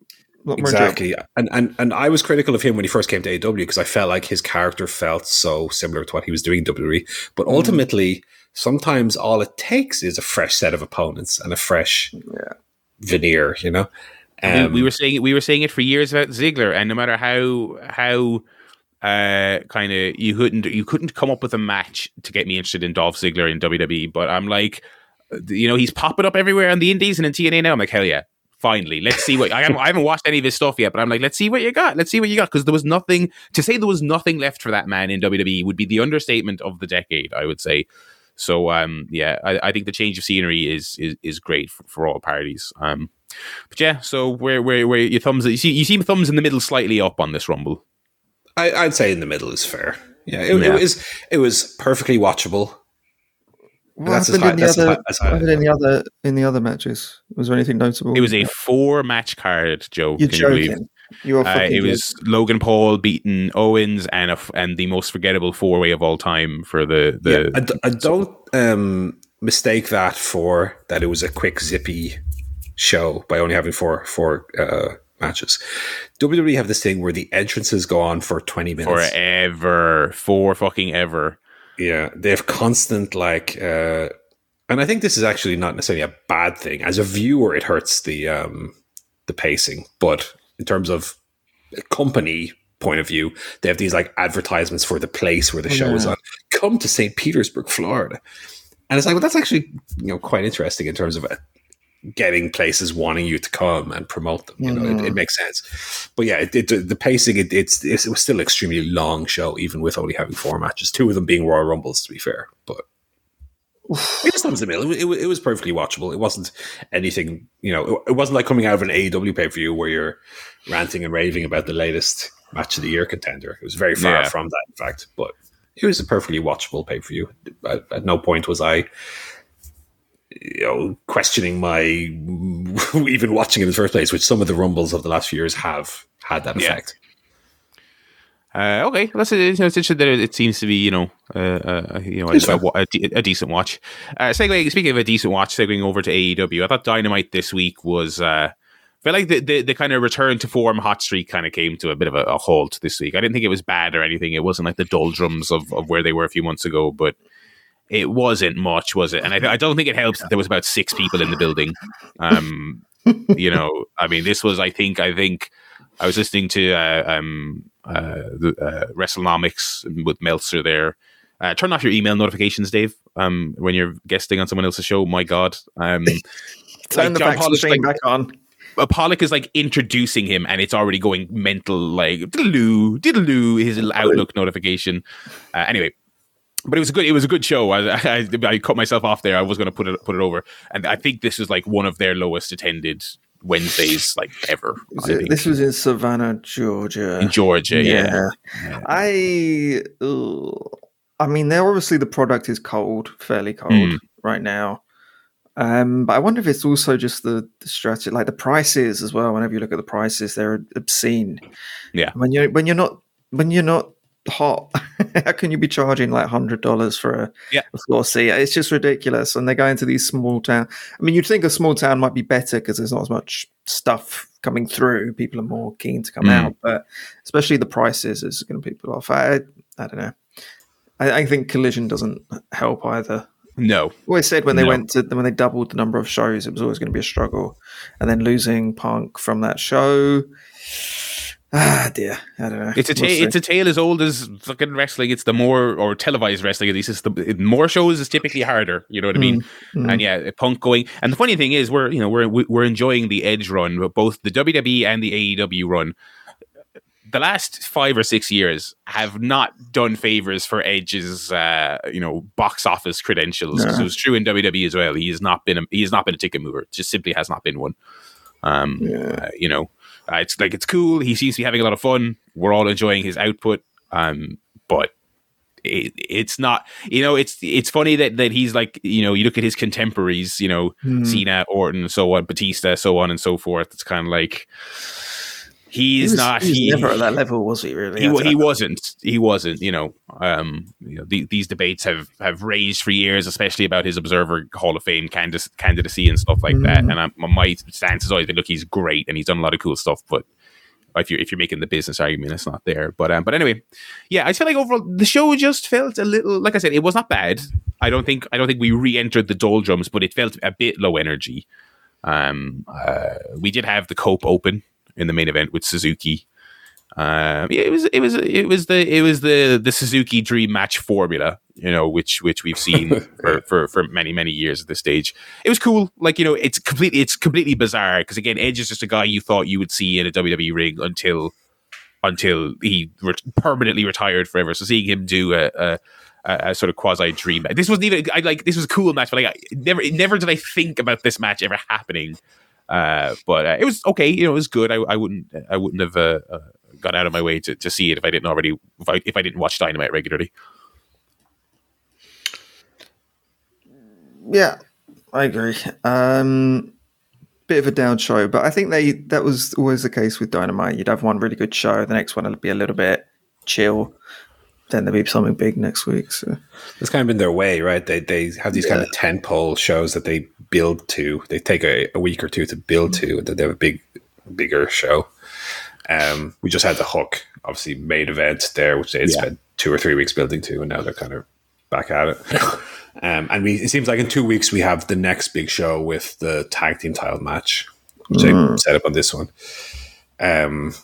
a lot more enjoyable. Exactly. And, and and I was critical of him when he first came to AW because I felt like his character felt so similar to what he was doing in WWE. But Mm. ultimately, sometimes all it takes is a fresh set of opponents and a fresh Yeah. veneer, you know? we, Um, we were saying we were saying it for years about Ziggler, and no matter how how uh kind of you couldn't you couldn't come up with a match to get me interested in Dolph Ziggler in WWE. But I'm like, uh, you know, he's popping up everywhere on the Indies and in TNA now. I'm like, hell yeah. Finally, let's see what I haven't, I haven't watched any of his stuff yet, but I'm like, let's see what you got. Let's see what you got because there was nothing to say. There was nothing left for that man in WWE would be the understatement of the decade, I would say. So, um, yeah, I, I think the change of scenery is is, is great for, for all parties. Um, but yeah, so where where where your thumbs? You see you see thumbs in the middle, slightly up on this rumble. I, I'd say in the middle is fair. Yeah, it, Yeah. it was it was perfectly watchable. What That's as happened, in the, that's other, high- as high- what happened in the other in the other matches? Was there anything notable? It was a four match card, Joe. You're can you believe? joking. You are Uh, it was Logan Paul beating Owens and a f- and the most forgettable four way of all time for the the yeah, I, d- I don't um, mistake that for that it was a quick zippy show by only having four four uh, matches. WWE have this thing where the entrances go on for twenty minutes. forever, for fucking ever. Yeah, they have constant like, uh, and I think this is actually not necessarily a bad thing. As a viewer, it hurts the um, the pacing, but in terms of a company point of view, they have these like advertisements for the place where the show is on. Come to St. Petersburg, Florida, and it's like, well, that's actually you know quite interesting in terms of getting places wanting you to come and promote them. You know, it, it mm-hmm. makes sense. But yeah, it, it, the pacing it, it's, it's it was still an extremely long show, even with only having four matches. Two of them being Royal Rumbles, to be fair. But It was the middle. It, it, it was perfectly watchable. It wasn't anything, you know, it, it wasn't like coming out of an AEW pay per view where you're ranting and raving about the latest match of the year contender. It was very far Yeah. from that, in fact. But it was a perfectly watchable pay per view. At, at no point was I, you know, questioning my even watching it in the first place, which some of the rumbles of the last few years have had that Yeah. effect. Uh, okay, that's it. It's interesting that it, seems to be, you know, uh, uh, you know, a, a, a decent watch. Uh, segueing, speaking of a decent watch, segueing over to AEW, I thought Dynamite this week was. Uh, I feel like the, the, the kind of return to form hot streak kind of came to a bit of a, a halt this week. I didn't think it was bad or anything. It wasn't like the doldrums of, of where they were a few months ago, but it wasn't much, was it? And I, I don't think it helps that there was about six people in the building. Um, you know, I mean, this was, I think, I think I was listening to uh, um, uh, the uh, WrestleNomics with Meltzer there. Uh, turn off your email notifications, Dave. Um, when you're guesting on someone else's show, my God. Um, Turn like the John Pollock's like- back on. uh, Pollock is like introducing him, and it's already going mental, like diddle-oo, diddle-oo, his Outlook notification. Uh, anyway, but it was a good. It was a good show. I, I, I cut myself off there. I was going to put it put it over, and I think this is like one of their lowest attended Wednesdays like ever. I think. This was in Savannah, Georgia. in Georgia. Yeah, I, ugh. I mean, they're obviously the product is cold, fairly cold Mm. right now. Um, but I wonder if it's also just the, the strategy, like the prices as well. Whenever you look at the prices, they're obscene. Yeah. When you're when you're not when you're not hot, how can you be charging like hundred dollars for a, Yeah. a floor seat? It's just ridiculous. And they go into these small town. I mean, you'd think a small town might be better because there's not as much stuff coming through. People are more keen to come Mm. out, but especially the prices is going to people off. I I don't know. I, I think collision doesn't help either. no, Always said when they No. went to when they doubled the number of shows, it was always going to be a struggle, and then losing Punk from that show. Ah, dear, I don't know. it's a ta- it's a tale as old as fucking wrestling. It's the more or televised wrestling at least. It's the more shows is typically harder. You know what I mean? Mm. And yeah, Punk going. And the funny thing is, we're you know we're we're enjoying the Edge run, but both the WWE and the AEW run. The last five or six years have not done favors for Edge's, uh, you know, box office credentials. No. It was true in WWE as well. He has not been a, he has not been a ticket mover. Just simply has not been one. Um, Yeah. uh, you know, uh, it's like it's cool. He seems to be having a lot of fun. We're all enjoying his output. Um, but it, it's not. You know, it's it's funny that that he's like you know you look at his contemporaries. You know, Mm. Cena, Orton, so on, Batista, so on and so forth. It's kind of like he's He was, not. he he, never at that level, was he? Really? he, he wasn't. He wasn't. You know, um, you know, the, these debates have have raised for years, especially about his Observer Hall of Fame candidacy, candidacy and stuff like that. Mhm. And I, my stance has always been, look, he's great and he's done a lot of cool stuff, but if you're if you're making the business argument, it's not there. But um, but anyway, yeah, I feel like overall the show just felt a little. Like I said, it was not bad. I don't think I don't think we re-entered the doldrums, but it felt a bit low energy. Um, uh, we did have the Cope Open in the main event with Suzuki. Um, it was it was it was the it was the the Suzuki Dream Match formula, you know, which which we've seen for, for for many many years at this stage. It was cool, like you know, it's completely it's completely bizarre because again, Edge is just a guy you thought you would see in a WWE ring until until he re- permanently retired forever. So seeing him do a. a a, a sort of quasi dream. This wasn't even. I like this was a cool match, but like I never, never did I think about this match ever happening. Uh, but uh, it was okay. You know, it was good. I, I wouldn't, I wouldn't have uh, uh, gone out of my way to, to see it if I didn't already, if I, if I didn't watch Dynamite regularly. Yeah, I agree. Um, bit of a down show, but I think they that was always the case with Dynamite. You'd have one really good show, the next one would be a little bit chill. Then there'll be something big next week. So That's kind of been their way, right? They they have these kind of tentpole shows that they build to. They take a, a week or two to build to, and then they have a big, bigger show. Um, we just had the hook, obviously main event there, which they had Yeah. spent two or three weeks building to, and now they're kind of back at it. um, and we it seems like in two weeks we have the next big show with the tag team title match, which they set up on this one. Um,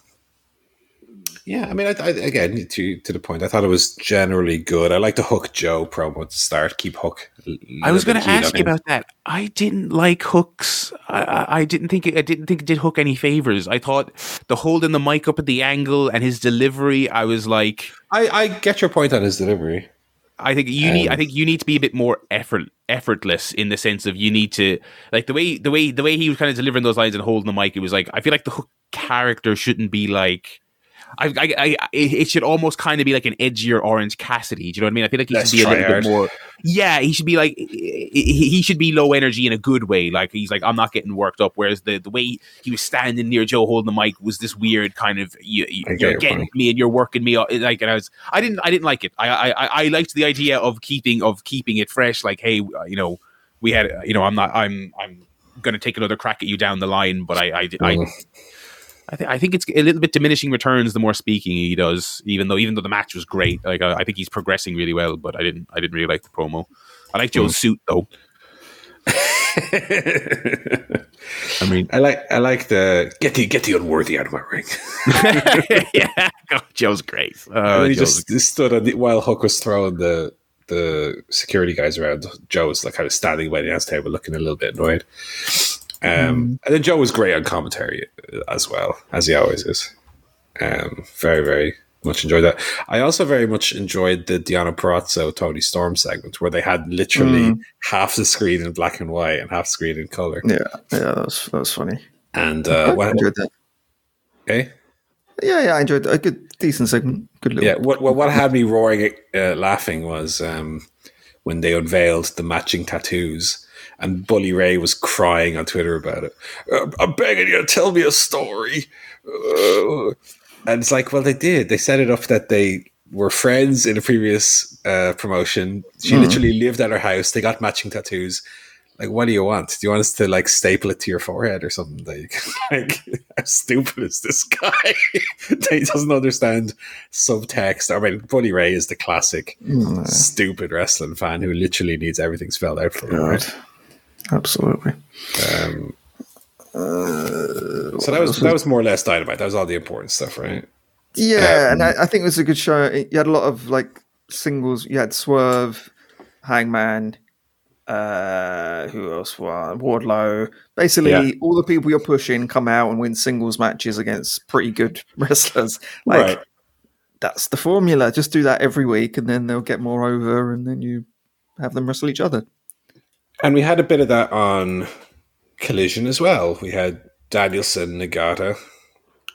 yeah, I mean, I, I, again, to to the point, I thought it was generally good. I like the Hook Joe promo to start. Keep Hook. I was going to ask you him. about that. I didn't like Hook's. I, I, didn't think it, I didn't think it did Hook any favors. I thought the holding the mic up at the angle and his delivery. I was like, I, I get your point on his delivery. I think you need. I Um, think you need to be a bit more effort effortless in the sense of you need to like the way the way the way he was kind of delivering those lines and holding the mic. It was like I feel like the Hook character shouldn't be like. I, I, I, it should almost kind of be like an edgier Orange Cassidy. Do you know what I mean? I feel like he should be a little bit more. Yeah, he should be like he, should be low energy in a good way. Like he's like I'm not getting worked up. Whereas the the way he was standing near Joe holding the mic was this weird kind of you, I get you're getting point. me and you're working me. Like and I was I didn't I didn't like it. I I I- I liked the idea of keeping of keeping it fresh. Like hey, you know, we had you know I'm not I'm I'm gonna take another crack at you down the line, but I I I, Mm. I think I think it's a little bit diminishing returns the more speaking he does. Even though even though the match was great, like I, I think he's progressing really well. But I didn't I didn't really like the promo. I like Joe's suit though. I mean, I like I like the get the get the unworthy out of my ring. yeah, oh, Joe's great. and Uh, then he Joe's- just stood on the, while Hook was throwing the the security guys around. Joe was like kind of standing by the announce table, looking a little bit annoyed. Um, And then Joe was great on commentary as well, as he always is. Um, very very much enjoyed that. I also very much enjoyed the Deonna Purrazzo Toni Storm segment where they had literally half the screen in black and white and half screen in color. Yeah, yeah, that was that was funny. And I uh, what, enjoyed that. okay. Yeah, yeah, I enjoyed that. a good, decent segment. Good little. Yeah, what what, what had me roaring, uh, laughing was um, when they unveiled the matching tattoos, and Bully Ray was crying on Twitter about it. "Uh, I'm begging you to tell me a story, Uh, and it's like, well, they did. They set it up that they were friends in a previous uh, promotion. She literally lived at her house. They got matching tattoos. Like, what do you want? Do you want us to like staple it to your forehead or something? Like, like how stupid is this guy? he doesn't understand subtext. I mean, Bully Ray is the classic Mm, stupid wrestling fan who literally needs everything spelled out for him. Right? Absolutely. Um, so that was that was more or less dynamite. That was all the important stuff, right? Yeah, and Um, I, I think it was a good show. You had a lot of like singles. You had Swerve, Hangman, uh, who else? won? Wardlow. Basically, Yeah. all the people you're pushing come out and win singles matches against pretty good wrestlers. Like right. that's the formula. Just do that every week, and then they'll get more over, and then you have them wrestle each other. And we had a bit of that on Collision as well. We had Danielson, Nagata.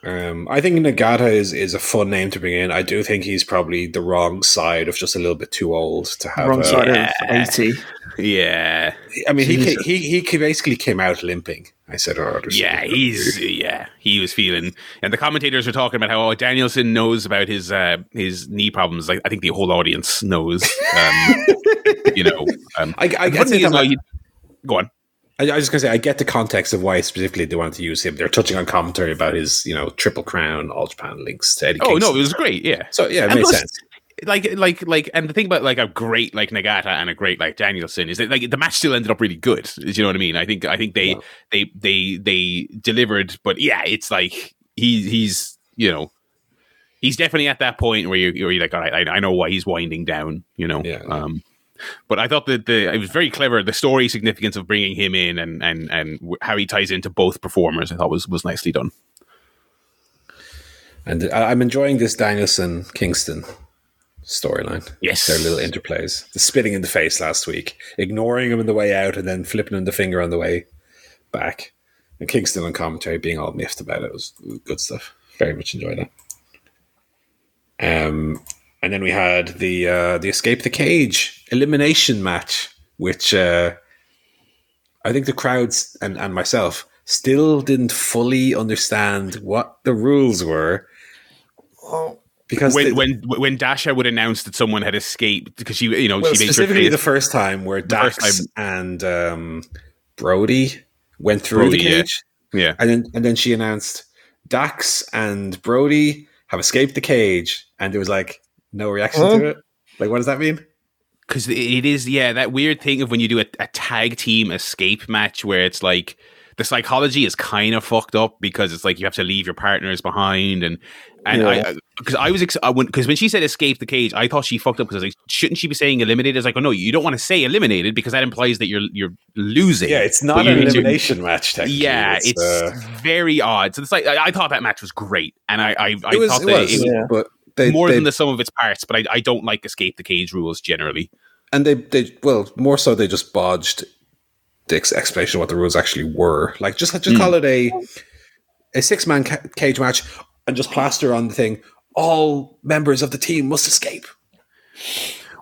Um, I think Nagata is, is a fun name to bring in. I do think he's probably the wrong side of just a little bit too old to have. Wrong a- side yeah. of eighty. yeah, I mean, he, Jesus. he he basically came out limping. I said, "Oh, yeah, he's yeah, he was feeling, and the commentators were talking about how oh, Danielson knows about his uh, his knee problems. Like I think the whole audience knows. Um, you know, um, I, I, the I, funny thing is, you- go on. I was just gonna say I get the context of why specifically they wanted to use him. They're touching on commentary about his, you know, triple crown, all Japan links to Eddie. Oh no, it was great. Yeah, so yeah, it And plus- sense. like like like and the thing about like a great like Nagata and a great like Danielson is that like the match still ended up really good. Do you know what I mean? I think I think they Yeah. they they they delivered, but yeah, it's like he he's you know he's definitely at that point where you where you're like, all right, I, I know why he's winding down. You know, Yeah. um. But I thought that the it was very clever. The story significance of bringing him in and and and how he ties into both performers, I thought was was nicely done. And I'm enjoying this Danielson Kingston storyline. Yes. Their little interplays. The spitting in the face last week, ignoring him on the way out, and then flipping him the finger on the way back. And Kingston on commentary being all miffed about it was good stuff. Very much enjoyed that. Um, and then we had the uh, the escape the cage elimination match, which uh, I think the crowds and, and myself still didn't fully understand what the rules were. Because When they- when when Dasha would announce that someone had escaped because she you know well, she made sure specifically to- the first time where first Dax and um, Brody went through Brody, the yeah. cage, yeah and then and then she announced Dax and Brody have escaped the cage, and there was like no reaction Huh? to it. Like, what does that mean? Because it is yeah that weird thing of when you do a, a tag team escape match where it's like the psychology is kind of fucked up because it's like you have to leave your partners behind and and Yeah. I because I was ex- I when because when she said escape the cage I thought she fucked up because like shouldn't she be saying eliminated? It's like oh no you don't want to say eliminated because that implies that you're you're losing. Yeah, it's not an need to- elimination match. Technically. Yeah, it's, uh, very odd. So it's like I, I thought that match was great, and I I, I it was. thought It that was. it was Yeah. But They, more they, than the sum of its parts. But I, I don't like escape the cage rules generally. And they they well more so they just bodged the explanation of what the rules actually were. Like just just call it a a six man ca- cage match and just plaster on the thing. All members of the team must escape.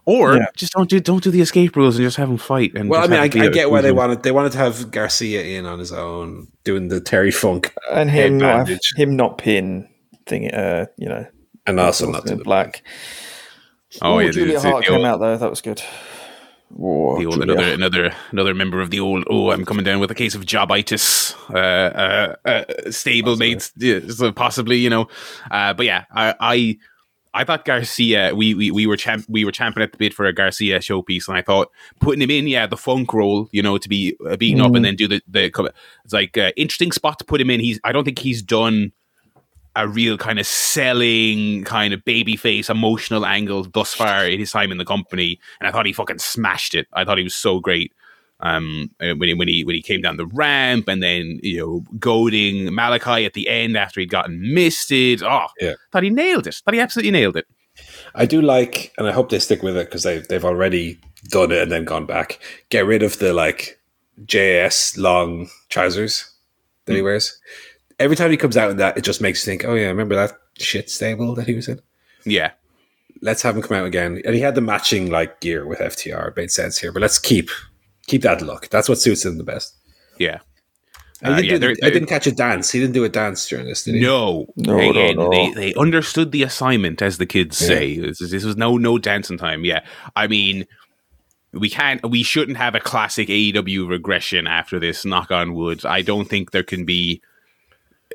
Or Yeah. just don't do don't do the escape rules and just have them fight. And Well, I mean, I, have it be I a get why they wanted they wanted to have Garcia in on his own doing the Terry Funk and head him not have, him not pin thing. Uh, you know, and also not in do black. Oh Ooh, yeah, the, Julia Hart came old- out though. That was good. Whoa, the old Julia. another another another member of the old oh I'm coming down with a case of jobitis uh uh, uh stablemates yeah, so possibly you know uh but yeah I I I thought Garcia we we, we were champ we were champing at the bit for a Garcia showpiece and I thought putting him in yeah the funk role you know to be uh, beaten up Mm. and then do the the it's like uh, interesting spot to put him in he's I don't think he's done a real kind of selling kind of babyface emotional angle thus far in his time in the company, and I thought he fucking smashed it. I thought he was so great. Um, uh, when he when he when he came down the ramp and then you know goading Malakai at the end after he'd gotten misted. Oh, Yeah. thought he nailed it. Thought he absolutely nailed it. I do like, and I hope they stick with it because they've they've already done it and then gone back. Get rid of the like JAS long trousers that he wears. Every time he comes out in that, it just makes you think, oh yeah, remember that shit stable that he was in? Yeah, Let's have him come out again. And he had the matching like gear with FTR. It made sense here, but let's keep keep that look. That's what suits him the best. yeah. And Uh, he yeah, didn't, they're- I they're- didn't catch a dance. He didn't do a dance during this, did he? No, No, no, no. They, they understood the assignment, as the kids Yeah. say. This, this was no no dancing time. Yeah, I mean, we can't, we shouldn't have a classic AEW regression after this. Knock on wood. I don't think there can be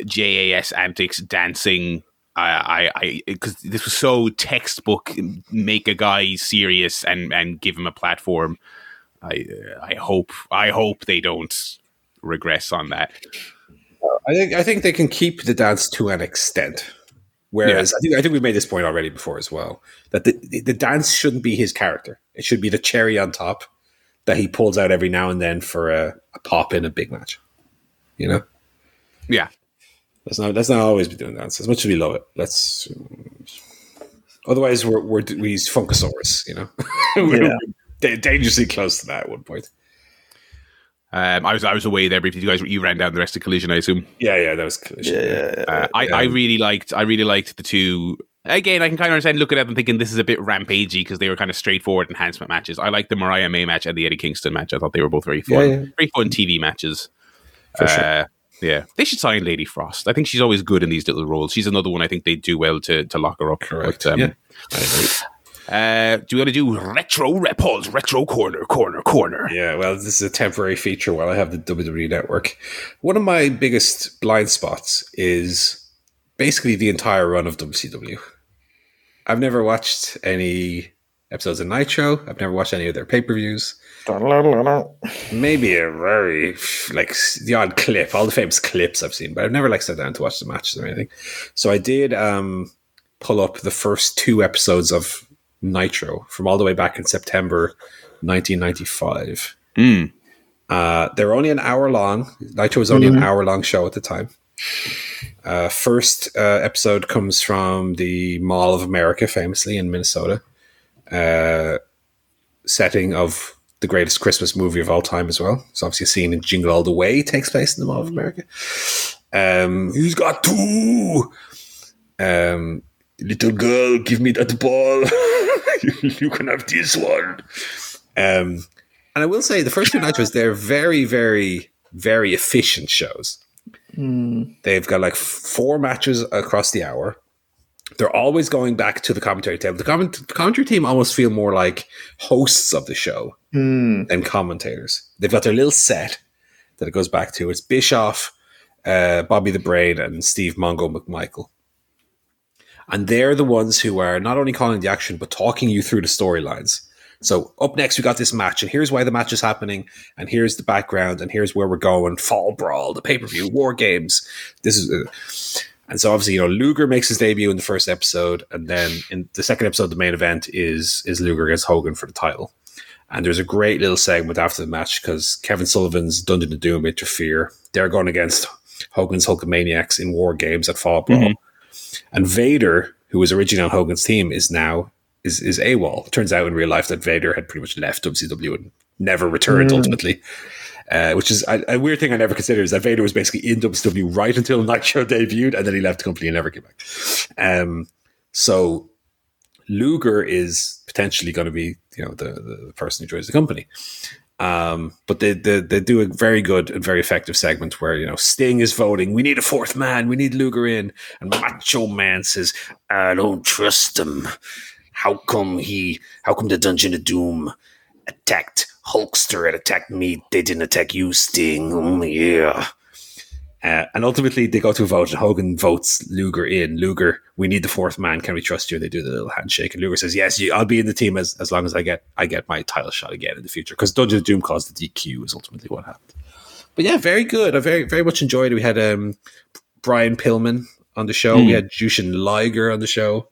JAS antics dancing. I, I, because this was so textbook. Make a guy serious and and give him a platform. I, uh, I hope, I hope they don't regress on that. I think I think they can keep the dance to an extent. Whereas I think I think we've made this point already before as well that the the dance shouldn't be his character. It should be the cherry on top that he pulls out every now and then for a, a pop in a big match. You know, Yeah, let's not let's not always be doing dance as much as we love it. Let's otherwise we're we're we's Funkasaurus. You know, we're Yeah. da- dangerously close to that at one point. um, I was I was away there briefly. You guys, you ran down the rest of Collision, I assume. Yeah, yeah, that was collision. Yeah, yeah, yeah. Uh, I, Yeah. I really liked I really liked the two. Again, I can kind of understand looking at them thinking this is a bit rampagey because they were kind of straightforward enhancement matches. I like the Mariah May match and the Eddie Kingston match. I thought they were both very fun, Yeah, yeah. very fun TV matches. For sure. Yeah, they should sign Lady Frost. I think she's always good in these little roles. She's another one I think they do well to to lock her up. Correct. But, um, yeah. Uh, do we want to do retro repos, retro corner, corner, corner? Yeah, well, this is a temporary feature while I have the WWE network. One of my biggest blind spots is basically the entire run of WCW. I've never watched any episodes of Nitro. I've never watched any of their pay per views. Maybe a very like the odd clip, all the famous clips I've seen, but I've never like sat down to watch the matches or anything. So I did um, pull up the first two episodes of Nitro from all the way back in September 1995. Mm. Uh, they were only an hour long. Nitro was only an hour long show at the time. Uh, first uh, episode comes from the Mall of America, famously in Minnesota. Uh, setting of the greatest Christmas movie of all time as well. It's obviously a scene in Jingle All the Way takes place in the Mall of America. Um, he's got two. Um, little girl, give me that ball. you can have this one. Um, and I will say the first two nitros, they're very, very, very efficient shows. They've got like four matches across the hour. They're always going back to the commentary table. The, comment- the commentary team almost feel more like hosts of the show Hmm. than commentators. They've got their little set that it goes back to. It's Bischoff, uh, Bobby the Brain, and Steve Mongo McMichael. And they're the ones who are not only calling the action, but talking you through the storylines. So up next, we got this match, and here's why the match is happening, and here's the background, and here's where we're going. Fall Brawl, the pay per view, War Games. This is, uh, and so obviously, you know, Luger makes his debut in the first episode, and then in the second episode, the main event is is Luger against Hogan for the title. And there's a great little segment after the match because Kevin Sullivan's Dungeon of Doom interfere. They're going against Hogan's Hulkamaniacs in War Games at Fall Brawl. And Vader, who was originally on Hogan's team, is now is is AWOL. Turns out in real life that Vader had pretty much left WCW and never returned Mm. ultimately. Uh, which is a, a weird thing I never considered is that Vader was basically in WCW right until Nitro debuted, and then he left the company and never came back. Um, so Luger is potentially going to be, you know, the, the, person who joins the company. Um, but they, they they do a very good and very effective segment where you know Sting is voting. We need a fourth man. We need Luger in, and Macho Man says, "I don't trust him. How come he? How come the Dungeon of Doom attacked Hulkster had attacked me? They didn't attack you, Sting. Oh yeah." Uh, and ultimately, they go to a vote, and Hogan votes Luger in. Luger, we need the fourth man. Can we trust you? They do the little handshake, and Luger says, "Yes, you, I'll be in the team as, as long as I get I get my title shot again in the future." Because Dungeon of Doom caused the DQ is ultimately what happened. But yeah, very good. I very very much enjoyed it. We had um, Brian Pillman on the show. We Mm. had Jushin Liger on the show.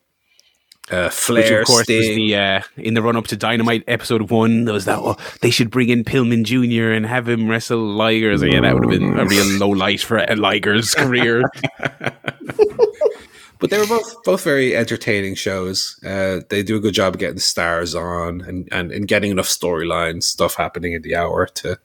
Uh, Which of course was the uh, in the run up to Dynamite episode one. There was that oh, they should bring in Pillman Jr. and have him wrestle Liger. Yeah, that would have been a real low light for uh, Liger's career. but they were both both very entertaining shows. Uh, they do a good job of getting the stars on and, and, and getting enough storyline stuff happening in the hour to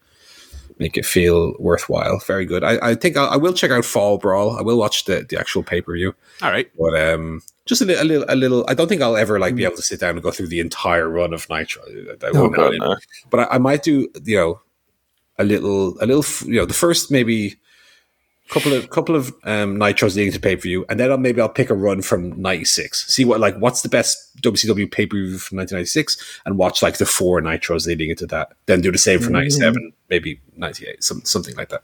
make it feel worthwhile. Very good. I, I think I'll, I will check out Fall Brawl. I will watch the, the actual pay per view, All right, but um, just a, li- a little a little. I don't think I'll ever like be able to sit down and go through the entire run of Nitro. I won't God, no. but I, I might do you know a little a little you know the first maybe couple of couple of um, nitros leading to pay per view, and then I'll, maybe I'll pick a run from '96. See what like what's the best WCW pay per view from 1996, and watch like the four nitros leading into that. Then do the same for '97, maybe '98, some, something like that.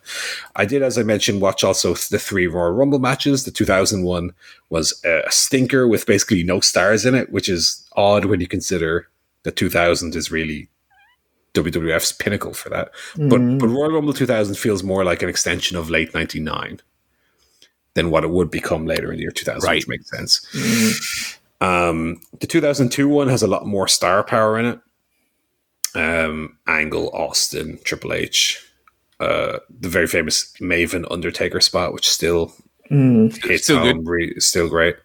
I did, as I mentioned, watch also the three Royal Rumble matches. The 2001 was a stinker with basically no stars in it, which is odd when you consider the 2000 is really WWF's pinnacle for that. But but Royal Rumble 2000 feels more like an extension of late 99 than what it would become later in the year 2000, Right. which makes sense. Um, the 2002 one has a lot more star power in it. Um, Angle, Austin, Triple H, uh, the very famous Maven Undertaker spot, which still hits Still home, re- still great.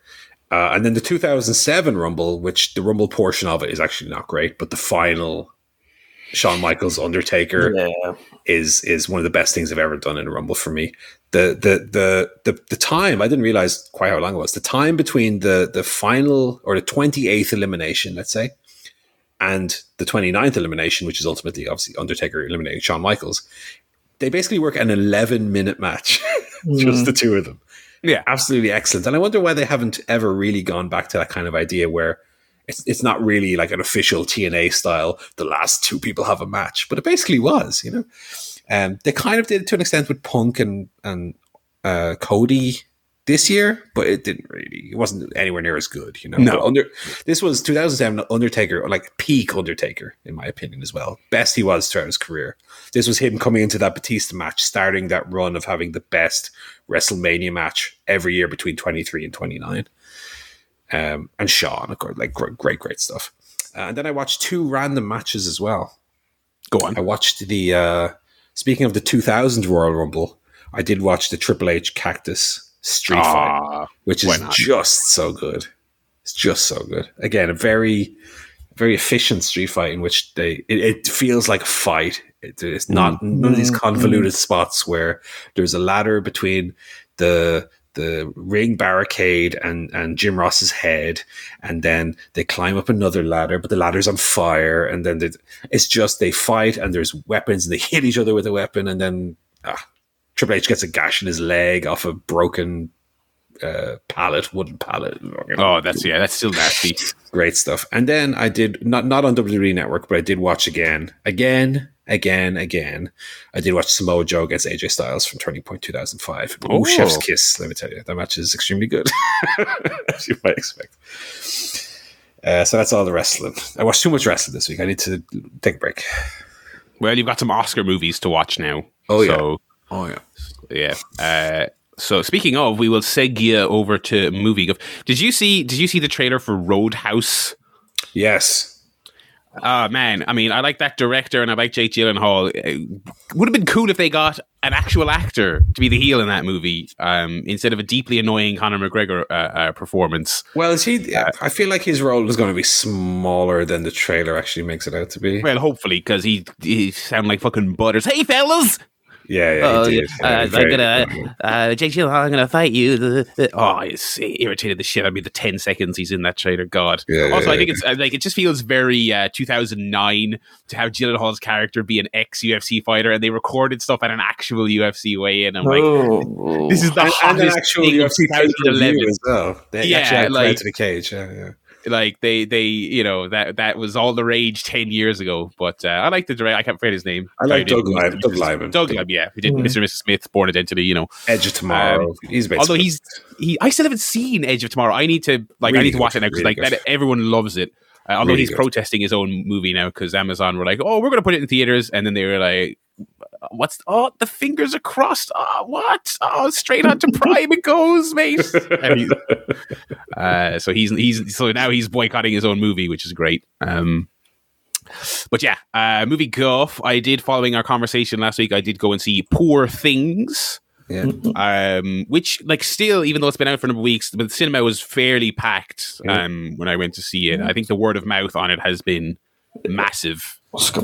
Uh, and then the 2007 Rumble, which the Rumble portion of it is actually not great, but the final Shawn Michaels Undertaker Yeah. is is one of the best things I've ever done in a Rumble for me. The the the the the time I didn't realize quite how long it was. The time between the the final or the 28th elimination, let's say, and the 29th elimination, which is ultimately obviously Undertaker eliminating Shawn Michaels, they basically work an 11 minute match, just the mm-hmm. two of them. yeah, Absolutely excellent. And I wonder why they haven't ever really gone back to that kind of idea where it's, it's not really like an official TNA style, the last two people have a match, but it basically was, you know. Um, they kind of did it to an extent with Punk and, and uh, Cody this year, but it didn't really, it wasn't anywhere near as good, you know. No. Under, this was 2007 Undertaker, like peak Undertaker, in my opinion, as well. Best he was throughout his career. This was him coming into that Batista match, starting that run of having the best WrestleMania match every year between 23 and 29. Um, and Shawn, of course, like great, great, great stuff. Uh, and then I watched two random matches as well. go on. I watched the, uh, speaking of the 2000 Royal Rumble, I did watch the Triple H Cactus Street Fight Ah, which Why is just so good. It's just so good. Again, a very, very efficient street fight in which they it, it feels like a fight. It, it's not none of these convoluted spots where there's a ladder between the the ring barricade and and Jim Ross's head, and then they climb up another ladder, but the ladder's on fire, and then it's just they fight and there's weapons and they hit each other with a weapon, and then ah, Triple H gets a gash in his leg off a broken uh, pallet, wooden pallet. Oh, that's yeah, that's still nasty. great stuff. And then I did not not on WWE Network, but I did watch again, again, again, again. I did watch Samoa Joe against AJ Styles from Turning Point 2005. Oh, Oh. Chef's Kiss! Let me tell you, that match is extremely good, as you might expect. Uh, so that's all the wrestling. I watched too much wrestling this week. I need to take a break. Well, you've got some Oscar movies to watch now. Oh, yeah. so, Oh yeah. yeah. Uh, so speaking of, we will seg you over to movie. Did you see? Did you see the trailer for Roadhouse? Yes. Oh man, I mean, I like that director and I like Jake Gyllenhaal. It would have been cool if they got an actual actor to be the heel in that movie um, instead of a deeply annoying Conor McGregor uh, uh, performance. Well, is he? I feel like his role is going to be smaller than the trailer actually makes it out to be. Well, hopefully, because he he sound like fucking butters. Hey, fellas, Yeah, yeah, Oh, he yeah. Uh, Yeah, I'm gonna, uh, Jake Gyllenhaal, I'm gonna fight you. Oh, it's it irritated the shit out of me. The ten seconds he's in that trailer, God. Yeah, also, yeah, I think it's uh, like it just feels very uh, 2009 to have Gyllenhaal's character be an ex UFC fighter, and they recorded stuff at an actual UFC weigh-in. I'm like, Oh. this is the and, and an actual thing UFC pay-per-view 2011. well. They Yeah, actually had like- like, to the cage. Yeah, yeah. Like they, they, you know, that that was all the rage ten years ago. But uh, I like the director. I can't forget his name. I like Guy who Doug did Liman. Mr. Doug Mrs. Liman. Doug Liman, yeah, who did Mm. Mr. and Mrs. Smith, Bourne Identity. You know, Edge of Tomorrow. he's basically although he's he i still haven't seen edge of tomorrow i need to like i Really need to good, watch it now because really like that, everyone loves it uh, although Really he's good. protesting his own movie now because amazon were like oh we're gonna put it in theaters and then they were like what's oh the fingers are crossed oh what oh straight on to prime it goes mate And he- uh, so he's he's so now he's boycotting his own movie which is great um but yeah, uh, movie Guff. I did following our conversation last week. I did go and see Poor Things yeah. um, which like still, even though it's been out for a number of weeks, but the cinema was fairly packed Yeah. um, when I went to see it. I think the word of mouth on it has been massive. Oscar.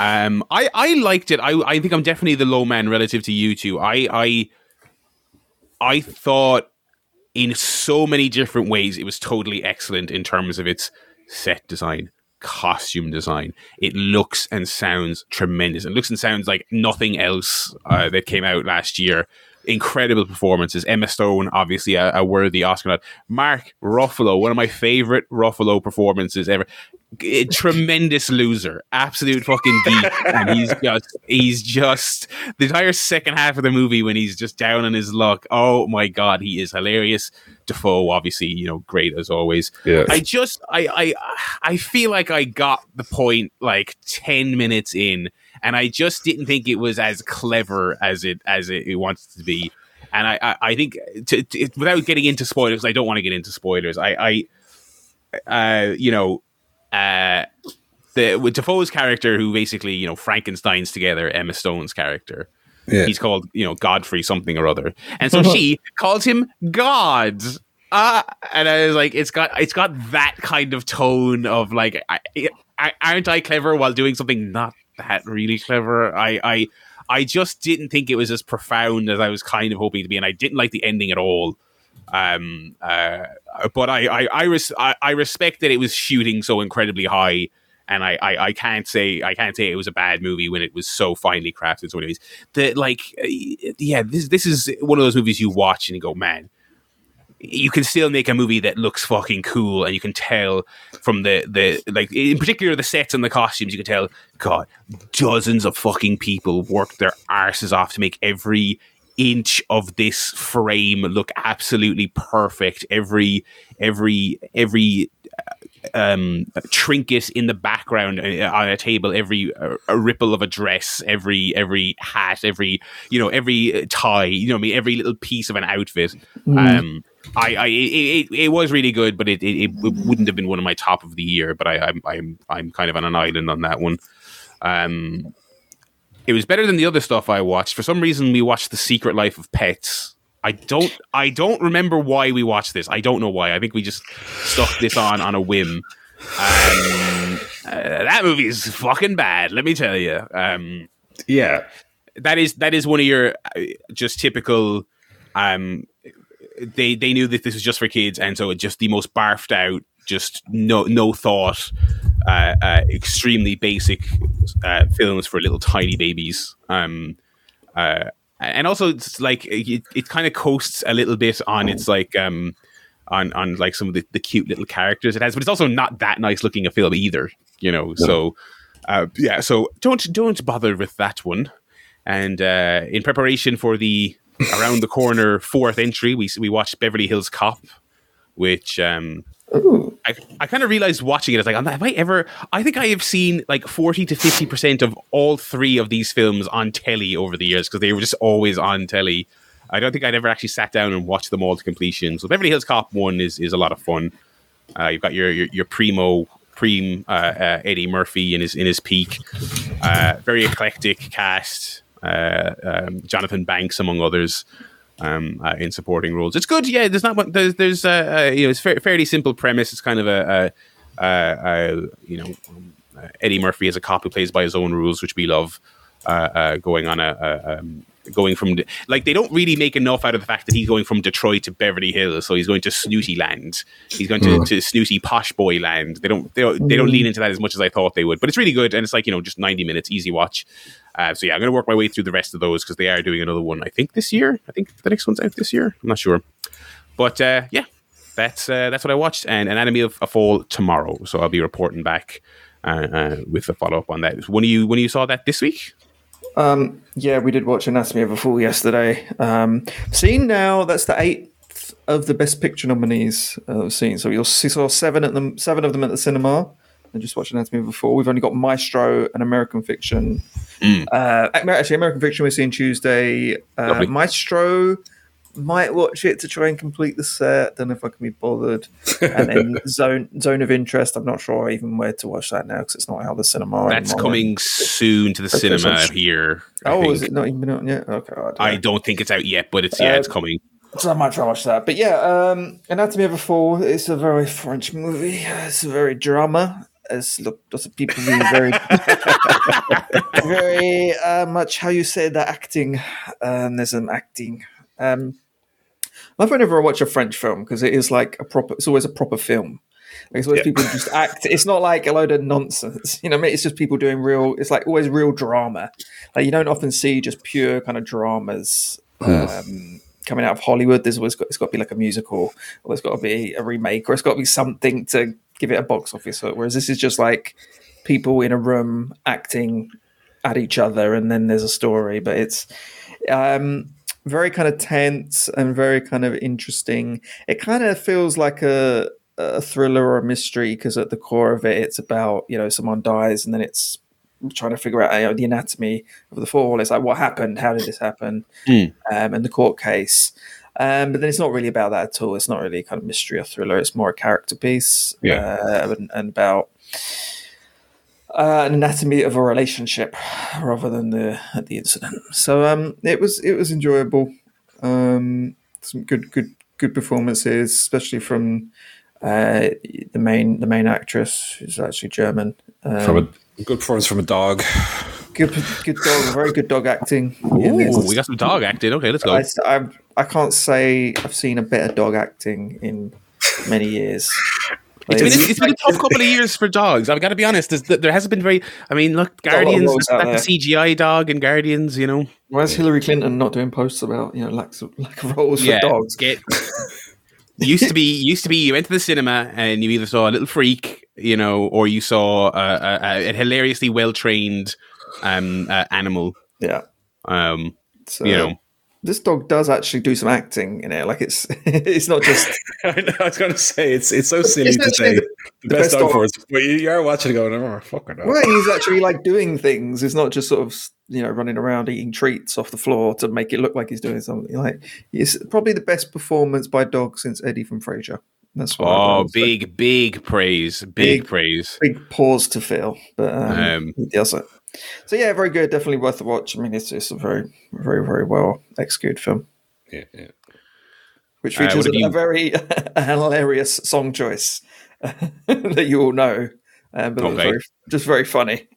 Um, I I liked it. I I think I'm definitely the low man relative to you two. I I I thought in so many different ways it was totally excellent in terms of its set design, costume design. It looks and sounds tremendous. It looks and sounds like nothing else uh, that came out last year. Incredible performances. Emma Stone, obviously a, a worthy Oscar nod. Mark Ruffalo, one of my favorite Ruffalo performances ever. A tremendous loser, absolute fucking geek, and he's just he's just the entire second half of the movie when he's just down on his luck. Oh my god, he is hilarious. Defoe, obviously, you know, great as always. Yeah. I just I I I feel like I got the point like ten minutes in, and I just didn't think it was as clever as it as it, it wants to be. And I I, I think to, to, without getting into spoilers, I don't want to get into spoilers. I I uh you know uh the with Defoe's character who basically you know Frankenstein's together Emma Stone's character. yeah. He's called, you know, Godfrey something or other. And so she calls him God. Uh, and I was like, it's got it's got that kind of tone of like, I, I, aren't I clever while doing something not that really clever? I, I, I just didn't think it was as profound as I was kind of hoping to be, and I didn't like the ending at all. Um, uh, but I, I, I, res- I, I respect that it was shooting so incredibly high and I, I, I can't say I can't say it was a bad movie when it was so finely crafted. So, anyways, the like, uh, yeah, this this is one of those movies you watch and you go, man, you can still make a movie that looks fucking cool, and you can tell from the the like, in particular, the sets and the costumes, you can tell, God, dozens of fucking people worked their arses off to make every inch of this frame look absolutely perfect. Every every every um, trinket in the background uh, on a table, every uh, a ripple of a dress, every every hat, every you know every uh, tie, you know, I mean, every little piece of an outfit. Um, I, I it, it, it was really good, but it, it, it wouldn't have been one of my top of the year. But I, I'm I'm I'm kind of on an island on that one. Um, it was better than the other stuff I watched. For some reason, we watched The Secret Life of Pets. I don't I don't remember why we watched this. I don't know why. I think we just stuck this on on a whim. Um, uh, that movie is fucking bad. Let me tell you. Um, yeah. that is that is one of your uh, just typical. Um, they they knew that this was just for kids, and so it just the most barfed out, just no no thought, uh, uh, extremely basic uh, films for little tiny babies. Um, uh, and also it's like it, it kind of coasts a little bit on its like um on on like some of the, the cute little characters it has, but it's also not that nice looking a film either. You know, so uh, yeah, so don't don't bother with that one. And uh, in preparation for the around the corner fourth entry, we we watched Beverly Hills Cop, which um, I, I kind of realized watching it. I was like, have I ever? I think I have seen like forty to fifty percent of all three of these films on telly over the years because they were just always on telly. I don't think I'd ever actually sat down and watched them all to completion. So Beverly Hills Cop one is is a lot of fun. Uh, you've got your your, your primo supreme uh, uh, Eddie Murphy in his in his peak. Uh, very eclectic cast. Uh, um, Jonathan Banks, among others, um, uh, in supporting roles. It's good. Yeah, there's not one- there's there's uh, uh, you know it's fa- fairly simple premise. It's kind of a, a, a, a you know uh, Eddie Murphy as a cop who plays by his own rules, which we love. Uh, uh, going on a, a um, going from the- like they don't really make enough out of the fact that he's going from Detroit to Beverly Hills, so he's going to Snooty Land. He's going to, to Snooty Posh Boy Land. They don't they don't, they don't lean into that as much as I thought they would, but it's really good and it's like you know just ninety minutes, easy watch. Uh, so yeah, I'm going to work my way through the rest of those because they are doing another one. I think this year. I think the next one's out this year. I'm not sure, but uh, yeah, that's uh, that's what I watched. And Anatomy of a Fall tomorrow, so I'll be reporting back uh, uh, with the follow up on that. When you when you saw that this week? Um, yeah, we did watch Anatomy of a Fall yesterday. Um, seen now, that's the eighth of the Best Picture nominees uh, seen. So you'll see saw seven at them, seven of them at the cinema. And just watched Anatomy of a Fall. We've only got Maestro and American Fiction. Uh, actually, American Fiction we're seeing Tuesday. Uh, Maestro might watch it to try and complete the set. Don't know if I can be bothered. and then Zone Zone of Interest. I'm not sure even where to watch that now because it's not out of the cinema. That's anymore. coming soon to the Okay, cinema here. I Oh, is it not even out yet? Okay, I don't I don't think it's out yet, but it's yeah, it's Uh, coming. So I might try and watch that. But yeah, um, Anatomy of a Fall. It's a very French movie. It's a very drama. As look, lots of people being very, very uh, much how you say the acting. Um, there's some acting. Um, I love whenever I watch a French film because it is like a proper. It's always a proper film. Like, it's always people just act. It's not like a load of nonsense. You know, I mean? it's just people doing real. It's like always real drama. Like you don't often see just pure kind of dramas um, coming out of Hollywood. There's always got it's got to be like a musical, or there's got to be a remake, or it's got to be something to give it a box office. Whereas this is just like people in a room acting at each other, and then there's a story. But it's um, very kind of tense and very kind of interesting. It kind of feels like a a thriller or a mystery because at the core of it, it's about you know someone dies and then it's trying to figure out you know, the anatomy of the fall. It's like what happened, how did this happen, Hmm. um, and the court case. Um, but then it's not really about that at all. It's not really kind of mystery or thriller. It's more a character piece, Yeah. uh, and, and about uh, an anatomy of a relationship rather than the the incident. So um, it was it was enjoyable. Um, some good good good performances, especially from uh, the main the main actress who's actually German. Um, From a good performance from a dog. good good dog, very good dog acting. in. Ooh, we got some dog acting. Okay, let's go. I, I, I can't say I've seen a better dog acting in many years. It's been, it's been a tough couple of years for dogs. I've got to be honest. There's, there hasn't been very. I mean, look, Got a lot of Guardians. roles That, that the CGI dog and Guardians. You know, why is Hillary Clinton not doing posts about you know lack of, lack of roles yeah. for dogs? Get, used to be used to be you went to the cinema and you either saw a little freak, you know, or you saw a, a, a hilariously well trained um, uh, animal. Yeah, Um, so you know, this dog does actually do some acting in it. Like it's it's not just I, know, I was going to say it's it's so silly It's to say the- the, the best best dog dog. for us, but you, you are watching it going, oh, fucking hell. well, he's actually like doing things. It's not just sort of you know running around eating treats off the floor to make it look like he's doing something. Like it's probably the best performance by dog since Eddie from Frasier. That's what oh, big, big praise, big, Big- praise. big pause to fill, but um, Um, he does it. So yeah, very good. Definitely worth a watch. I mean, it's it's a very, very, very well executed film, Yeah, yeah. which Uh, features what have a, you- a very hilarious song choice that you all know, um, but Okay. very, just very funny.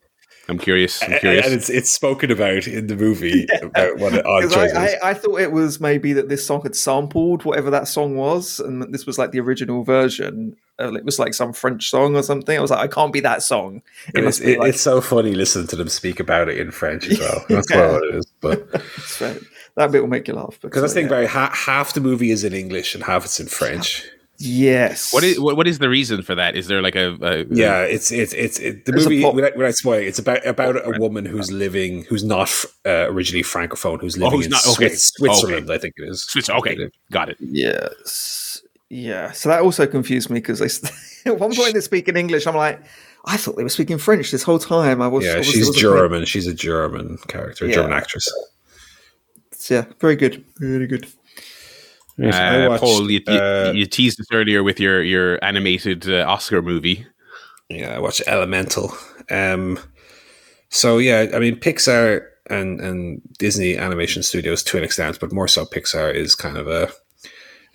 I'm curious. I'm curious. and it's it's spoken about in the movie about what an odd 'Cause choice I, is. I, I thought it was maybe that this song had sampled whatever that song was, and that this was like the original version. Uh, it was like some French song or something. I was like, I can't be that song. It It's, be it- like it's so funny listening to them speak about it in French as well. That's Yeah. what it is. But so that bit will make you laugh. because I think yeah. about ha- half the movie is in English and half it's in French. yes, what is what, what is the reason for that? Is there like a, a Yeah, it's it's it's it, the There's a movie. pop- Without, without spoiling, it's about about a woman who's living, who's not uh, originally francophone, who's living who's in not- okay. Swiss- Switzerland. I think it is. Swiss? Okay, got it. Yes. Yeah. So that also confused me because at one point they're speaking English. I'm like, I thought they were speaking French this whole time. I was. Yeah, she's wasn't- German. She's a German character, Yeah. German actress. Yeah, very good. Very good. I Uh, watched, Paul, you, you, uh, you teased us earlier with your your animated uh, Oscar movie. Yeah, I watched Elemental. Um, so yeah, I mean Pixar and and Disney Animation Studios to an extent, but more so Pixar is kind of a,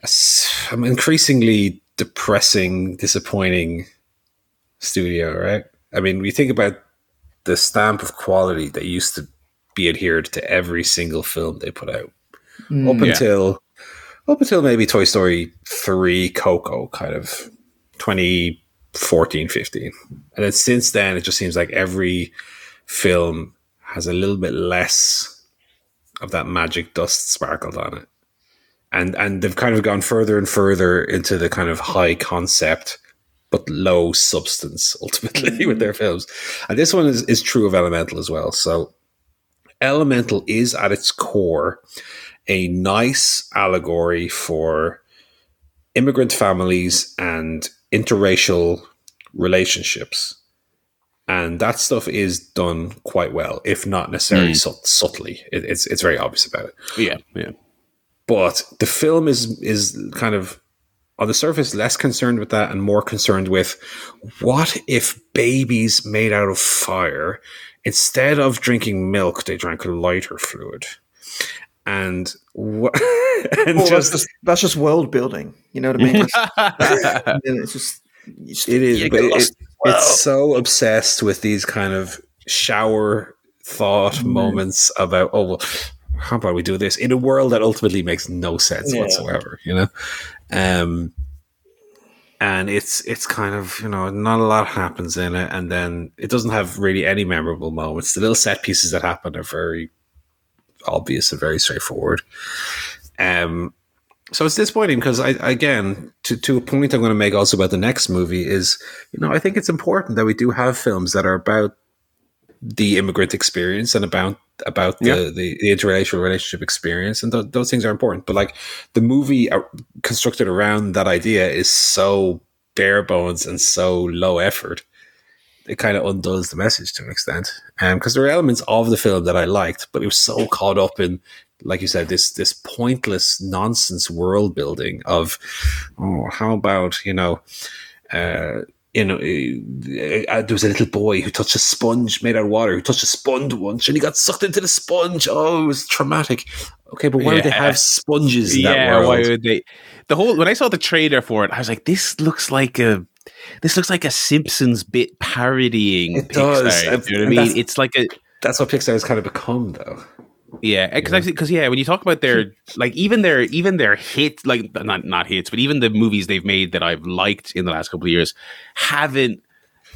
a s- an increasingly depressing, disappointing studio, right? I mean, we think about the stamp of quality that used to be adhered to every single film they put out hmm. up Yeah. until up until maybe Toy Story 3 Coco kind of 2014 15 and then since then it just seems like every film has a little bit less of that magic dust sparkled on it and and they've kind of gone further and further into the kind of high concept but low substance ultimately with mm-hmm. their films and this one is, is true of elemental as well so elemental is at its core a nice allegory for immigrant families and interracial relationships. And that stuff is done quite well, if not necessarily mm. sut- subtly. It, it's it's very obvious about it. Yeah, yeah. But the film is is kind of on the surface less concerned with that and more concerned with what if babies made out of fire instead of drinking milk they drank lighter fluid and what and Well, just that's just that's just world building. You know what I mean? it's just It is, but get it, lost. it's so obsessed with these kind of shower thought Mm-hmm. moments about, oh, well, how about we do this in a world that ultimately makes no sense Yeah. whatsoever, you know? Um, and it's it's kind of you know not a lot happens in it, and then it doesn't have really any memorable moments. The little set pieces that happen are very obvious and very straightforward. Um, so it's disappointing because I again to to a point I'm going to make also about the next movie is you know I think it's important that we do have films that are about the immigrant experience and about about the, Yeah. the, the interracial relationship experience and th- those things are important but like the movie uh, constructed around that idea is so bare bones and so low effort it kind of undoes the message to an extent And because there are elements of the film that I liked but it was so caught up in like you said this this pointless nonsense world building of oh how about you know uh you know, uh, there was a little boy who touched a sponge made out of water, who touched a sponge once, and he got sucked into the sponge. Oh, it was traumatic. Okay, but why would they have sponges in that yeah, world? why would they? The whole when I saw the trailer for it, I was like, "This looks like a, this looks like a Simpsons bit parodying." It does, Pixar, and- you know what I mean? It's like a That's what Pixar has kind of become, though. Yeah, because because yeah, when you talk about their like even their even their hit like not not hits, but even the movies they've made that I've liked in the last couple of years haven't.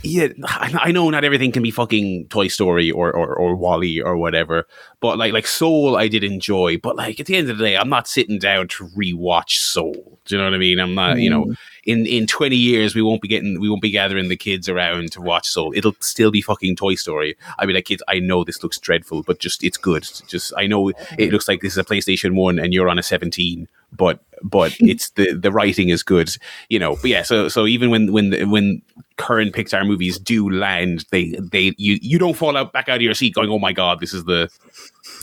Yeah, I I know not everything can be fucking Toy Story or, or or WALL-E or whatever, but like like Soul, I did enjoy. But like at the end of the day, I'm not sitting down to rewatch Soul. Do you know what I mean? I'm not, you know, mm. In in 20 years we won't be getting we won't be gathering the kids around to watch Soul. It'll still be fucking Toy Story. I'll be like, kids, I know this looks dreadful, but just it's good. Just I know it looks like this is a PlayStation One and you're on a 17, but but it's the the writing is good, you know. But yeah, so so even when when when current Pixar movies do land, they they you you don't fall out back out of your seat going, oh my god, this is the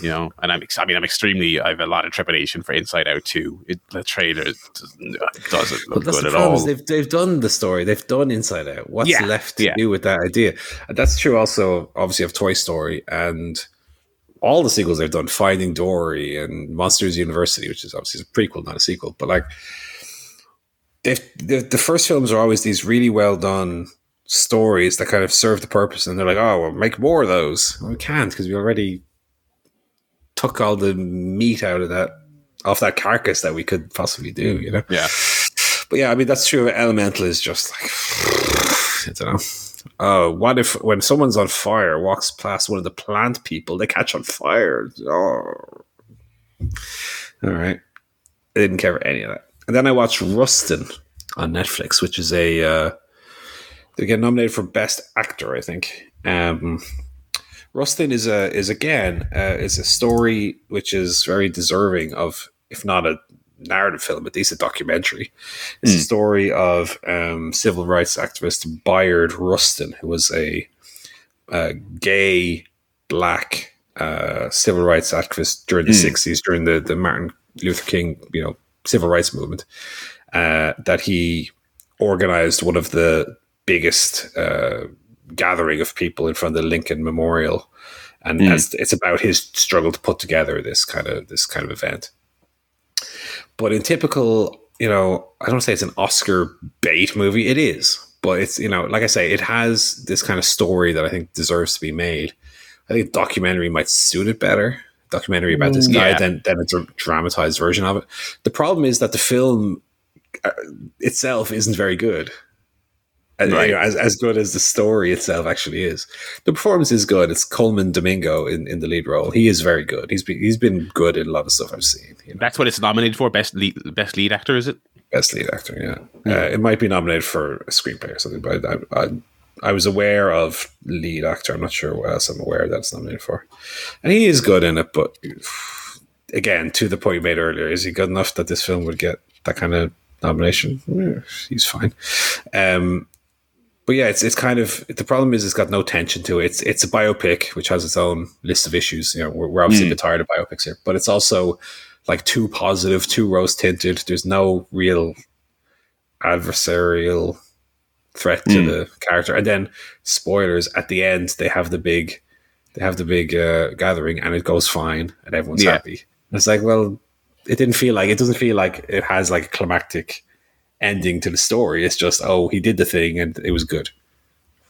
you know. And I'm ex- I mean I'm extremely I have a lot of trepidation for Inside Out too. It, the trailer doesn't, doesn't look good the at all. They've they've done the story. They've done Inside Out. What's Yeah, left to yeah. do with that idea? And that's true. Also, obviously, of Toy Story and all the sequels they've done. Finding Dory and Monsters University, which is obviously a prequel, not a sequel. But like, they've, the the first films are always these really well done stories that kind of serve the purpose, and they're like, oh, well, make more of those. Well, we can't because we already took all the meat out of that off that carcass that we could possibly do. You know. yeah. But yeah, I mean that's true. Elemental is just like I don't know. Oh, what if when someone's on fire, walks past one of the plant people, they catch on fire? Oh, all right. I didn't care for any of that. And then I watched Rustin on Netflix, which is a uh, they get nominated for Best Actor, I think. Um, Rustin is a is again uh, is a story which is very deserving of, if not a narrative film, at least a documentary. It's a story of um, civil rights activist Bayard Rustin, who was a, a gay black uh, civil rights activist during the sixties, during the the Martin Luther King, you know, civil rights movement. Uh, that he organized one of the biggest uh, gathering of people in front of the Lincoln Memorial, and Mm. as it's about his struggle to put together this kind of this kind of event. But in typical, you know, I don't say it's an Oscar bait movie. It is, but it's you know, like I say, it has this kind of story that I think deserves to be made. I think a documentary might suit it better. Documentary about this guy yeah. than than a dr- dramatized version of it. The problem is that the film uh, itself isn't very good. And, you know, as, as good as the story itself actually is. The performance is good. It's Colman Domingo in, in the lead role. He is very good. He's been, he's been good in a lot of stuff I've seen. You know, That's what it's nominated for. Best lead, best lead actor, is it? best lead actor. Yeah, uh, it might be nominated for a screenplay or something, but I, I, I was aware of lead actor. I'm not sure what else I'm aware that it's nominated for, and he is good in it. But again, to the point you made earlier, is he good enough that this film would get that kind of nomination? He's fine. Um, but yeah, it's it's kind of the problem is it's got no tension to it. It's it's a biopic which has its own list of issues. You know, we're, we're obviously a bit tired of biopics here, but it's also like too positive, too rose tinted. There's no real adversarial threat to Mm. the character. And then spoilers at the end, they have the big they have the big uh, gathering and it goes fine and everyone's Yeah. happy. And it's like, well, it didn't feel like it doesn't feel like it has like a climactic ending to the story. It's just, oh, he did the thing and it was good.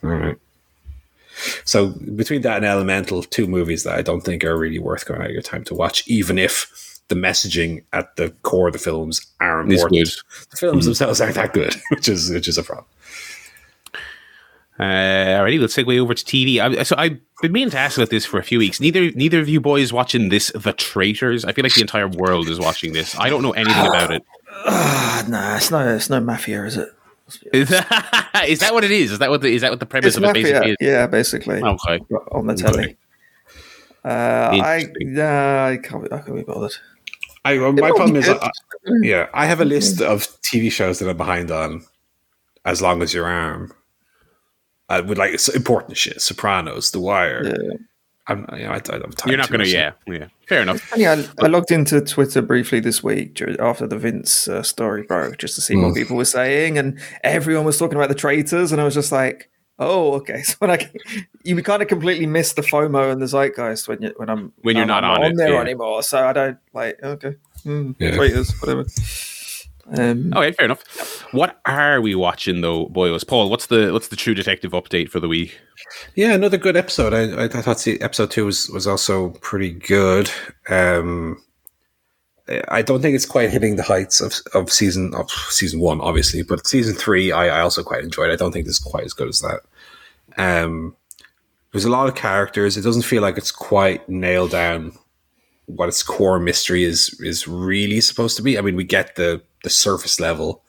All right. So between that and Elemental, two movies that I don't think are really worth going out of your time to watch, even if the messaging at the core of the films are important. good. The films themselves aren't that good, which is which is a problem. Uh, alrighty, let's segue over to TV. I, so I've been meaning to ask about this for a few weeks. Neither neither of you boys watching this, The Traitors. I feel like the entire world is watching this. I don't know anything about it. Ah, nah, it's no, it's no mafia, is it? Is that, is that what it is? Is that what the, is that what the premise It's of it basically is? yeah, basically Okay. on the telly. Uh, I Interesting. nah, I can't, be- I can't be bothered. I my problem is. I, yeah, I have a list of TV shows that I'm behind on. As long as your arm, I would like important shit. Sopranos, The Wire. Yeah. I'm, you know, I, I don't have time You're not going to, yeah, yeah. Fair enough. And yeah, I, I logged into Twitter briefly this week after the Vince uh, story broke, just to see what people were saying, and everyone was talking about the traitors, and I was just like, "Oh, okay." So when I, you kind of completely miss the FOMO and the zeitgeist when you when I'm When you're I'm not on it, there yeah. anymore. So I don't like okay, mm, Yeah. traitors, whatever. Um, Okay, fair enough. What are we watching though, boys? Paul, what's the what's the True Detective update for the week? Yeah, another good episode. I, I, I thought the episode two was, was also pretty good. Um, I don't think it's quite hitting the heights of, of season of season one, obviously, but season three I, I also quite enjoyed. I don't think it's quite as good as that. Um, there's a lot of characters. It doesn't feel like it's quite nailed down what its core mystery is is really supposed to be. I mean, we get the the surface level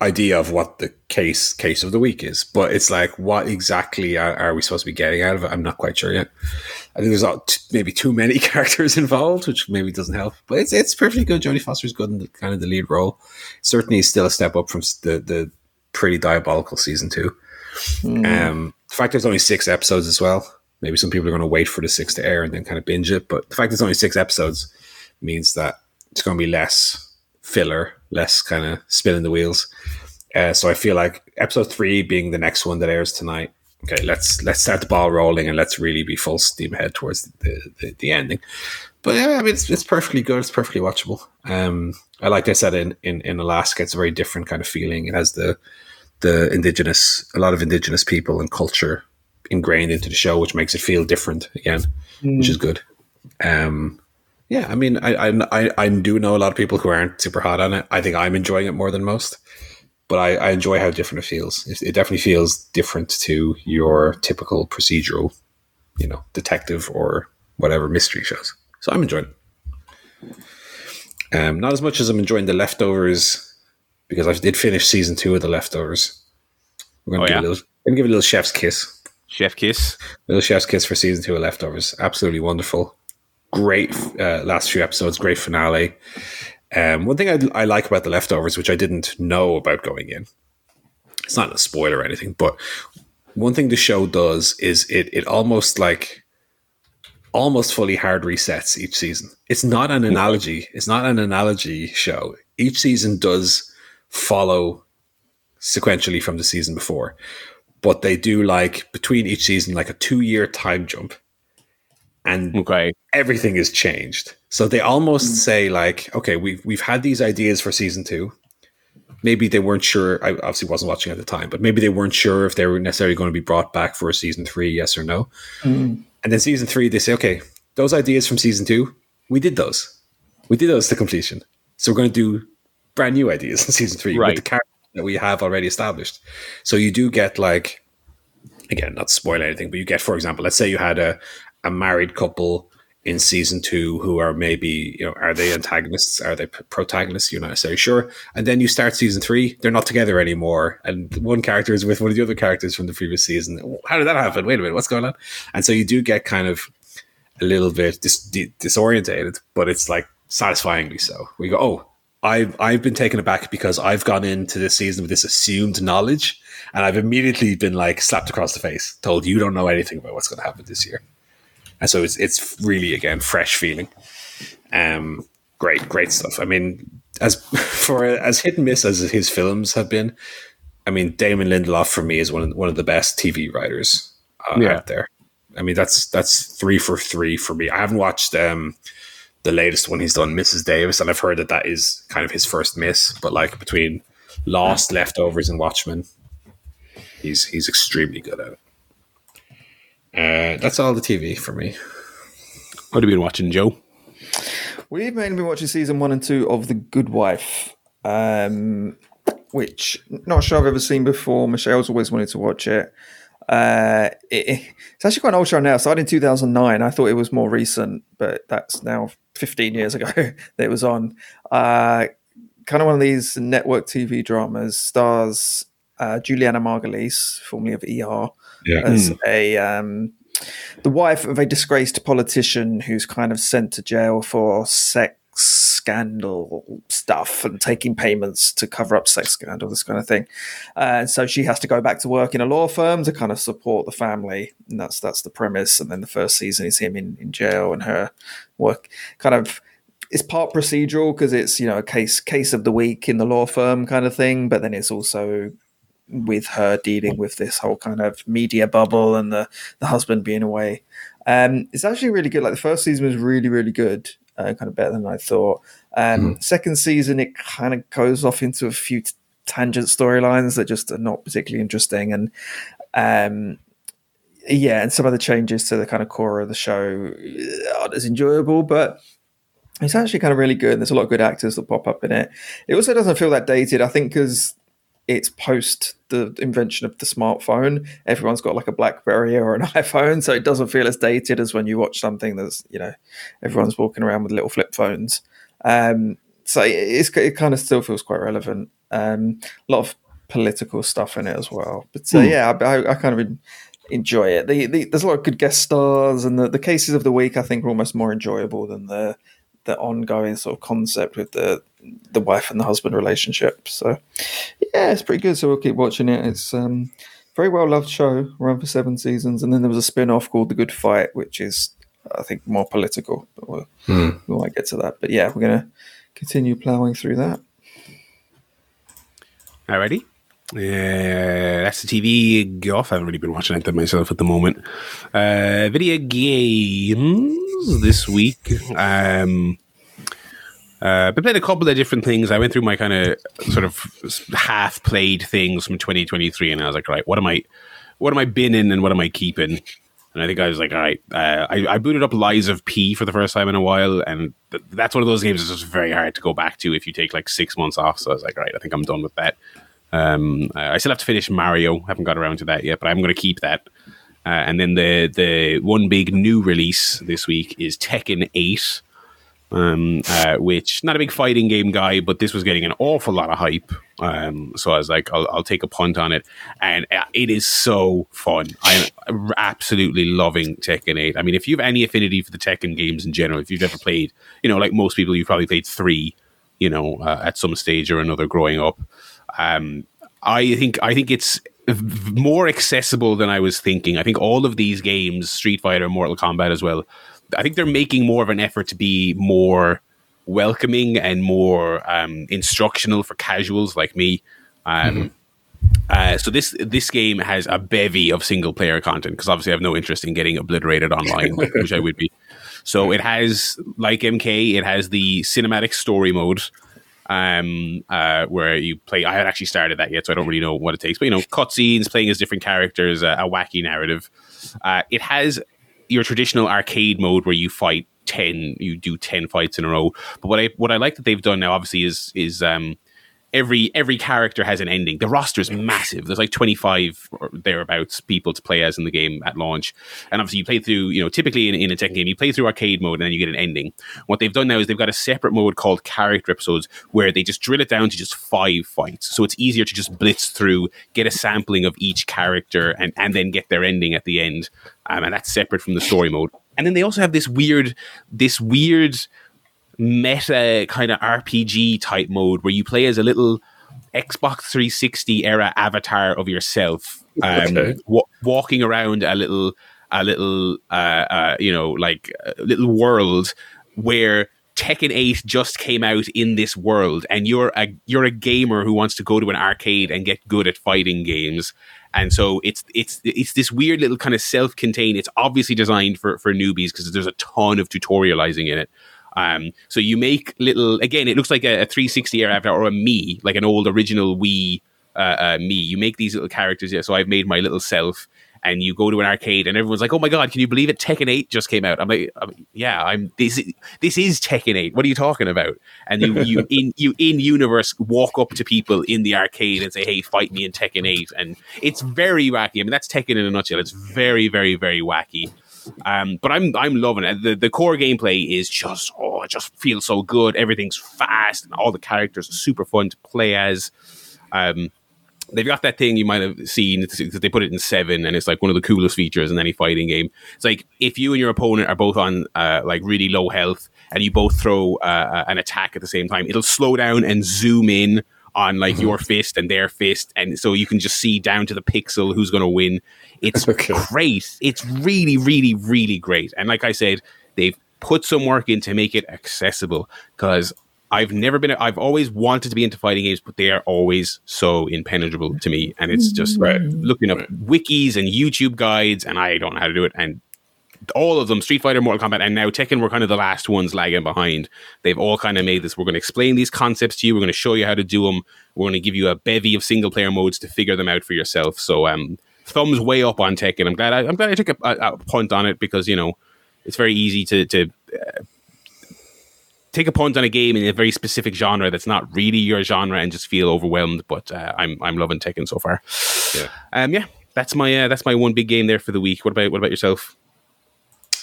idea of what the case case of the week is, but it's like what exactly are, are we supposed to be getting out of it? I'm not quite sure yet. I think there's t- maybe too many characters involved, which maybe doesn't help. But it's it's perfectly good. Jodie Foster's good in the, kind of the lead role. Certainly, still a step up from the the pretty diabolical season two. Um, the fact there's only six episodes as well. Maybe some people are going to wait for the six to air and then kind of binge it. But the fact there's only six episodes means that it's going to be less filler, less kind of spinning the wheels. Uh, so I feel like episode three being the next one that airs tonight. Okay, let's let's start the ball rolling and let's really be full steam ahead towards the, the, the ending. But yeah, I mean, it's, it's perfectly good. It's perfectly watchable. Um, I like I said in, in in Alaska, it's a very different kind of feeling. It has the the indigenous, a lot of indigenous people and culture ingrained into the show, which makes it feel different again, which is good. Um, yeah, I mean, I, I I I do know a lot of people who aren't super hot on it. I think I'm enjoying it more than most, but I, I enjoy how different it feels. It, it definitely feels different to your typical procedural, you know, detective or whatever mystery shows. So I'm enjoying it. Um, not as much as I'm enjoying the leftovers because I did finish season two of the leftovers. We're gonna Oh, do yeah? a little, gonna give a little chef's kiss. Chef Kiss. Little Chef's Kiss for season two of Leftovers. Absolutely wonderful. Great uh, last few episodes. Great finale. Um, one thing I, I like about the Leftovers, which I didn't know about going in, it's not a spoiler or anything, but one thing the show does is it it almost like almost fully hard resets each season. It's not an analogy. It's not an analogy show. Each season does follow sequentially from the season before, but they do like between each season like a two year time jump, and Okay. everything is changed. So they almost mm. say like, okay, we've we've had these ideas for season two. Maybe they weren't sure. I obviously wasn't watching at the time, but maybe they weren't sure if they were necessarily going to be brought back for a season three, yes or no. Mm-hmm. And then season three, they say, okay, those ideas from season two, we did those. We did those to completion. So we're going to do brand new ideas in season three Right. with the characters that we have already established. So you do get like, again, not to spoil anything, but you get, for example, let's say you had a, a married couple in season two who are maybe, you know, are they antagonists? Are they protagonists? You're not necessarily sure. And then you start season three, they're not together anymore. And one character is with one of the other characters from the previous season. How did that happen? Wait a minute, what's going on? And so you do get kind of a little bit dis- disorientated, but it's like satisfyingly so. We go, oh, I've I've been taken aback because I've gone into this season with this assumed knowledge, and I've immediately been like slapped across the face, told you don't know anything about what's going to happen this year, and so it's it's really again fresh feeling. Um, great, great stuff. I mean, as for as hit and miss as his films have been, I mean, Damon Lindelof for me is one of one of the best TV writers uh, Yeah. out there. I mean, that's that's three for three for me. I haven't watched um, the latest one he's done, Mrs. Davis, and I've heard that that is kind of his first miss. But like between Lost, Leftovers, and Watchmen, he's he's extremely good at it. Uh, that's all the TV for me. What have you been watching, Joe? We've mainly been watching season one and two of The Good Wife, um, which not sure I've ever seen before. Michelle's always wanted to watch it. Uh, it. It's actually quite an old show now. It started in 2009. I thought it was more recent, but that's now 15 years ago that it was on. Uh, kind of one of these network TV dramas. Stars uh, Julianna Margulies, formerly of ER, Yeah. as a um, the wife of a disgraced politician who's kind of sent to jail for sex scandal stuff and taking payments to cover up sex scandal, this kind of thing. Uh, and so she has to go back to work in a law firm to kind of support the family, and that's that's the premise. And then the first season is him in, in jail and her work, kind of. It's part procedural because it's you know a case case of the week in the law firm kind of thing, but then it's also with her dealing with this whole kind of media bubble and the, the husband being away. Um, it's actually really good. Like the first season was really, really good, uh, kind of better than I thought. Um, Second season, it kind of goes off into a few t- tangent storylines that just are not particularly interesting. And um, yeah, and some of the changes to the kind of core of the show aren't as enjoyable, but it's actually kind of really good. And there's a lot of good actors that pop up in it. It also doesn't feel that dated, I think, because it's post the invention of the smartphone. Everyone's got like a BlackBerry or an iPhone, so it doesn't feel as dated as when you watch something that's you know everyone's walking around with little flip phones. Um, so it's it kind of still feels quite relevant. Um, a lot of political stuff in it as well, but uh, yeah, I, I, I kind of enjoy it. The, the, there's a lot of good guest stars, and the, the cases of the week I think are almost more enjoyable than the the ongoing sort of concept with the the wife and the husband relationship. So yeah, it's pretty good. So we'll keep watching it. It's um very well loved show, run for seven seasons, and then there was a spin off called The Good Fight, which is I think more political, but we'll, we might get to that. But yeah, we're gonna continue ploughing through that. Alrighty. Uh, that's the TV golf. I haven't really been watching it myself at the moment. Uh, video games this week. Um, uh, been playing a couple of different things. I went through my kind of sort of half played things from 2023, and I was like, right, what am I, what am I binning and what am I keeping? And I think I was like, all right, uh, I, I booted up Lies of P for the first time in a while, and th- that's one of those games that's just very hard to go back to if you take like six months off. So I was like, all right, I think I'm done with that. Um, I still have to finish Mario. Haven't got around to that yet, but I'm going to keep that. Uh, and then the the one big new release this week is Tekken Eight, um, uh, which not a big fighting game guy, but this was getting an awful lot of hype. Um, so I was like, I'll, I'll take a punt on it, and uh, it is so fun. I'm absolutely loving Tekken Eight. I mean, if you have any affinity for the Tekken games in general, if you've ever played, you know, like most people, you've probably played three, you know, uh, at some stage or another growing up. Um, I think I think it's more accessible than I was thinking. I think all of these games, Street Fighter, Mortal Kombat as well, I think they're making more of an effort to be more welcoming and more um, instructional for casuals like me. Um, Uh, so this this game has a bevy of single player content because obviously I have no interest in getting obliterated online, which I would be. So it has like MK, it has the cinematic story mode, um, uh, where you play. I haven't actually started that yet, so I don't really know what it takes. But you know, cutscenes, playing as different characters, uh, a wacky narrative. Uh, it has your traditional arcade mode where you fight ten, you do ten fights in a row. But what I what I like that they've done now, obviously, is is um, every every character has an ending. The roster is massive. There's like 25 or thereabouts people to play as in the game at launch. And obviously you play through, you know, typically in, in a Tekken game, you play through arcade mode and then you get an ending. What they've done now is they've got a separate mode called character episodes where they just drill it down to just five fights. So it's easier to just blitz through, get a sampling of each character and, and then get their ending at the end. Um, and that's separate from the story mode. And then they also have this weird, this weird meta kind of RPG type mode where you play as a little Xbox 360 era avatar of yourself, um, Okay. wa- walking around a little, a little, uh, uh, you know, like a little world where Tekken 8 just came out in this world, and you're a you're a gamer who wants to go to an arcade and get good at fighting games. And so it's it's it's this weird little kind of self-contained. It's obviously designed for for newbies because there's a ton of tutorializing in it. Um, so you make little again. It looks like a, a 360 era avatar or a me, like an old original Wii uh, uh, me. You make these little characters. Yeah, so I've made my little self, and you go to an arcade, and everyone's like, "Oh my god, can you believe it? Tekken 8 just came out." I'm like, I'm- "Yeah, I'm this. is- This is Tekken 8. What are you talking about?" And you you in you in universe walk up to people in the arcade and say, "Hey, fight me in Tekken 8," and it's very wacky. I mean, that's Tekken in a nutshell. It's very very very wacky. Um, but I'm I'm loving it. The the core gameplay is just oh, it just feels so good. Everything's fast, and all the characters are super fun to play as. Um, they've got that thing you might have seen that they put it in seven, and it's like one of the coolest features in any fighting game. It's like if you and your opponent are both on uh, like really low health, and you both throw uh, an attack at the same time, it'll slow down and zoom in on like your fist and their fist, and so you can just see down to the pixel who's going to win. It's Okay. great. It's really, really, really great. And like I said, they've put some work in to make it accessible because I've never been, I've always wanted to be into fighting games, but they are always so impenetrable to me. And it's just Right. looking up wikis and YouTube guides, and I don't know how to do it. And all of them, Street Fighter, Mortal Kombat, and now Tekken were kind of the last ones lagging behind. They've all kind of made this. We're going to explain these concepts to you. We're going to show you how to do them. We're going to give you a bevy of single player modes to figure them out for yourself. So, um, thumbs way up on Tekken. I'm glad I, I'm glad I took a, a, a punt on it because you know it's very easy to to uh, take a punt on a game in a very specific genre that's not really your genre and just feel overwhelmed. But uh, I'm I'm loving Tekken so far. Yeah. Um. Yeah. That's my uh, that's my one big game there for the week. What about what about yourself?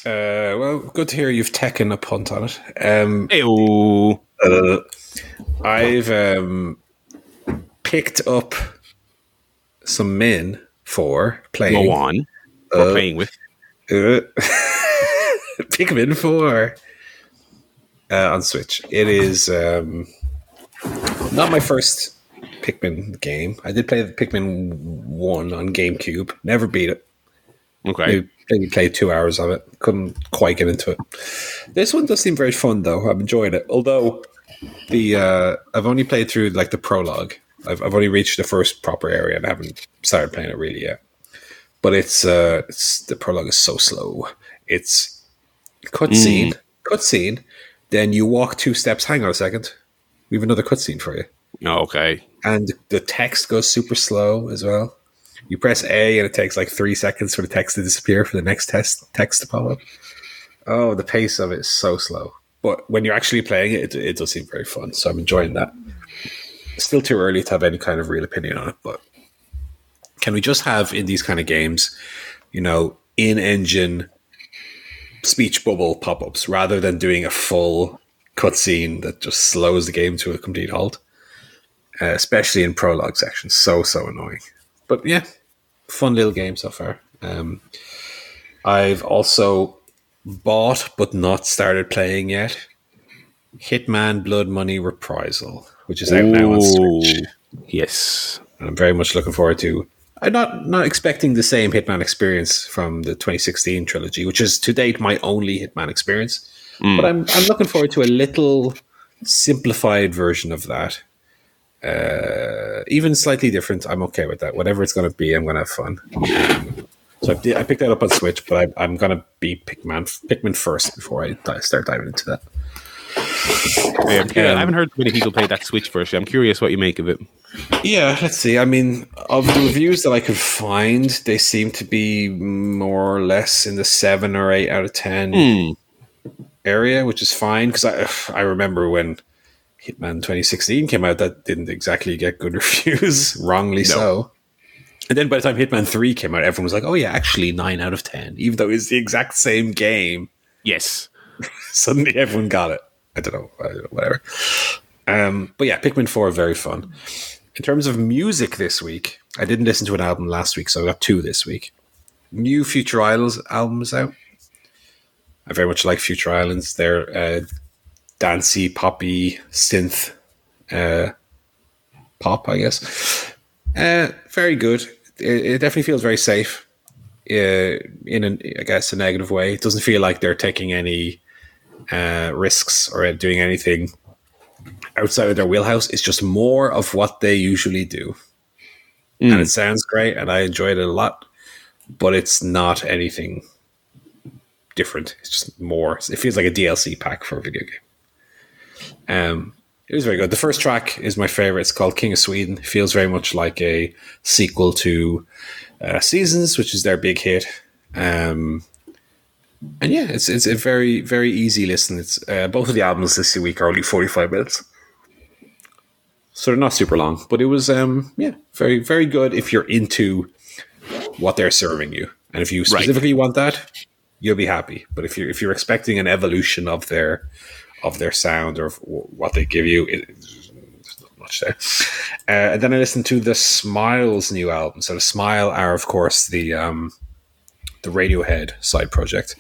Uh, well, good to hear you've taken a punt on it. Um, uh, I've um, picked up some men for playing. Go on. Uh, playing with. Uh, Pikmin 4 uh, on Switch. It is um, not my first Pikmin game. I did play the Pikmin 1 on GameCube. Never beat it. Okay. Maybe, maybe played two hours of it. Couldn't quite get into it. This one does seem very fun, though. I'm enjoying it. Although the uh, I've only played through like the prologue. I've, I've only reached the first proper area and I haven't started playing it really yet. But it's uh, it's the prologue is so slow. It's cutscene, cutscene. Then you walk two steps. Hang on a second. We have another cutscene for you Okay. and the text goes super slow as well. You press A and it takes like three seconds for the text to disappear for the next test text to pop up. Oh, the pace of it is so slow. But when you're actually playing it, it, it does seem very fun. So I'm enjoying that. Still too early to have any kind of real opinion on it, but can we just have in these kind of games, you know, in engine speech bubble pop ups rather than doing a full cutscene that just slows the game to a complete halt? uh, especially in prologue sections. So so annoying. But yeah, fun little game so far. Um, I've also bought but not started playing yet. Hitman Blood Money Reprisal, which is out now on Switch. Yes. And I'm very much looking forward to. I'm not not expecting the same Hitman experience from the 2016 trilogy, which is to date my only Hitman experience. But I'm I'm looking forward to a little simplified version of that. uh, even slightly different, I'm okay with that. Whatever it's going to be, I'm going to have fun. So I, I picked that up on Switch, but I, I'm going to be Pikmin, Pikmin first before I start diving into that. Yeah, I'm I haven't heard many people play that Switch version. I'm curious what you make of it. Yeah, let's see. I mean, of the reviews that I could find, they seem to be more or less in the seven or eight out of ten Hmm. area, which is fine because I I remember when Hitman 2016 came out, that didn't exactly get good reviews, wrongly so. And then by the time Hitman 3 came out, everyone was like, "Oh yeah, actually nine out of ten, even though it's the exact same game." Yes. Suddenly, everyone got it. I don't know, whatever. Um, but yeah, Pikmin 4 very fun. In terms of music this week, I didn't listen to an album last week, so I got two this week. New Future Islands album is out. I very much like Future Islands. They're uh, dancey, poppy, synth uh, pop, I guess. Uh, very good. It, it definitely feels very safe. Uh, in an, I guess, a negative way. It doesn't feel like they're taking any uh, risks or doing anything outside of their wheelhouse. It's just more of what they usually do. And it sounds great, and I enjoyed it a lot, but it's not anything different. It's just more. It feels like a DLC pack for a video game. Um, it was very good. The first track is my favorite. It's called King of Sweden. It feels very much like a sequel to uh, Seasons, which is their big hit. Um, and yeah, it's it's a very very easy listen. It's uh, both of the albums this week are only forty five minutes, so they're not super long. But it was um yeah very very good if you're into what they're serving you, and if you specifically want that, you'll be happy. But if you're if you're expecting an evolution of their of their sound or of what they give you, it, there's not much there. Uh, and then I listened to the Smiles new album. So the Smile are of course the um the Radiohead side project.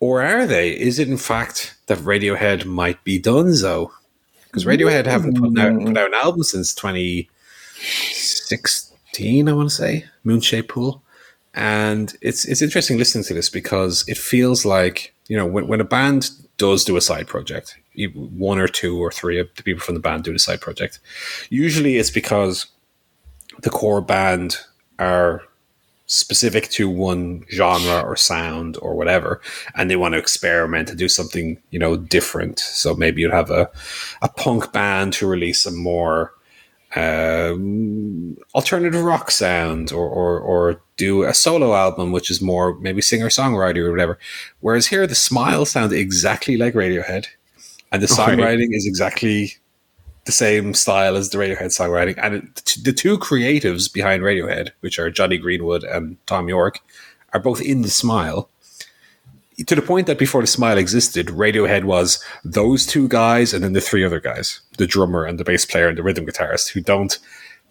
Or are they? Is it in fact that Radiohead might be Dunzo? Because Radiohead haven't put out, put out an album since 2016, I want to say, Moonshaped Pool. And it's it's interesting listening to this because it feels like, you know, when, when a band does do a side project, one or two or three of the people from the band do the side project. Usually it's because the core band are specific to one genre or sound or whatever and they want to experiment and do something you know different. So maybe you'd have a, a punk band to release a more um, alternative rock sound or, or or do a solo album which is more maybe singer songwriter or whatever. Whereas here the smile sound exactly like radiohead and the songwriting is exactly the same style as the Radiohead songwriting, and it, the two creatives behind Radiohead, which are Jonny Greenwood and Thom Yorke, are both in the Smile. To the point that before the Smile existed, Radiohead was those two guys and then the three other guys, the drummer and the bass player and the rhythm guitarist, who don't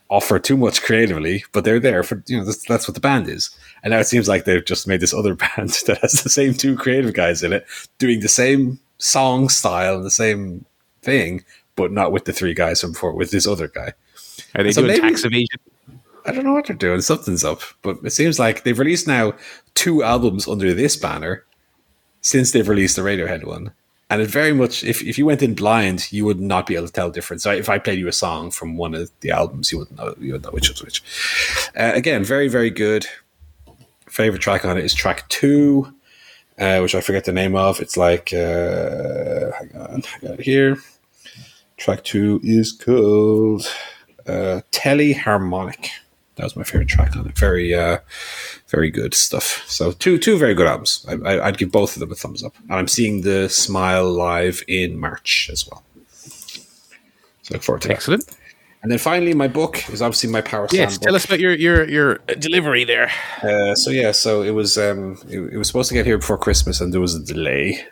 offer too much creatively, but they're there for you know that's, that's what the band is. And now it seems like they've just made this other band that has the same two creative guys in it, doing the same song style and the same thing, but not with the three guys from before, with this other guy. Are they So doing maybe- tax evasion? I don't know what they're doing. Something's up, but it seems like they've released now two albums under this banner since they've released the Radiohead one. And it very much, if, if you went in blind, you would not be able to tell the difference. So if I played you a song from one of the albums, you wouldn't know, you would know which was which. Uh, again, very, very good. Favorite track on it is track two, uh, which I forget the name of. It's like, uh, hang on, I got it here. Track two is called uh, Teleharmonic. That was my favorite track on it. Very, uh, very good stuff. So two, two very good albums. I, I, I'd give both of them a thumbs up. And I'm seeing the Smile live in March as well. So look forward to that. Excellent. And then finally, my book is obviously my Power Slam Yes, book. tell us about your your your delivery there. Uh, so yeah, so it was um, it, it was supposed to get here before Christmas, and there was a delay.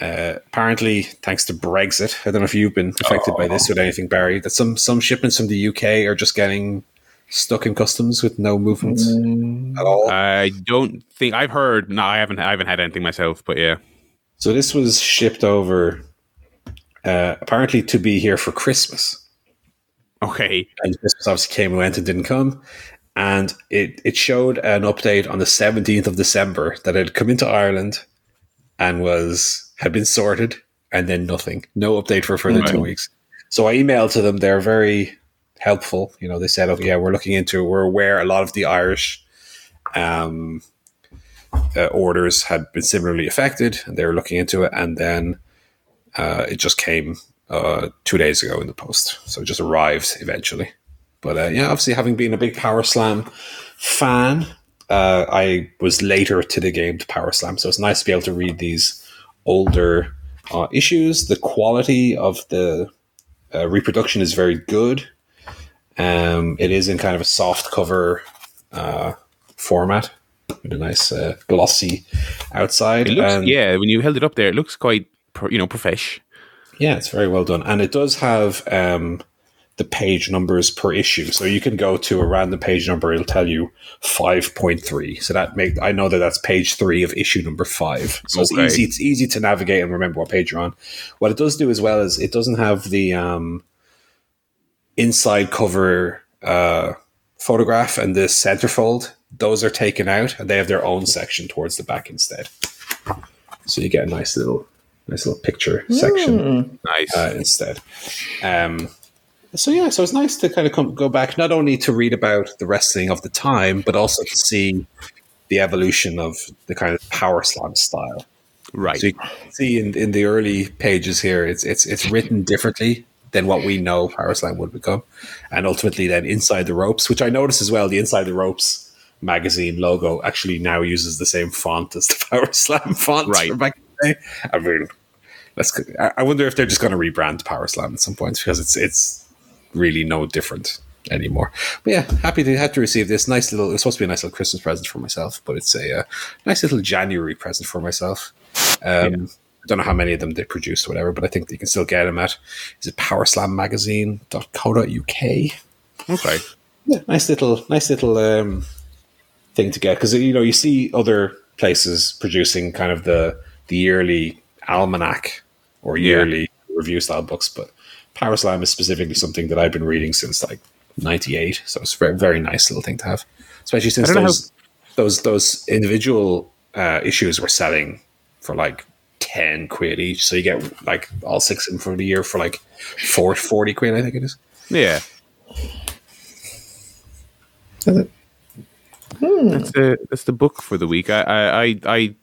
Uh, apparently, thanks to Brexit, I don't know if you've been affected by this with anything, Barry. That some some shipments from the UK are just getting stuck in customs with no movement at all. I don't think I've heard. No, I haven't. I haven't had anything myself. But yeah, So this was shipped over, uh, apparently to be here for Christmas. okay. and Christmas obviously came and went and didn't come. And it, it showed an update on the 17th of December that it had come into Ireland and was had been sorted and then nothing. No update for further two weeks. So I emailed to them. They're very helpful. You know, they said, "Okay, yeah, we're looking into. It. We're aware a lot of the Irish um, uh, orders had been similarly affected, and they were looking into it. And then uh, it just came uh, two days ago in the post, so it just arrived eventually. But uh, yeah, obviously, having been a big Power Slam fan, uh, I was later to the game to Power Slam, so it's nice to be able to read these older uh, issues. The quality of the uh, reproduction is very good. Um, it is in kind of a soft cover uh, format with a nice uh, glossy outside. Looks, and- yeah, when you held it up there, it looks quite, you know, profesh. Yeah, it's very well done, and it does have um, the page numbers per issue. So you can go to a random page number; it'll tell you five point three. So that make I know that that's page three of issue number five. So Okay. it's easy. It's easy to navigate and remember what page you're on. What it does do as well is it doesn't have the um, inside cover uh, photograph and the centerfold. Those are taken out, and they have their own section towards the back instead. So you get a nice little, nice little picture section Nice. uh, instead. Um, so yeah, so it's nice to kind of come, go back not only to read about the wrestling of the time, but also to see the evolution of the kind of power slam style. right. So you can see in, in the early pages here, it's it's it's written differently than what we know power slam would become, and ultimately then inside the ropes, which I noticed as well, the inside the ropes magazine logo actually now uses the same font as the power slam font Right. from back in the day. I mean, let's. I I wonder if they're just going to rebrand power slam at some point because it's it's really no different anymore. But yeah, happy to have to receive this nice little. It's supposed to be a nice little Christmas present for myself, but it's a uh, nice little January present for myself. Um, I don't know how many of them they produce or whatever, but I think you can still get them at is it powerslammagazine.co.uk. Okay. Yeah, nice little, nice little um, thing to get because you know you see other places producing kind of the the yearly almanac or Yeah. yearly review style books, but Power Slam is specifically something that I've been reading since like '98, so it's a very very nice little thing to have, especially since I don't those those those individual uh, issues were selling for like. 10 quid each so you get like all six of them for the year for like four, 40 quid i think it is Yeah. That's the that's the book for the week. I I I, I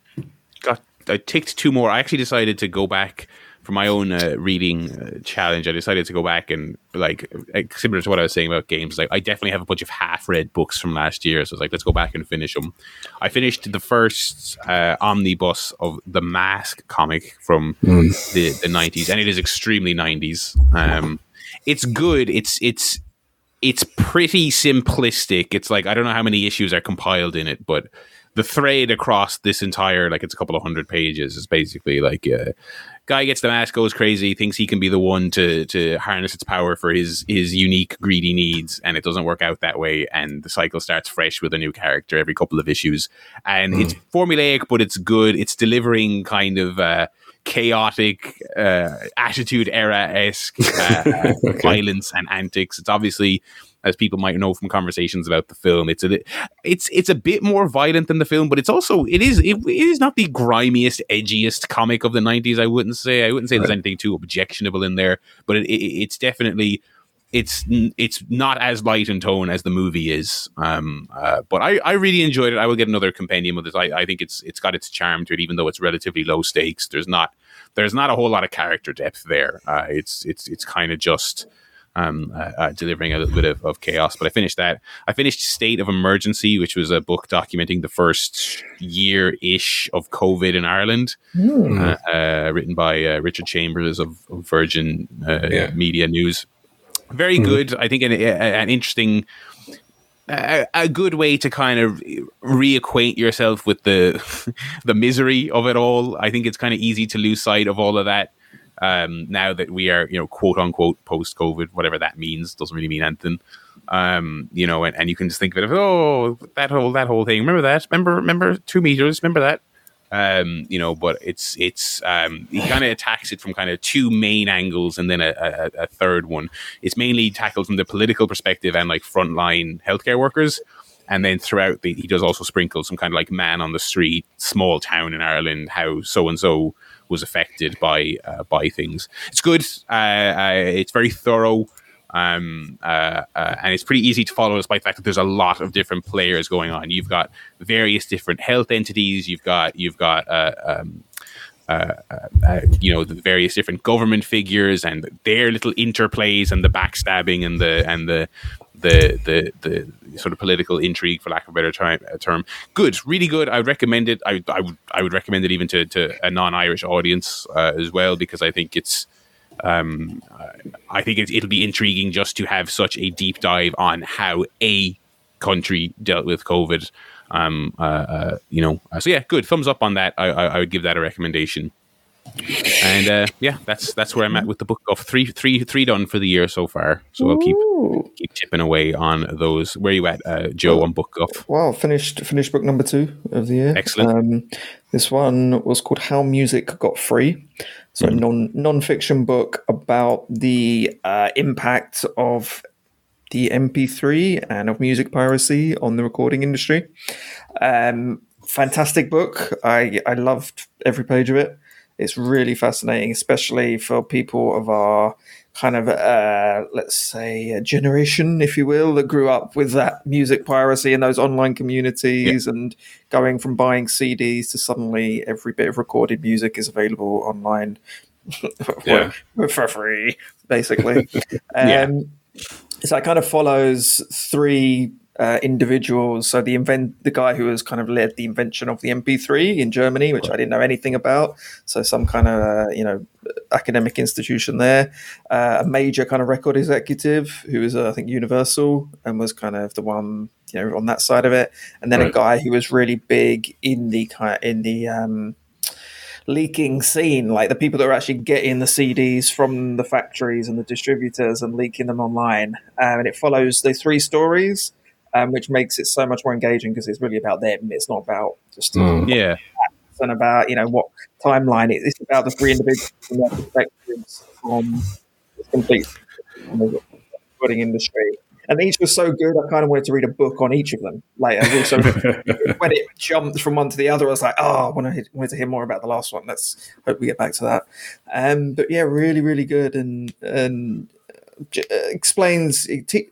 got I ticked two more. I actually decided to go back for my own uh, reading uh, challenge. I decided to go back and like similar to what I was saying about games. Like I definitely have a bunch of half read books from last year, so I was like, let's go back and finish them. I finished the first uh, omnibus of the Mask comic from the the nineties, and it is extremely nineties. Um, it's good. It's it's it's pretty simplistic. It's like I don't know how many issues are compiled in it, but the thread across this entire like it's a couple of hundred pages is basically like uh, guy gets the mask, goes crazy, thinks he can be the one to to harness its power for his his unique greedy needs, and it doesn't work out that way. And the cycle starts fresh with a new character every couple of issues, and it's formulaic, but it's good. It's delivering kind of. Uh, chaotic uh, attitude era esque uh, Okay. violence and antics. It's obviously, as people might know from conversations about the film, it's a it's it's a bit more violent than the film, but it's also it is it, it is not the grimiest, edgiest comic of the nineties. I wouldn't say I wouldn't say there's anything too objectionable in there, but it, it, it's definitely. It's it's not as light in tone as the movie is, um, uh, but I, I really enjoyed it. I will get another compendium of this. I, I think it's it's got its charm to it, even though it's relatively low stakes. There's not there's not a whole lot of character depth there. Uh, it's it's it's kind of just um, uh, uh, delivering a little bit of, of chaos. But I finished that. I finished State of Emergency, which was a book documenting the first year ish of COVID in Ireland, uh, uh, written by uh, Richard Chambers of, of Virgin uh, Yeah. Media News. Very good. I think an, an interesting. A, a good way to kind of reacquaint yourself with the the misery of it all. I think it's kind of easy to lose sight of all of that um, now that we are, you know, quote unquote post COVID, whatever that means, doesn't really mean anything. Um, you know, and, and you can just think of it as, oh, that whole that whole thing. Remember that? Remember remember two meters? Remember that? Um, you know, but it's it's um, he kind of attacks it from kind of two main angles and then a, a, a third one. It's mainly tackled from the political perspective and like frontline healthcare workers. And then throughout the, he does also sprinkle some kind of like man on the street, small town in Ireland, how so and so was affected by uh, by things. It's good. Uh, uh, it's very thorough. Um, uh, uh, and it's pretty easy to follow despite the fact that there's a lot of different players going on. You've got various different health entities. You've got you've got uh, um, uh, you know the various different government figures and their little interplays and the backstabbing and the and the the the the sort of political intrigue, for lack of a better uh, term. Good, really good. I would recommend it. I, I would I would recommend it even to, to a non-Irish audience uh, as well because I think it's um, I think it, it'll be intriguing just to have such a deep dive on how a country dealt with COVID. Um, uh, uh, you know, so yeah, good. Thumbs up on that. I, I, I would give that a recommendation. And uh, yeah, that's that's where I'm at with the book of three three three done for the year so far. So I'll keep keep chipping away on those. Where you at, uh, Joe, on book of? Well, finished finished book number two of the year. Excellent. Um, this one was called "How Music Got Free." So, a non non-fiction book about the uh, impact of the MP3 and of music piracy on the recording industry. Um, fantastic book. I I loved every page of it. It's really fascinating, especially for people of our kind of uh, let's say generation, if you will, that grew up with that music piracy and those online communities, and going from buying CDs to suddenly every bit of recorded music is available online Yeah. for free, basically. Yeah. um, so it kind of follows three uh, individuals. So the invent, the guy who has kind of led the invention of the MP3 in Germany, which I didn't know anything about. So some kind of uh, you know academic institution there. Uh, a major kind of record executive who was uh, I think Universal and was kind of the one you know on that side of it. And then a guy who was really big in the kind in the um, leaking scene, like the people that are actually getting the CDs from the factories and the distributors and leaking them online. Um, and it follows the three stories, um, which makes it so much more engaging because it's really about them. It's not about just Mm. Yeah, and about you know what timeline it- it's about the three individuals and their perspectives from the complete from industry. And each was so good, I kind of wanted to read a book on each of them. Like, I also, when it jumped from one to the other, I was like, oh, I want to, wanted to hear more about the last one. Let's hope we get back to that. Um, but yeah, really, really good, and and uh, explains. It te-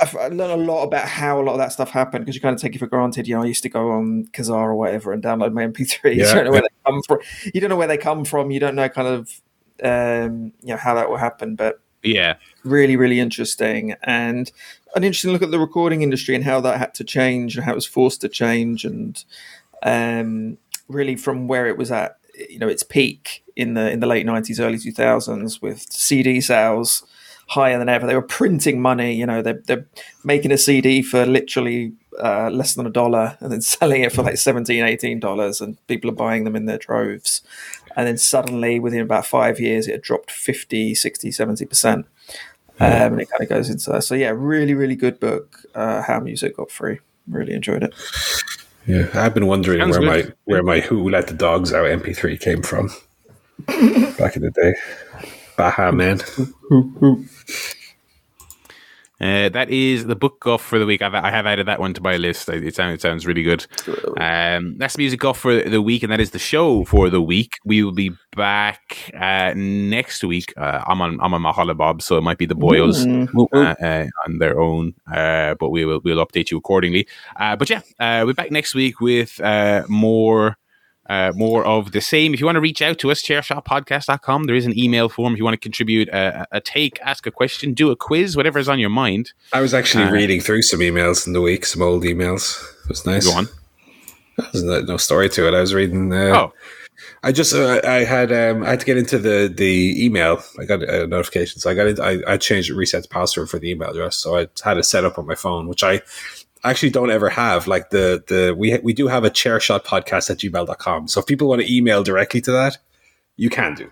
I've learned a lot about how a lot of that stuff happened because you kind of take it for granted. You know, I used to go on Kazaa or whatever and download my MP3s. Yeah, you don't know where they come from. You don't know where they come from. You don't know kind of um, you know how that will happen. But yeah, really, really interesting and an interesting look at the recording industry and how that had to change and how it was forced to change and um, really from where it was at, you know, its peak in the in the late nineties, early two thousands with CD sales higher than ever. They were printing money, you know, they're, they're making a CD for literally uh, less than a dollar and then selling it for like 17 18 dollars and people are buying them in their droves. And then suddenly within about five years it had dropped 50 60 70 percent. Um, and it kind of goes into that. So yeah really really good book. Uh, how music got free. Really enjoyed it. Yeah, I've been wondering Sounds where good. my where my "Who Let the Dogs Out" MP3 came from. Back in the day. Baha Men. Uh, that is the book off for the week. I've, I have added that one to my list. It sounds, it sounds really good. Um, that's the music off for the week, and that is the show for the week. We will be back uh, next week. Uh, I'm on I'm on Mahala Bob, so it might be the boys uh, uh, on their own, uh, but we will we'll update you accordingly. Uh, but yeah, uh, we're back next week with uh, more. Uh, more of the same. If you want to reach out to us, chairshotpodcast.com. There is an email form if you want to contribute a, a take, ask a question, do a quiz, whatever is on your mind. I was actually Uh, reading through some emails in the week, some old emails. It was nice. Go on. There's no, no story to it. I was reading. Uh, Oh, I just uh, I had um, I had to get into the the email. I got a notification, so I got it. I, I changed reset the password for the email address, so I had it set up on my phone, which I actually don't ever have. Like the the we we do have a chair shot podcast at gmail.com. So if people want to email directly to that, you can do.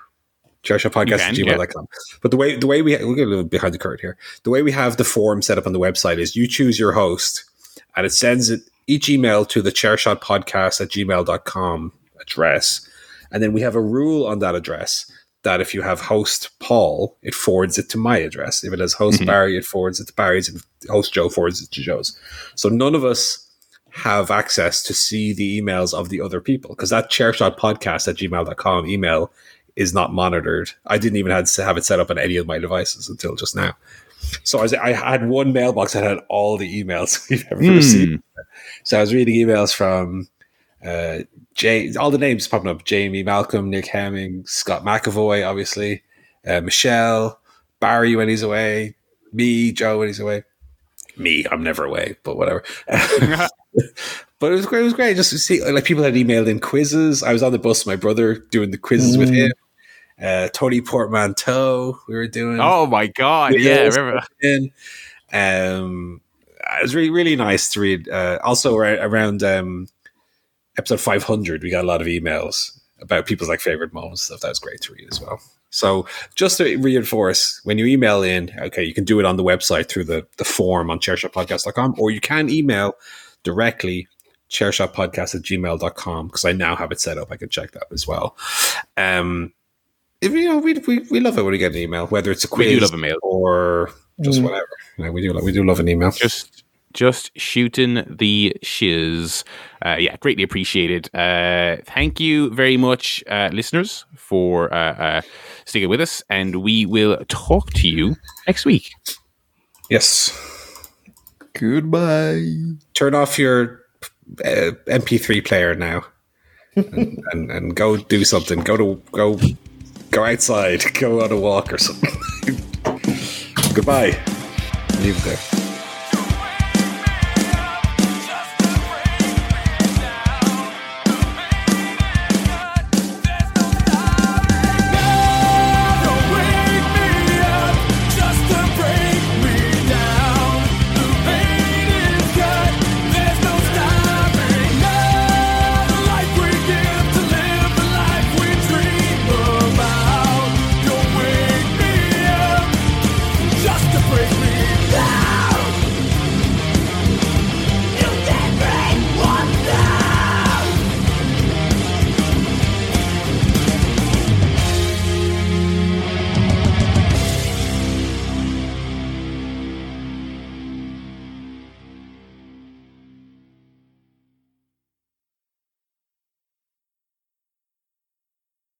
Chairshotpodcast at You can, gmail.com. But the way the way we we'll get a little behind the curtain here. The way we have the form set up on the website is you choose your host and it sends it each email to the chairshotpodcast at gmail.com address. And then we have a rule on that address that if you have host Paul, it forwards it to my address. If it has host Mhm. Barry, it forwards it to Barry's. If host Joe forwards it to Joe's. So none of us have access to see the emails of the other people because that chairshotpodcast at gmail.com email is not monitored. I didn't even have to have it set up on any of my devices until just now. So I, was, I had one mailbox that had all the emails we've ever Hmm. received. So I was reading emails from uh, Jay, all the names popping up: Jamie, Malcolm, Nick Hemming, Scott McAvoy, obviously, uh, Michelle, Barry when he's away, me, Joe when he's away. Me, I'm never away, but whatever. but it was great. It was great just to see like people had emailed in quizzes. I was on the bus with my brother doing the quizzes with him. Uh, Tony Portmanteau, we were doing. oh my god! Yeah, I remember. in. Um, it was really really nice to read. Uh, also ar- around um, episode 500, we got a lot of emails about people's like favorite moments and stuff. That was great to read as well. So just to reinforce, when you email in, okay, you can do it on the website through the, the form on chairshotpodcast.com, or you can email directly chairshotpodcast at gmail.com because I now have it set up. I can check that as well. Um, if, you know, we, we, we love it when we get an email, whether it's a quiz We do love a mail. or just Mm. whatever. You know, we do we do love an email. Just just shooting the shiz. Uh, yeah, greatly appreciated. Uh, thank you very much, uh, listeners, for uh, uh, sticking with us, and we will talk to you next week. Yes. Goodbye. Turn off your uh, MP3 player now, and, and and go do something. Go to go go outside. Go on a walk or something. Goodbye. Leave it there.